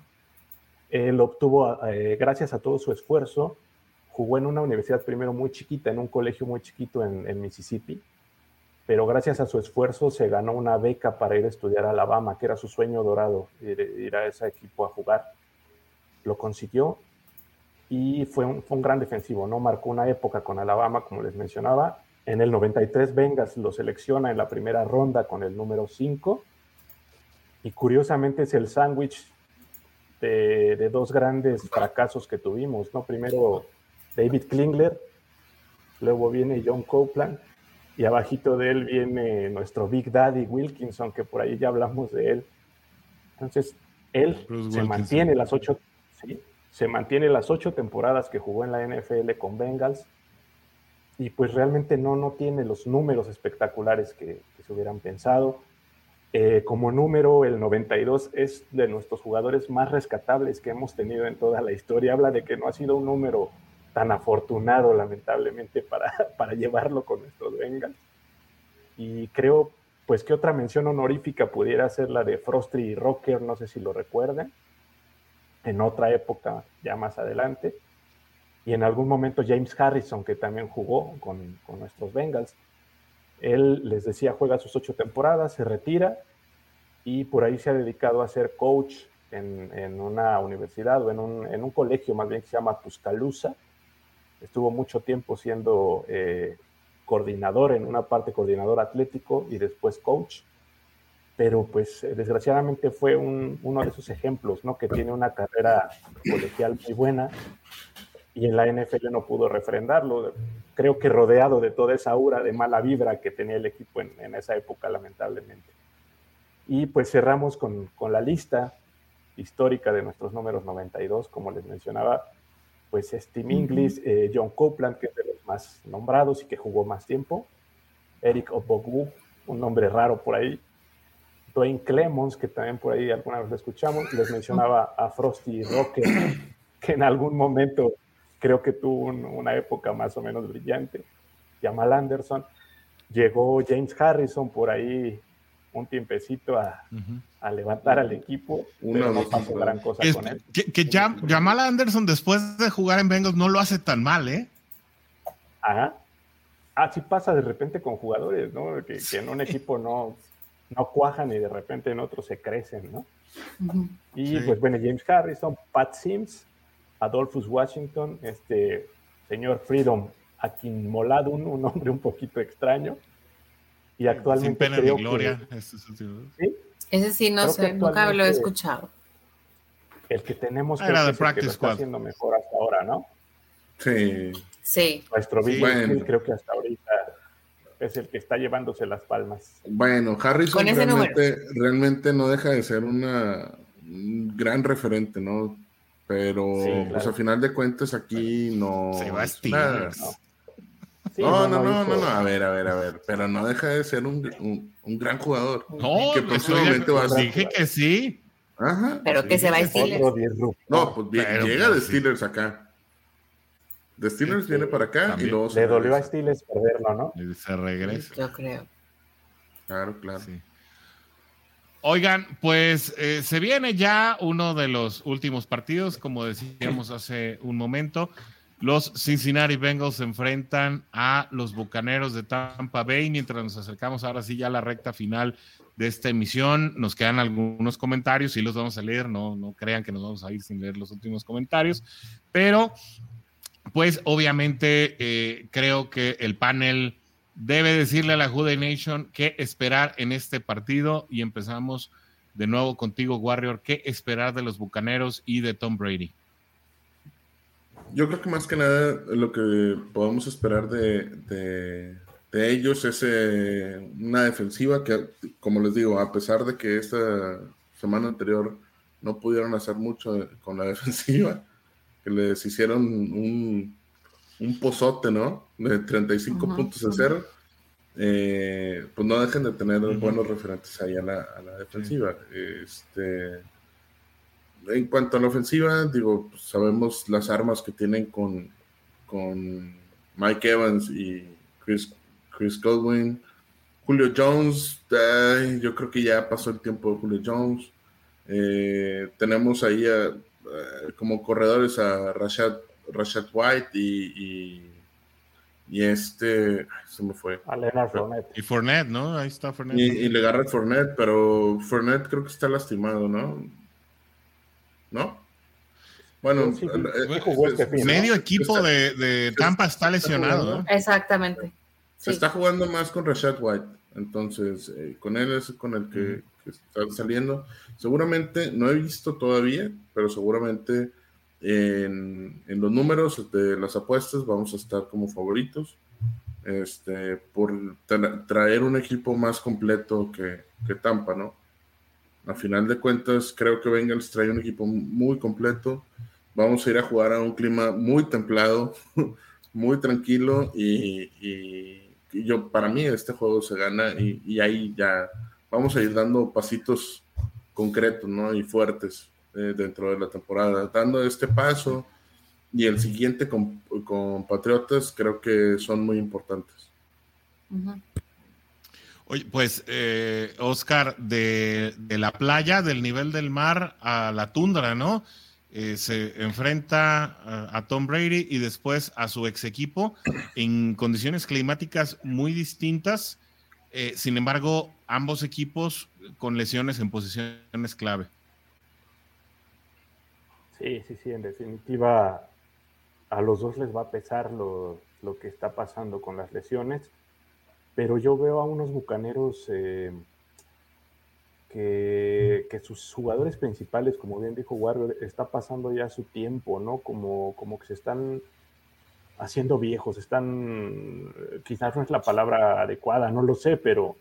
Él obtuvo, eh, gracias a todo su esfuerzo, jugó en una universidad primero muy chiquita, en un colegio muy chiquito en, en Mississippi, pero gracias a su esfuerzo se ganó una beca para ir a estudiar a Alabama, que era su sueño dorado, ir, a ese equipo a jugar. Lo consiguió y fue un, gran defensivo, ¿no? Marcó una época con Alabama, como les mencionaba. En el 93 Vengas lo selecciona en la primera ronda con el número 5 y curiosamente es el sándwich de, dos grandes fracasos que tuvimos, ¿no? Primero David Klingler, luego viene John Copeland y abajito de él viene nuestro Big Daddy Wilkinson, que por ahí ya hablamos de él. Entonces, él se Wilkinson. mantiene las ocho, ¿sí? se mantiene las ocho temporadas que jugó en la NFL con Bengals y pues realmente no, no tiene los números espectaculares que, se hubieran pensado. Eh, como número, el 92 es de nuestros jugadores más rescatables que hemos tenido en toda la historia. Habla de que no ha sido un número tan afortunado, lamentablemente, para, [LAUGHS] para llevarlo con nuestros Bengals. Y creo, pues, que otra mención honorífica pudiera ser la de Frosty y Rocker, no sé si lo recuerden en otra época ya más adelante. Y en algún momento James Harrison, que también jugó con, con nuestros Bengals, él les decía, juega sus ocho temporadas, se retira y por ahí se ha dedicado a ser coach en, en una universidad o en un, en un, colegio más bien que se llama Tuscaloosa. Estuvo mucho tiempo siendo eh, coordinador en una parte, coordinador atlético y después coach pero pues eh, desgraciadamente fue uno de esos ejemplos, ¿no? Que tiene una carrera colegial muy buena y en la NFL no pudo refrendarlo. Creo que rodeado de toda esa aura de mala vibra que tenía el equipo en, esa época, lamentablemente. Y pues cerramos con, con, la lista histórica de nuestros números 92, como les mencionaba, pues Steve Inglis, eh, John Copeland, que es de los más nombrados y que jugó más tiempo, Eric Obogwu, un nombre raro por ahí, Dwayne Clemons, que también por ahí alguna vez lo escuchamos, les mencionaba a Frosty Rocker, que en algún momento creo que tuvo una época más o menos brillante. Jamal Anderson. Llegó James Harrison por ahí un tiempecito a, levantar al equipo, pero no pasó gran cosa con él. Que, Jamal Anderson después de jugar en Bengals no lo hace tan mal, ¿eh? Ajá. Ah, sí pasa de repente con jugadores, ¿no? que en un equipo no, no cuajan y de repente en otros se crecen, ¿no? Y pues bueno, James Harrison, Pat Sims, Adolphus Washington, este señor Freedom Akinmoladun, un nombre un poquito extraño. Y actualmente Sin pena gloria. ¿sí? Ese sí, no sé, nunca lo he escuchado. El que tenemos Era de que, está haciendo mejor hasta ahora, ¿no? Sí. Sí. Nuestro sí, creo que hasta ahorita es el que está llevándose las palmas. Bueno, Harrison realmente, no deja de ser una, un gran referente, ¿no? Pero pues a final de cuentas aquí no... Se va a no. No, no, no, no, a ver, a ver, a ver, pero no deja de ser un, un, gran jugador. No, que próximamente va a Dije que sí. Ajá. Pero que se va a Steelers. No, pues bien, llega de pues Steelers acá. De Steelers viene para acá y luego Le dolió a Steelers perderlo, ¿no? Y se regresa. Yo creo. Claro, claro. Oigan, pues eh, se viene ya uno de los últimos partidos, como decíamos hace un momento. Los Cincinnati Bengals se enfrentan a los Bucaneros de Tampa Bay. Mientras nos acercamos ahora sí ya a la recta final de esta emisión, nos quedan algunos comentarios y los vamos a leer. No, no crean que nos vamos a ir sin leer los últimos comentarios, pero pues obviamente eh, creo que el panel debe decirle a la Jude Nation qué esperar en este partido y empezamos de nuevo contigo, Warrior, qué esperar de los Bucaneros y de Tom Brady. Yo creo que más que nada lo que podemos esperar de, ellos es eh, una defensiva que, como les digo, a pesar de que esta semana anterior no pudieron hacer mucho con la [LAUGHS] defensiva, que les hicieron un, un pozote, ¿no? De 35 puntos a cero. Eh, pues no dejen de tener buenos referentes ahí a la, defensiva. Este, en cuanto a la ofensiva, digo, pues sabemos las armas que tienen con, con Mike Evans y Chris, Chris Godwin. Julio Jones, yo creo que ya pasó el tiempo de Julio Jones. Eh, tenemos ahí a, eh, como corredores a Rashad, Rashad White y, y, este, se me fue. A Leonard Fournette. Y Fournette, ¿no? Ahí está Fournette. Y, le agarra Fournette, pero Fournette creo que está lastimado, ¿no? ¿No? Bueno, eh, este medio equipo de, de, Tampa está lesionado. ¿no? Exactamente. Se está jugando más con Rashad White, entonces eh, con él es con el que que están saliendo. Seguramente, no he visto todavía, pero seguramente en, los números de las apuestas vamos a estar como favoritos. Este, por traer un equipo más completo que, que Tampa, ¿no? A final de cuentas, creo que Bengals trae un equipo muy completo. vamos a ir a jugar a un clima muy templado, [LAUGHS] muy tranquilo y, yo, para mí este juego se gana y, ahí ya vamos a ir dando pasitos concretos ¿no? y fuertes eh, dentro de la temporada, dando este paso y el siguiente con, Patriotas creo que son muy importantes. Oye, pues, eh, Oscar, de, la playa, del nivel del mar a la tundra, ¿no? Eh, se enfrenta a, Tom Brady y después a su ex equipo en condiciones climáticas muy distintas. Eh, sin embargo, ambos equipos con lesiones en posiciones clave. Sí, sí, sí, en definitiva, a los dos les va a pesar lo, lo que está pasando con las lesiones pero yo veo a unos bucaneros eh, que, sus jugadores principales, como bien dijo Warrior, está pasando ya su tiempo, ¿no? Como, como que se están haciendo viejos, están, quizás no es la palabra adecuada, no lo sé, pero,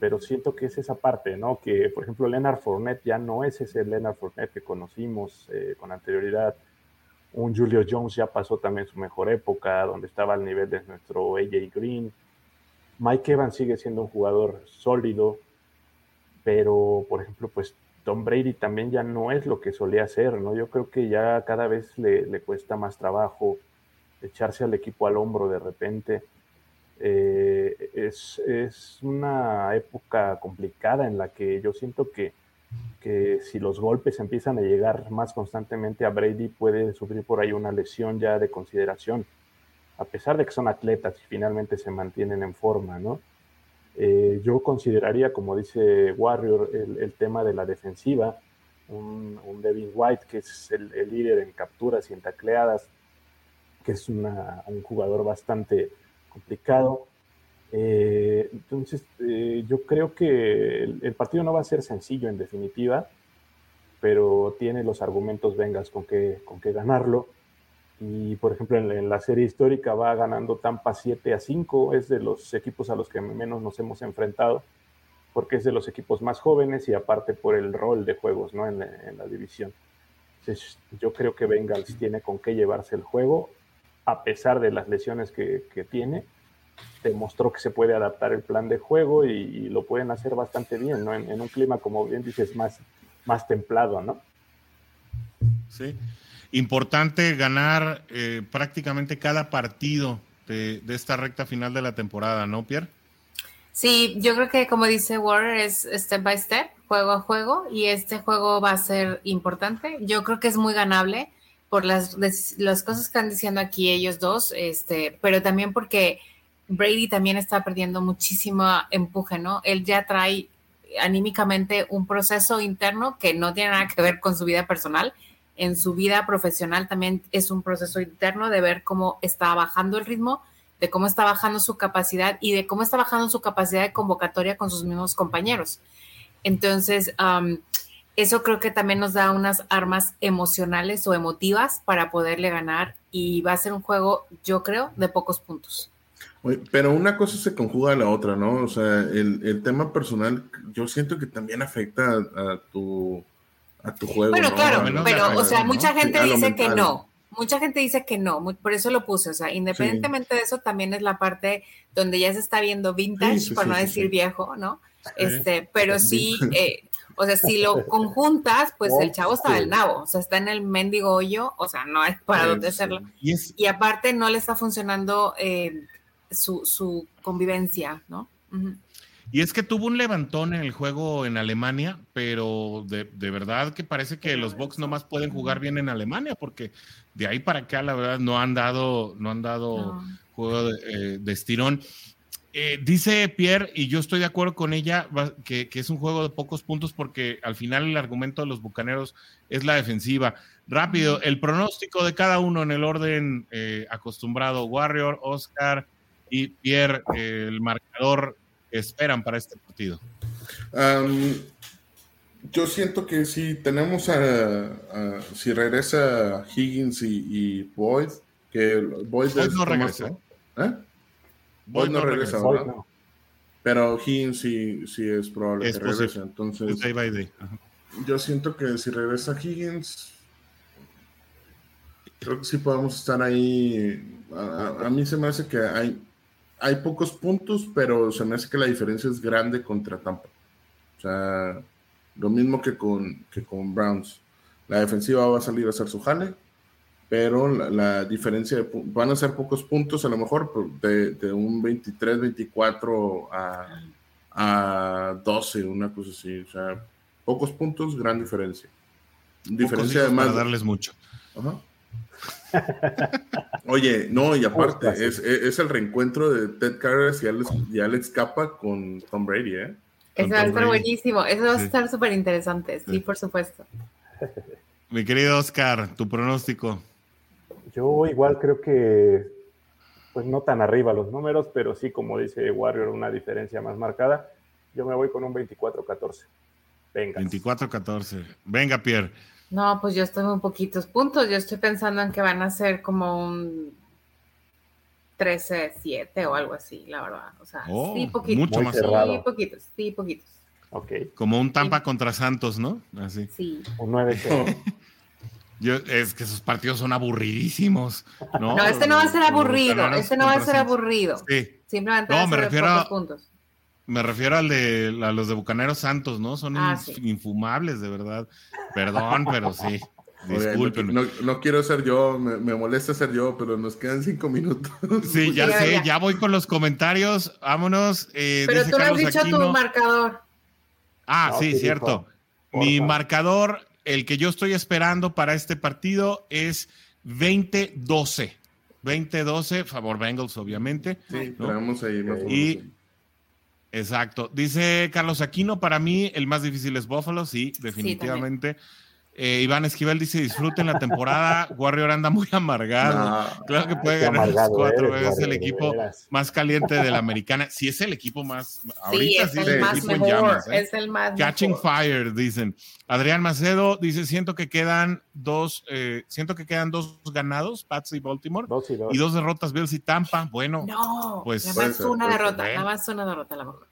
pero siento que es esa parte, ¿no? Que, por ejemplo, Leonard Fournette ya no es ese Leonard Fournette que conocimos eh, con anterioridad. Un Julio Jones ya pasó también su mejor época, donde estaba al nivel de nuestro AJ Green. Mike Evans sigue siendo un jugador sólido, pero por ejemplo, pues Tom Brady también ya no es lo que solía ser, ¿no? Yo creo que ya cada vez le, cuesta más trabajo echarse al equipo al hombro de repente. Eh, es, una época complicada en la que yo siento que, que, si los golpes empiezan a llegar más constantemente a Brady puede sufrir por ahí una lesión ya de consideración a pesar de que son atletas y finalmente se mantienen en forma, ¿no? Eh, yo consideraría, como dice Warrior, el, tema de la defensiva, un, Devin White, que es el, líder en capturas y en tacleadas, que es un jugador bastante complicado. Eh, entonces, eh, yo creo que el, partido no va a ser sencillo en definitiva, pero tiene los argumentos vengas con que, con que ganarlo. Y por ejemplo, en, la serie histórica va ganando Tampa 7 a 5, es de los equipos a los que menos nos hemos enfrentado, porque es de los equipos más jóvenes y aparte por el rol de juegos ¿no? en, la división. Entonces, yo creo que Bengals tiene con qué llevarse el juego, a pesar de las lesiones que, tiene. Demostró que se puede adaptar el plan de juego y, lo pueden hacer bastante bien, ¿no? En, en, un clima, como bien dices, más, más templado, ¿no? Sí importante ganar eh, prácticamente cada partido de, esta recta final de la temporada, ¿no, Pierre? Sí, yo creo que como dice Warner es step by step, juego a juego, y este juego va a ser importante. Yo creo que es muy ganable por las, las cosas que están diciendo aquí ellos dos, este, pero también porque Brady también está perdiendo muchísimo empuje, ¿no? Él ya trae anímicamente un proceso interno que no tiene nada que ver con su vida personal en su vida profesional también es un proceso interno de ver cómo está bajando el ritmo, de cómo está bajando su capacidad y de cómo está bajando su capacidad de convocatoria con sus mismos compañeros. Entonces, eso creo que también nos da unas armas emocionales o emotivas para poderle ganar y va a ser un juego, yo creo, de pocos puntos. Pero una cosa se conjuga a la otra, ¿no? O sea, el, tema personal, yo siento que también afecta a tu a tu juego. Bueno, claro, pero, o sea, mucha gente dice que no. Mucha gente dice que no, por eso lo puse. O sea, independientemente de eso, también es la parte donde ya se está viendo vintage, por no decir viejo, ¿no? Este, pero sí, eh, o sea, si lo conjuntas, pues el chavo está del nabo, o sea, está en el mendigo hoyo, o sea, no hay para dónde hacerlo. Y, aparte no le está funcionando eh, su, su, convivencia, ¿no? Y es que tuvo un levantón en el juego en Alemania, pero de, verdad que parece que los Bucks nomás pueden jugar bien en Alemania, porque de ahí para acá, la verdad, no han dado, no han dado juego de, eh, estirón. Eh, dice Pierre, y yo estoy de acuerdo con ella, que, es un juego de pocos puntos porque al final el argumento de los bucaneros es la defensiva. Rápido, el pronóstico de cada uno en el orden eh, acostumbrado: Warrior, Oscar y Pierre, el marcador esperan para este partido? yo siento que si tenemos a, si regresa Higgins y, Boyd, que Boyd, no regresa. ¿Eh? Boyd, no, regresa, Pero Higgins sí, sí es probable que regrese. Entonces, day by day. yo siento que si regresa Higgins, creo que sí podemos estar ahí. A, mí se me hace que hay, hay pocos puntos, pero se me hace que la diferencia es grande contra Tampa. O sea, lo mismo que con, que con Browns. La defensiva va a salir a hacer su jale, pero la, diferencia van a ser pocos puntos, a lo mejor de, de un 23, 24 a, a 12, una cosa así. O sea, pocos puntos, gran diferencia. Diferencia además. Para darles mucho. [LAUGHS] Oye, no, y aparte, es, es, el reencuentro de Ted Carras y Alex, y Alex Capa con Tom Brady, ¿eh? Eso va a estar buenísimo, eso va a estar súper interesante, sí, por supuesto. Mi querido Oscar, tu pronóstico. Yo igual creo que, pues no tan arriba los números, pero sí, como dice Warrior, una diferencia más marcada. Yo me voy con un 24-14. Venga. 24-14. Venga, Pierre. No, pues yo estoy en poquitos puntos. Yo estoy pensando en que van a ser como un 13-7 o algo así, la verdad. O sea, oh, sí, poquitos. Mucho más cerrado. Sí, poquitos, sí, poquitos. Okay. Como un Tampa contra Santos, ¿no? Así. Sí. Un 9 [LAUGHS] Yo, es que esos partidos son aburridísimos. No, no este no va a ser aburrido. Este no va a ser aburrido. Sí. Simplemente no, me refiero a, puntos. Me refiero al de a los de Bucaneros Santos, ¿no? Son ah, infumables, de verdad. Perdón, pero sí. [LAUGHS] Disculpen. No, quiero ser yo, me, molesta ser yo, pero nos quedan cinco minutos. Sí, ya sé, ya. voy con los comentarios. Vámonos. Eh, pero tú no has dicho tu marcador. Ah, sí, cierto. Mi marcador, el que yo estoy esperando para este partido es 20-12. 20-12, favor Bengals, obviamente. Sí, traemos ahí más Y Exacto. Dice Carlos Aquino, para mí el más difícil es Buffalo, sí, definitivamente. Eh, Iván Esquivel dice, disfruten la temporada. Warrior anda muy amargado. claro que puede ganar los cuatro. veces es el equipo más caliente de la americana. Sí, es el equipo más. Ahorita sí, es, el, más mejor, ¿eh? es el más Catching Fire, dicen. Adrián Macedo dice: Siento que quedan dos, eh, siento que quedan dos ganados, Pats y Baltimore, y, dos. derrotas, Bills y Tampa. Bueno, no, pues. Nada más una derrota, nada más una derrota, a lo mejor.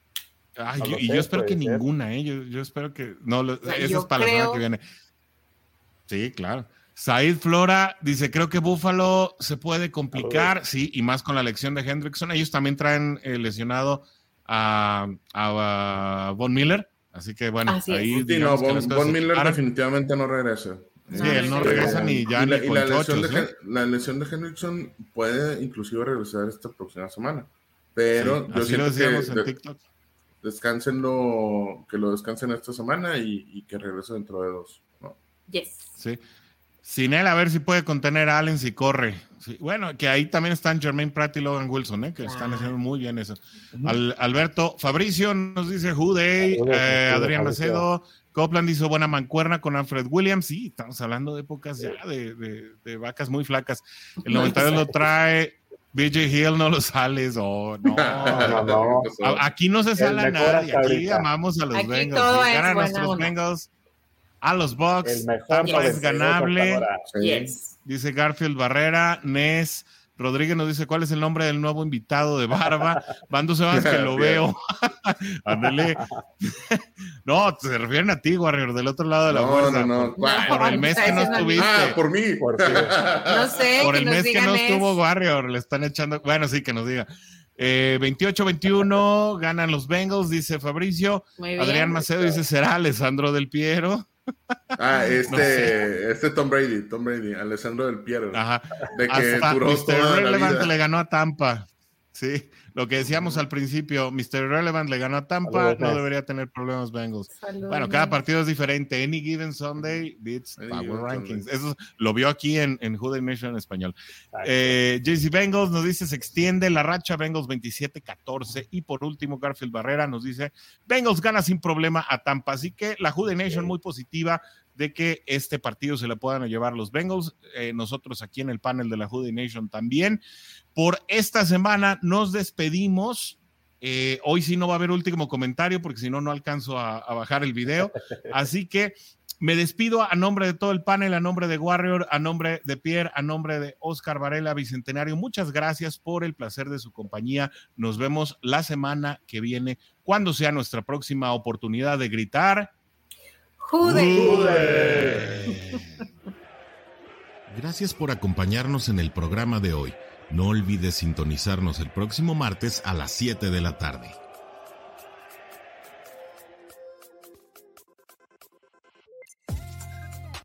Ay, y yo espero que ninguna, ¿eh? Yo, yo, espero que. No, eso es para la semana que viene. Sí, claro. Said Flora dice, creo que Buffalo se puede complicar, sí, y más con la elección de Hendrickson. Ellos también traen eh, lesionado a, Von Miller, así que bueno, ahí... Sí, no, Von, Miller definitivamente no regresa. Sí, él no regresa ni ya ni la, lesión de, la lesión de Hendrickson puede inclusive regresar esta próxima semana. Pero yo así lo decíamos en TikTok. Descánsenlo, que lo descansen esta semana y, y que regrese dentro de dos. Yes. Sí. Sin él, a ver si puede contener a Allen si corre. bueno, que ahí también están Jermaine Pratt y Logan Wilson, ¿eh? que están haciendo muy bien eso. Alberto Fabricio nos dice Jude, eh, Adrián Macedo, Copland hizo buena mancuerna con Alfred Williams. Sí, estamos hablando de épocas ya de, vacas muy flacas. El 92 lo trae. BJ Hill no lo sales, oh, no. [LAUGHS] Aquí no se sale nadie, aquí amamos a los Bengals. Ganan nuestros Bengals a los Bucks. Tampa es ganable. Dice Garfield Barrera, Nes. Rodríguez nos dice cuál es el nombre del nuevo invitado de Barba. [LAUGHS] Van dos semanas que lo veo. [LAUGHS] Ándale. [LAUGHS] no, se refieren a ti, Warrior, del otro lado de la fuerza. No, no, por, el mes que no estuviste. Ah, por mí. no sé. Por el mes que no estuvo Warrior, le están echando. Bueno, sí, que nos diga. 28-21 eh, ganan los Bengals, dice Fabricio. Adrián Macedo dice: ¿será Alessandro del Piero? Ah, [LAUGHS] este, este Tom Brady, Tom Brady, Alessandro del Piero. Ajá. De que Mr. Relevant le ganó a Tampa. Sí, lo que decíamos al principio, Mr. Relevant le ganó a Tampa, no debería tener problemas Bengals. bueno, cada partido es diferente. Any given Sunday beats Power Rankings. Eso lo vio aquí en, en Who Nation en español. Eh, JC Bengals nos dice se extiende la racha Bengals 27-14 y por último Garfield Barrera nos dice Bengals gana sin problema a Tampa. Así que la Who Nation muy positiva de que este partido se le puedan llevar los Bengals. Eh, nosotros aquí en el panel de la Hoodie Nation también. Por esta semana nos despedimos. Eh, hoy sí no va a haber último comentario porque si no, no alcanzo a, bajar el video. [LAUGHS] Así que me despido a nombre de todo el panel, a nombre de Warrior, a nombre de Pierre, a nombre de Oscar Varela, Bicentenario. Muchas gracias por el placer de su compañía. Nos vemos la semana que viene, cuando sea nuestra próxima oportunidad de gritar. Jude. Gracias. Gracias por acompañarnos en el programa de hoy. No olvides sintonizarnos el próximo martes a las 7 de la tarde.